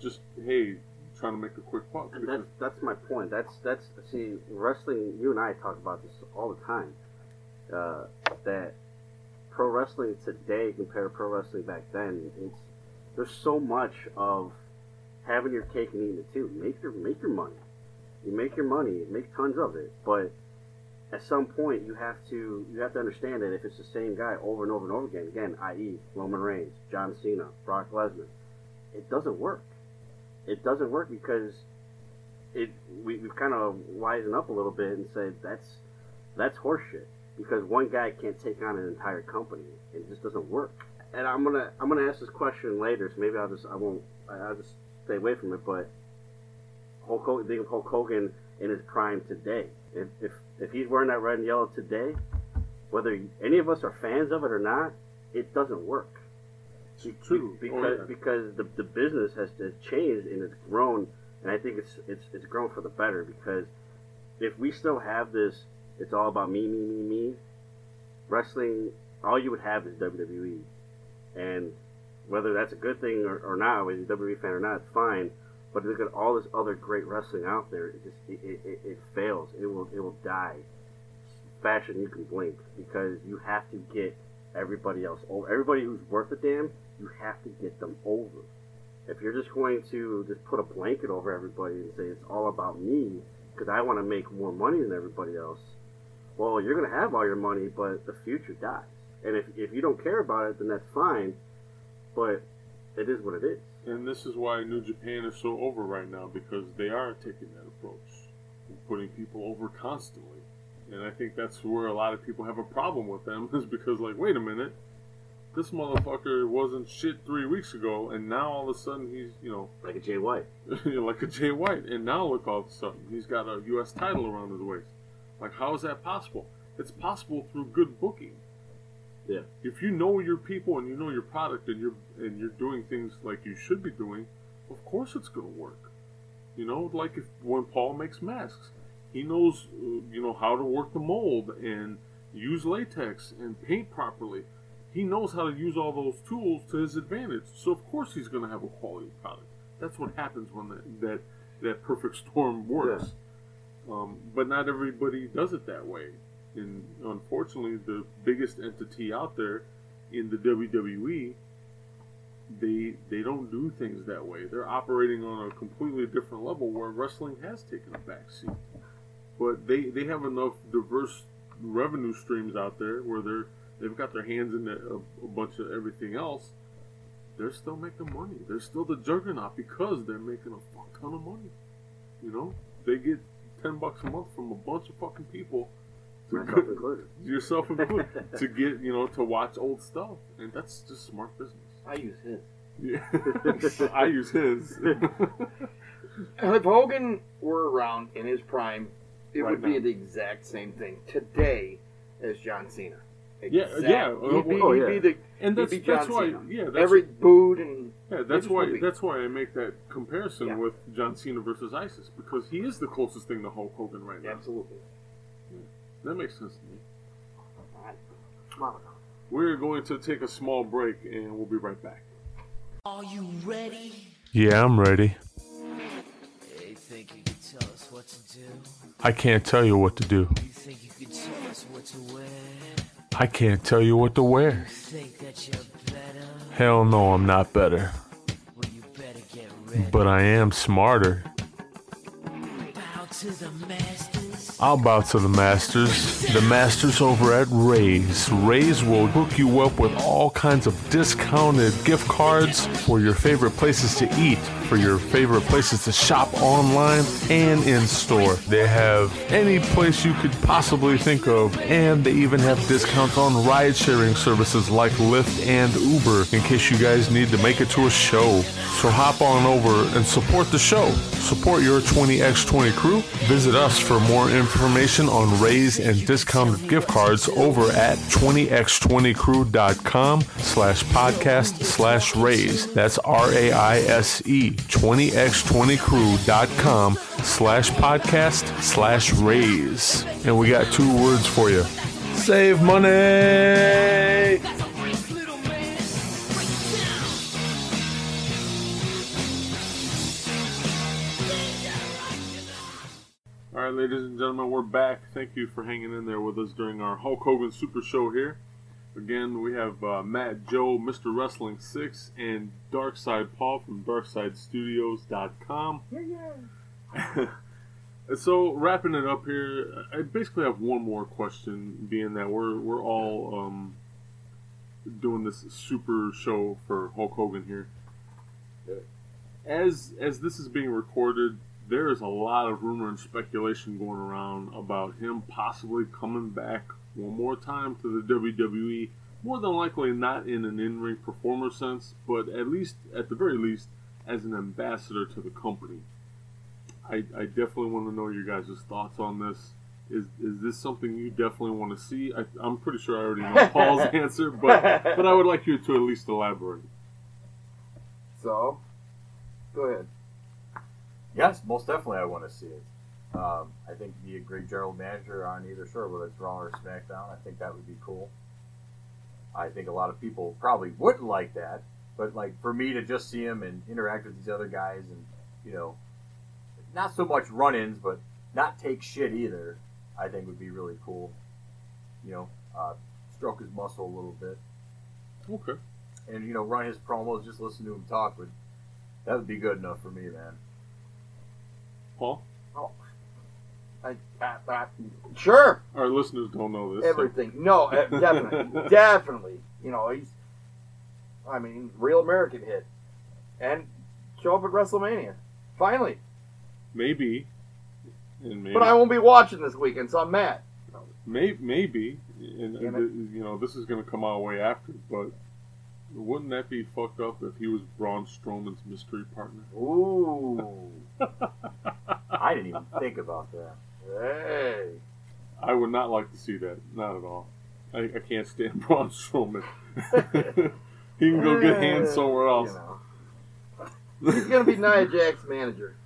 just hey, trying to make a quick buck. And that's that's my point. That's that's see wrestling. You and I talk about this all the time. Uh, that pro wrestling today compared to pro wrestling back then, it's there's so much of having your cake and eating it too. Make your make your money. You make your money, make tons of it, but at some point you have to you have to understand that if it's the same guy over and over and over again, again, i.e. Roman Reigns, John Cena, Brock Lesnar, it doesn't work. It doesn't work because it we, we've kind of wisened up a little bit and said that's that's horseshit because one guy can't take on an entire company. It just doesn't work. And I'm gonna I'm gonna ask this question later, so maybe I'll just I won't I'll just stay away from it. But Hulk Hogan, think of Hulk Hogan in his prime today. If if if he's wearing that red and yellow today, whether any of us are fans of it or not, it doesn't work. True. because because the, the business has, has changed and it's grown and I think it's it's it's grown for the better because if we still have this it's all about me me me me wrestling all you would have is WWE and whether that's a good thing or, or not whether you're a WWE fan or not it's fine but look at all this other great wrestling out there it just it, it, it, fails it will it will die Fashion you can blink because you have to get everybody else over. Everybody who's worth a damn, you have to get them over. If you're just going to just put a blanket over everybody and say it's all about me because I want to make more money than everybody else, well, you're going to have all your money, but the future dies. And if, if you don't care about it, then that's fine. But it is what it is. And this is why New Japan is so over right now because they are taking that approach, and putting people over constantly. And I think that's where a lot of people have a problem with them is because, like, wait a minute, this motherfucker wasn't shit three weeks ago, and now all of a sudden he's, you know, Like a Jay White. like a Jay White, and now look all of a sudden he's got a U.S. title around his waist. Like, how is that possible? It's possible through good booking. Yeah. If you know your people and you know your product and you're and you're doing things like you should be doing, of course it's gonna work. You know, like if when Paul makes masks, he knows uh, you know how to work the mold and use latex and paint properly. He knows how to use all those tools to his advantage. So of course he's gonna have a quality product. That's what happens when that that, that perfect storm works. Um, but not everybody does it that way. And unfortunately, the biggest entity out there in the WWE, they they don't do things that way. They're operating on a completely different level where wrestling has taken a backseat. But they, they have enough diverse revenue streams out there where they're they've got their hands in a, a bunch of everything else. They're still making money. They're still the juggernaut because they're making a fuck ton of money. You know, they get ten bucks a month from a bunch of fucking people. To Myself included. yourself included, to get you know to watch old stuff, and that's just smart business. I use his. Yeah, I use his. If Hogan were around in his prime, it Right would be the exact same thing today as John Cena. Yeah, yeah, uh, He'd be, oh, he'd yeah. be the and he'd that's be that's why Cena. yeah that's every booed and yeah that's why would that's why I make that comparison Yeah. with John Cena versus ISIS because he is the closest thing to Hulk Hogan right now. absolutely. That makes sense to me. Come on. We're going to take a small break and we'll be right back. Are you ready? Yeah, I'm ready. You think you can tell us what to do? I can't tell you what to do. You think you can tell us what to wear? I can't tell you what to wear. You think that you're better? Hell no, I'm not better. Well, you better get ready. But I am smarter. I'll bow to the masters. The masters over at Raise. Raise will hook you up with all kinds of discounted gift cards for your favorite places to eat, for your favorite places to shop online and in store. They have any place you could possibly think of, and they even have discounts on ride sharing services like Lyft and Uber in case you guys need to make it to a show. So hop on over and support the show. Support your 20x20 crew. Visit us for more information on raise and discounted gift cards over at 20x20crew.com slash podcast slash raise. That's R-A-I-S-E, 20x20crew.com slash podcast slash raise. And we got two words for you. Save money! All right, ladies and gentlemen, we're back. Thank you for hanging in there with us during our Hulk Hogan Super Show here. Again, we have uh, Matt Joe, Mr. Wrestling 6, and Darkside Paul from DarksideStudios.com. And so, wrapping it up here, I basically have one more question, being that we're, we're all um, doing this super show for Hulk Hogan here. As, as this is being recorded, there is a lot of rumor and speculation going around about him possibly coming back one more time to the WWE. More than likely, not in an in ring performer sense, but at least, at the very least, as an ambassador to the company. I, I definitely want to know your guys' thoughts on this. Is, is this something you definitely want to see? I, I'm pretty sure I already know Paul's answer, but but I would like you to at least elaborate. So, go ahead. Yes, most definitely, I want to see it. Um, I think be a great general manager on either show, whether it's Raw or SmackDown. I think that would be cool. I think a lot of people probably wouldn't like that, but like for me to just see him and interact with these other guys and you know, not so much run-ins, but not take shit either, I think would be really cool. You know, uh, stroke his muscle a little bit, Okay. and you know, run his promos, just listen to him talk. Would that would be good enough for me, man. Paul, I, I, I, sure, our listeners don't know this. so- everything. No, uh, definitely, definitely. You know, he's. I mean, real American hit, and show up at WrestleMania finally. Maybe. Maybe. But I won't be watching this weekend, so I'm mad. May, maybe, and, and, you know, this is going to come out way after, but wouldn't that be fucked up if he was Braun Strowman's mystery partner? Ooh, I didn't even think about that. Hey. I would not like to see that. Not at all. I, I can't stand Braun Strowman. he can go get hands somewhere You else. know. He's gonna be Nia Jax's manager.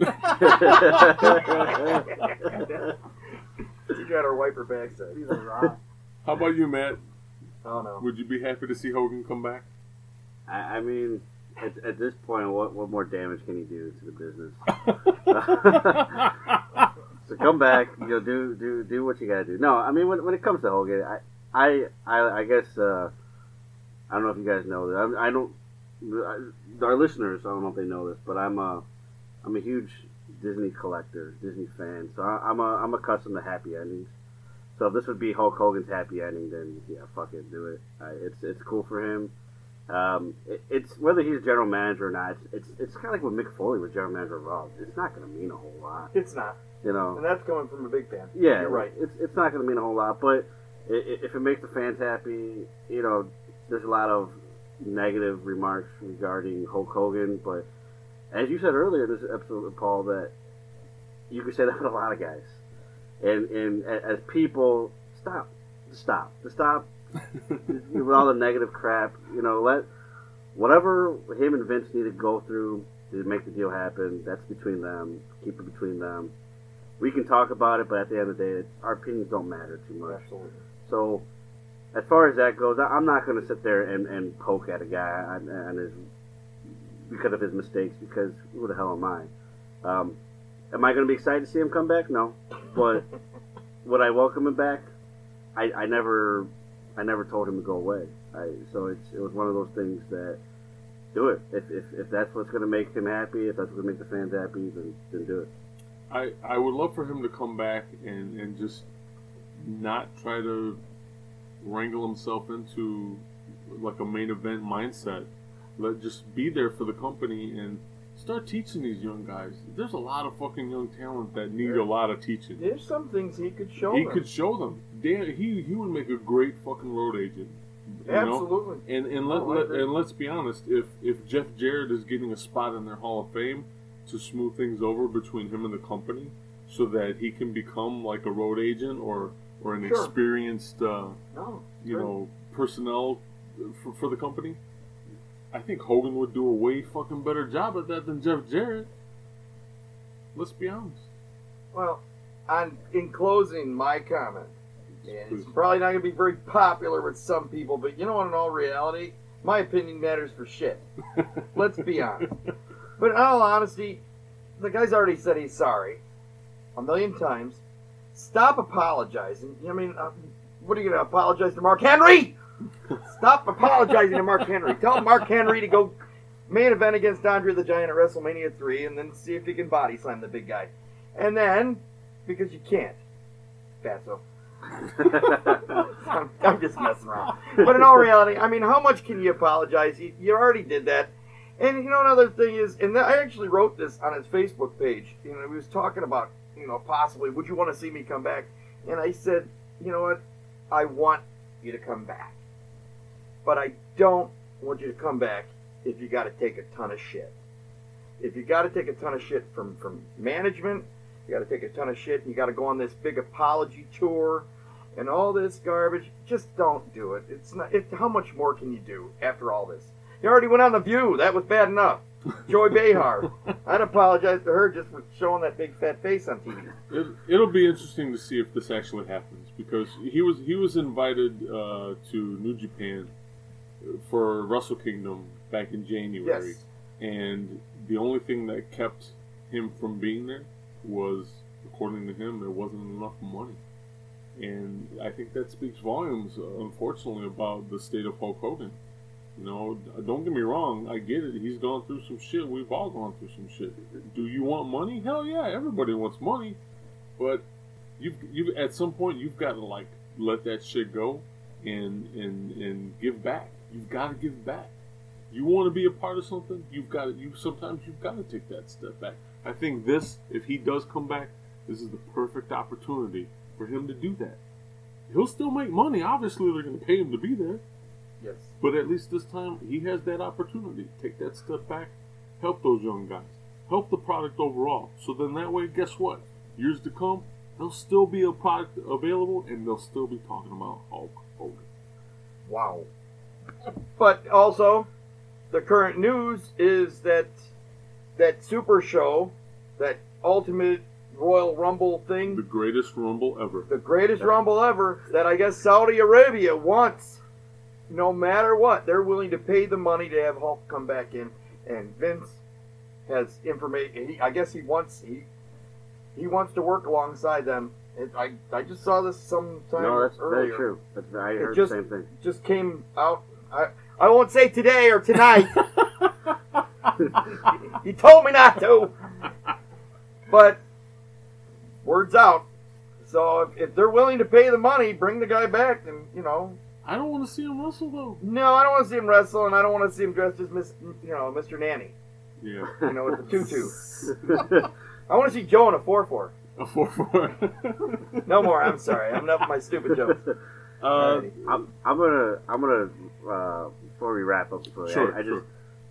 She got her wiper backside. He's a rock. How about you, Matt? Oh no. Would you be happy to see Hogan come back? I, I mean, at, at this point, what what more damage can he do to the business? So come back, you know, do do do what you gotta do. No, I mean, when, when it comes to Hogan, I I I, I guess uh, I don't know if you guys know that. I, I don't. I, our listeners, I don't know if they know this, but I'm a I'm a huge Disney collector, Disney fan. So I, I'm a I'm accustomed to happy endings. So if this would be Hulk Hogan's happy ending, then yeah, fuck it, do it. It's it's cool for him. Um, it, it's whether he's general manager or not. It's it's, it's kind of like when Mick Foley was general manager of. It's not going to mean a whole lot, It's not. You know. And that's coming from a big fan. Yeah, You're right. It's it's not going to mean a whole lot, but i- i- if it makes the fans happy, you know, there's a lot of negative remarks regarding Hulk Hogan, but as you said earlier in this episode, Paul, that you could say that with a lot of guys, and and as people, stop, stop, stop with all the negative crap. You know, let whatever him and Vince need to go through to make the deal happen. That's between them. Keep it between them. We can talk about it, but at the end of the day, our opinions don't matter too much. Absolutely. So, as far as that goes, I'm not going to sit there and, and poke at a guy and, and his because of his mistakes. Because who the hell am I? Um, am I going to be excited to see him come back? No, but would I welcome him back? I, I never, I never told him to go away. I, so it's it was one of those things that do it. If if, if that's what's going to make him happy, if that's what's going to make the fans happy, then then do it. I, I would love for him to come back and, and just not try to wrangle himself into like a main event mindset. Let just be there for the company and start teaching these young guys. There's a lot of fucking young talent that need a lot of teaching. There's some things he could show he them. could show them. Dan, he he would make a great fucking road agent. you know? Absolutely. And and let, oh, let and let's be honest, if if Jeff Jarrett is getting a spot in their Hall of Fame to smooth things over between him and the company, so that he can become like a road agent or or an Sure. experienced uh, No. you know personnel for, for the company, I think Hogan would do a way fucking better job at that than Jeff Jarrett. Let's be honest. Well, on in closing, my comment, and it's probably not going to be very popular with some people, but you know what? In all reality, my opinion matters for shit. Let's be honest. But in all honesty, the guy's already said he's sorry a million times. Stop apologizing. I mean, uh, what are you going to apologize to Mark Henry? Stop apologizing to Mark Henry. Tell Mark Henry to go main event against Andre the Giant at WrestleMania 3 and then see if he can body slam the big guy. And then, because you can't, Fatso. I'm, I'm just messing around. But in all reality, I mean, how much can you apologize? You, you already did that. And you know, another thing is, and I actually wrote this on his Facebook page. You know, he was talking about, you know, possibly, would you want to see me come back? And I said, you know what? I want you to come back. But I don't want you to come back if you got to take a ton of shit. If you got to take a ton of shit from, from management, you got to take a ton of shit, and you got to go on this big apology tour and all this garbage, just don't do it. It's not. It, how much more can you do after all this? You already went on the View. That was bad enough. Joy Behar. I'd apologize to her just for showing that big fat face on TV. It, it'll be interesting to see if this actually happens because he was he was invited uh, to New Japan for Wrestle Kingdom back in January, Yes. and the only thing that kept him from being there was, according to him, there wasn't enough money. And I think that speaks volumes, uh, unfortunately, about the state of Hulk Hogan. You know, don't get me wrong, I get it. He's gone through some shit. We've all gone through some shit. Do you want money? Hell yeah, everybody wants money. But you've you at some point you've got to like let that shit go and and and give back. You've got to give back. You want to be a part of something, you've got to. You sometimes you've got to take that step back. I think this, if he does come back, this is the perfect opportunity for him to do that. He'll still make money. Obviously, they're going to pay him to be there. Yes. But at least this time, he has that opportunity. Take that step back, help those young guys, help the product overall. So then that way, guess what? Years to come, there'll still be a product available, and they'll still be talking about Hulk Hogan. Wow. But also, the current news is that that Super Show, that Ultimate Royal Rumble thing, The greatest Rumble ever. the greatest Rumble ever, that I guess Saudi Arabia wants. No matter what, they're willing to pay the money to have Hulk come back in, and Vince has information. He, I guess he wants he he wants to work alongside them. And I I just saw this sometime No, that's earlier. very true. That's I It heard just- the same thing. Just came out. I I won't say today or tonight. he told me not to. But words out. So if, if they're willing to pay the money, bring the guy back, then you know. I don't want to see him wrestle though. No, I don't want to see him wrestle, and I don't want to see him dressed as Miss, you know, Mr. Nanny. Yeah, You know, with the tutu. I want to see Joe in a four four. a four four. No more. I'm sorry. I'm enough of my stupid jokes. uh, I'm, I'm gonna I'm gonna uh, before we wrap up. Before Sure, I, I just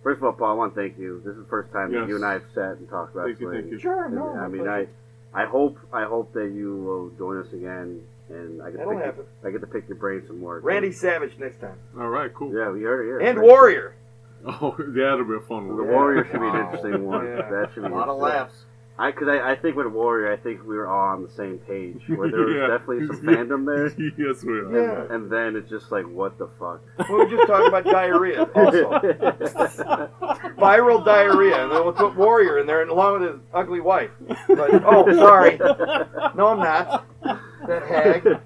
first of all, Paul, I want to thank you. This is the first time Yes. that you and I have sat and talked wrestling. thank you, thank you. Sure, no. I mean, pleasure. I I hope I hope that you will join us again, and I get to That'll pick happen. I get to pick your brain some more. Randy Savage next time, All right, cool. Yeah, we heard it. and Warrior. Oh, yeah, that'll be a fun one. The one. Warrior should be an interesting one. Yeah. That should be A lot of interesting. laughs. I because I, I think with Warrior, I think we were all on the same page. Where there was Yeah. definitely some fandom there, yes, we are. Yeah. and then it's just like, what the fuck? We were just talking about diarrhea, also viral diarrhea, and then we'll put Warrior in there, and along with his ugly wife. But oh, sorry, no, I'm not. That hag.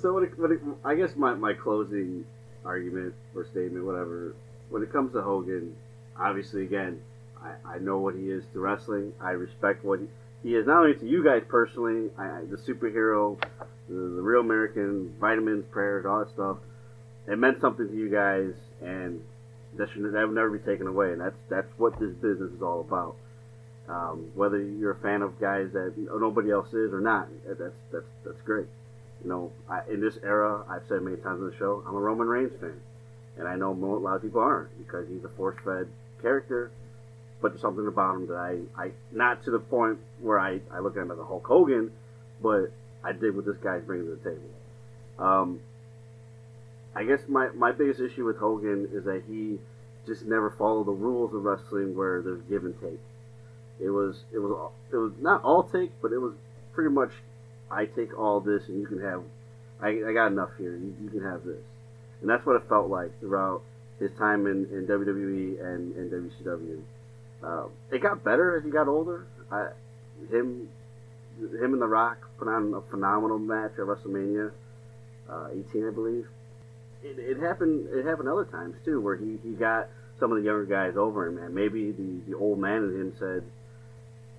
so when it, when it, I guess my, my closing argument or statement, whatever, when it comes to Hogan, obviously again, I, I know what he is to wrestling. I respect what he, he is not only to you guys personally, I, the superhero, the, the real American, vitamins, prayers, all that stuff. It meant something to you guys, and that should that would never be taken away. And that's that's what this business is all about. Um, whether you're a fan of guys that nobody else is or not, that's that's that's great. You know, I, in this era, I've said many times on the show, I'm a Roman Reigns fan, and I know a lot of people aren't because he's a force-fed character. But something about him that I, I not to the point where I, I look at him as a Hulk Hogan, but I dig what this guy's bringing to the table. Um, I guess my, my biggest issue with Hogan is that he just never followed the rules of wrestling where there's give and take. It was it was it was not all take, but it was pretty much I take all this and you can have I, I got enough here. You, you can have this, and that's what it felt like throughout his time in, in WWE and, and WCW. Uh, it got better as he got older. I, him him and The Rock put on a phenomenal match at WrestleMania uh, 18, I believe. It, it happened. It happened other times too, where he, he got some of the younger guys over him, and maybe the, the old man in him said,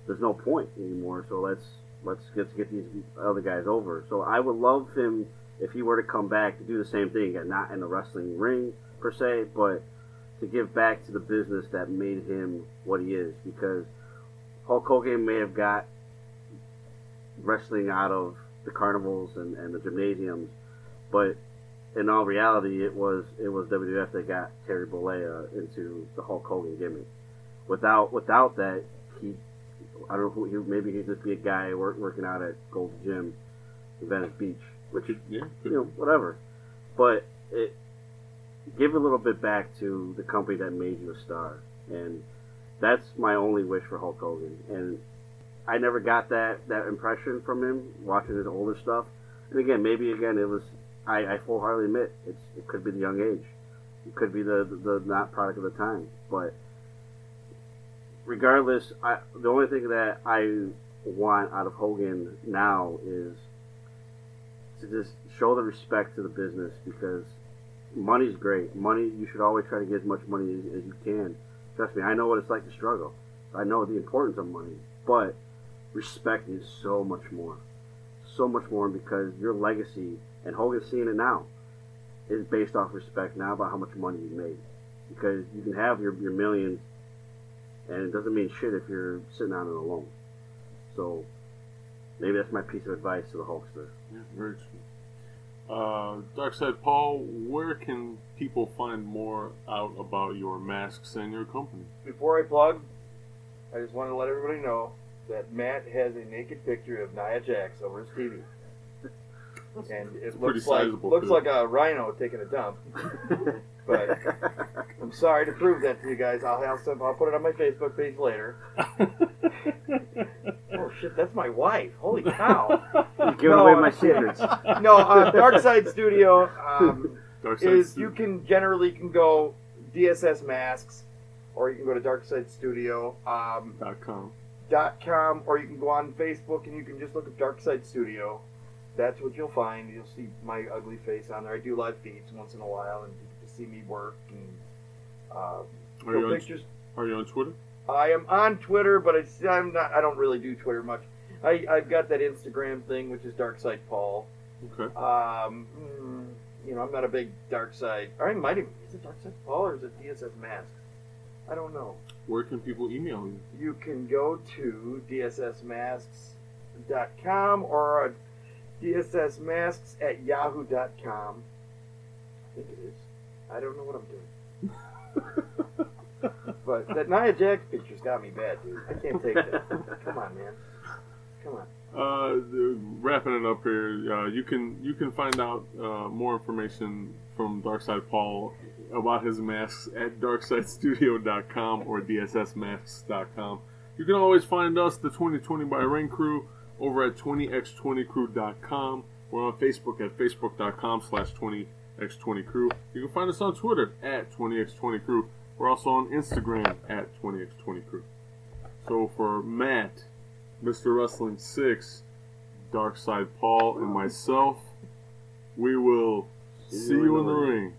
"There's no point anymore, so let's let's get get these other guys over." So I would love him if he were to come back to do the same thing, and not in the wrestling ring per se, but to give back to the business that made him what he is. Because Hulk Hogan may have got wrestling out of the carnivals and, and the gymnasiums, but in all reality, it was it was WWF that got Terry Bollea into the Hulk Hogan gimmick. Without without that, he I don't know who he, maybe he'd just be a guy work, working out at Gold's Gym in Venice Beach, which Yeah, you know whatever. But it give a little bit back to the company that made you a star, and that's my only wish for Hulk Hogan. And I never got that that impression from him watching his older stuff. And again, maybe again it was I, I full heartedly admit it's it could be the young age, it could be the, the the not product of the time. But regardless, I the only thing that I want out of Hogan now is to just show the respect to the business because money's great. Money, you should always try to get as much money as, as you can. Trust me, I know what it's like to struggle. I know the importance of money, but respect is so much more. So much more because your legacy, and Hogan's seeing it now, is based off respect, not about how much money you made. Because you can have your, your millions, and it doesn't mean shit if you're sitting on it alone. So, maybe that's my piece of advice to the Hulkster. Yeah, very true. Uh, Darkside Paul, where can people find more out about your masks and your company? Before I plug, I just want to let everybody know that Matt has a naked picture of Nia Jax over his TV. And it pretty looks like sizable looks like a rhino taking a dump. But I'm sorry to prove that to you guys. I'll have some, I'll put it on my Facebook page later. Oh shit, that's my wife. Holy cow! You're giving No, away my secrets. no, uh, Darkside Studio um, Darkside is Stu- you can generally can go DSS masks, or you can go to Darkside Studio. Um, dot com. dot com or you can go on Facebook and you can just look up Darkside Studio. That's what you'll find. You'll see my ugly face on there. I do live feeds once in a while and you can see me work and uh, Are you, on, pictures. are you on Twitter? I am on Twitter, but it's, I'm not. I don't really do Twitter much. I, I've got that Instagram thing, which is Darkside Paul. Okay. Um, mm, you know, I'm not a big Dark Side. Or I might even. Is it Darkside Paul or is it DSS Masks? I don't know. Where can people email you? you can go to dssmasks.com or uh, dssmasks at yahoo.com. I think it is. I don't know what I'm doing. but that Nia Jax picture's got me bad, dude. I can't take that. Come on, man. Come on. Uh, wrapping it up here, uh, you can you can find out uh, more information from Darkside Paul about his masks at darksidestudio.com or dssmasks.com. You can always find us, the 2020 by Rain Crew, over at 20x20crew.com. We're on Facebook at facebook.com slash 20x20crew. You can find us on Twitter at 20x20crew. We're also on Instagram at 20x20crew. So for Matt, Mr. Wrestling 6, Darkside Paul, and myself, we will see you in the ring.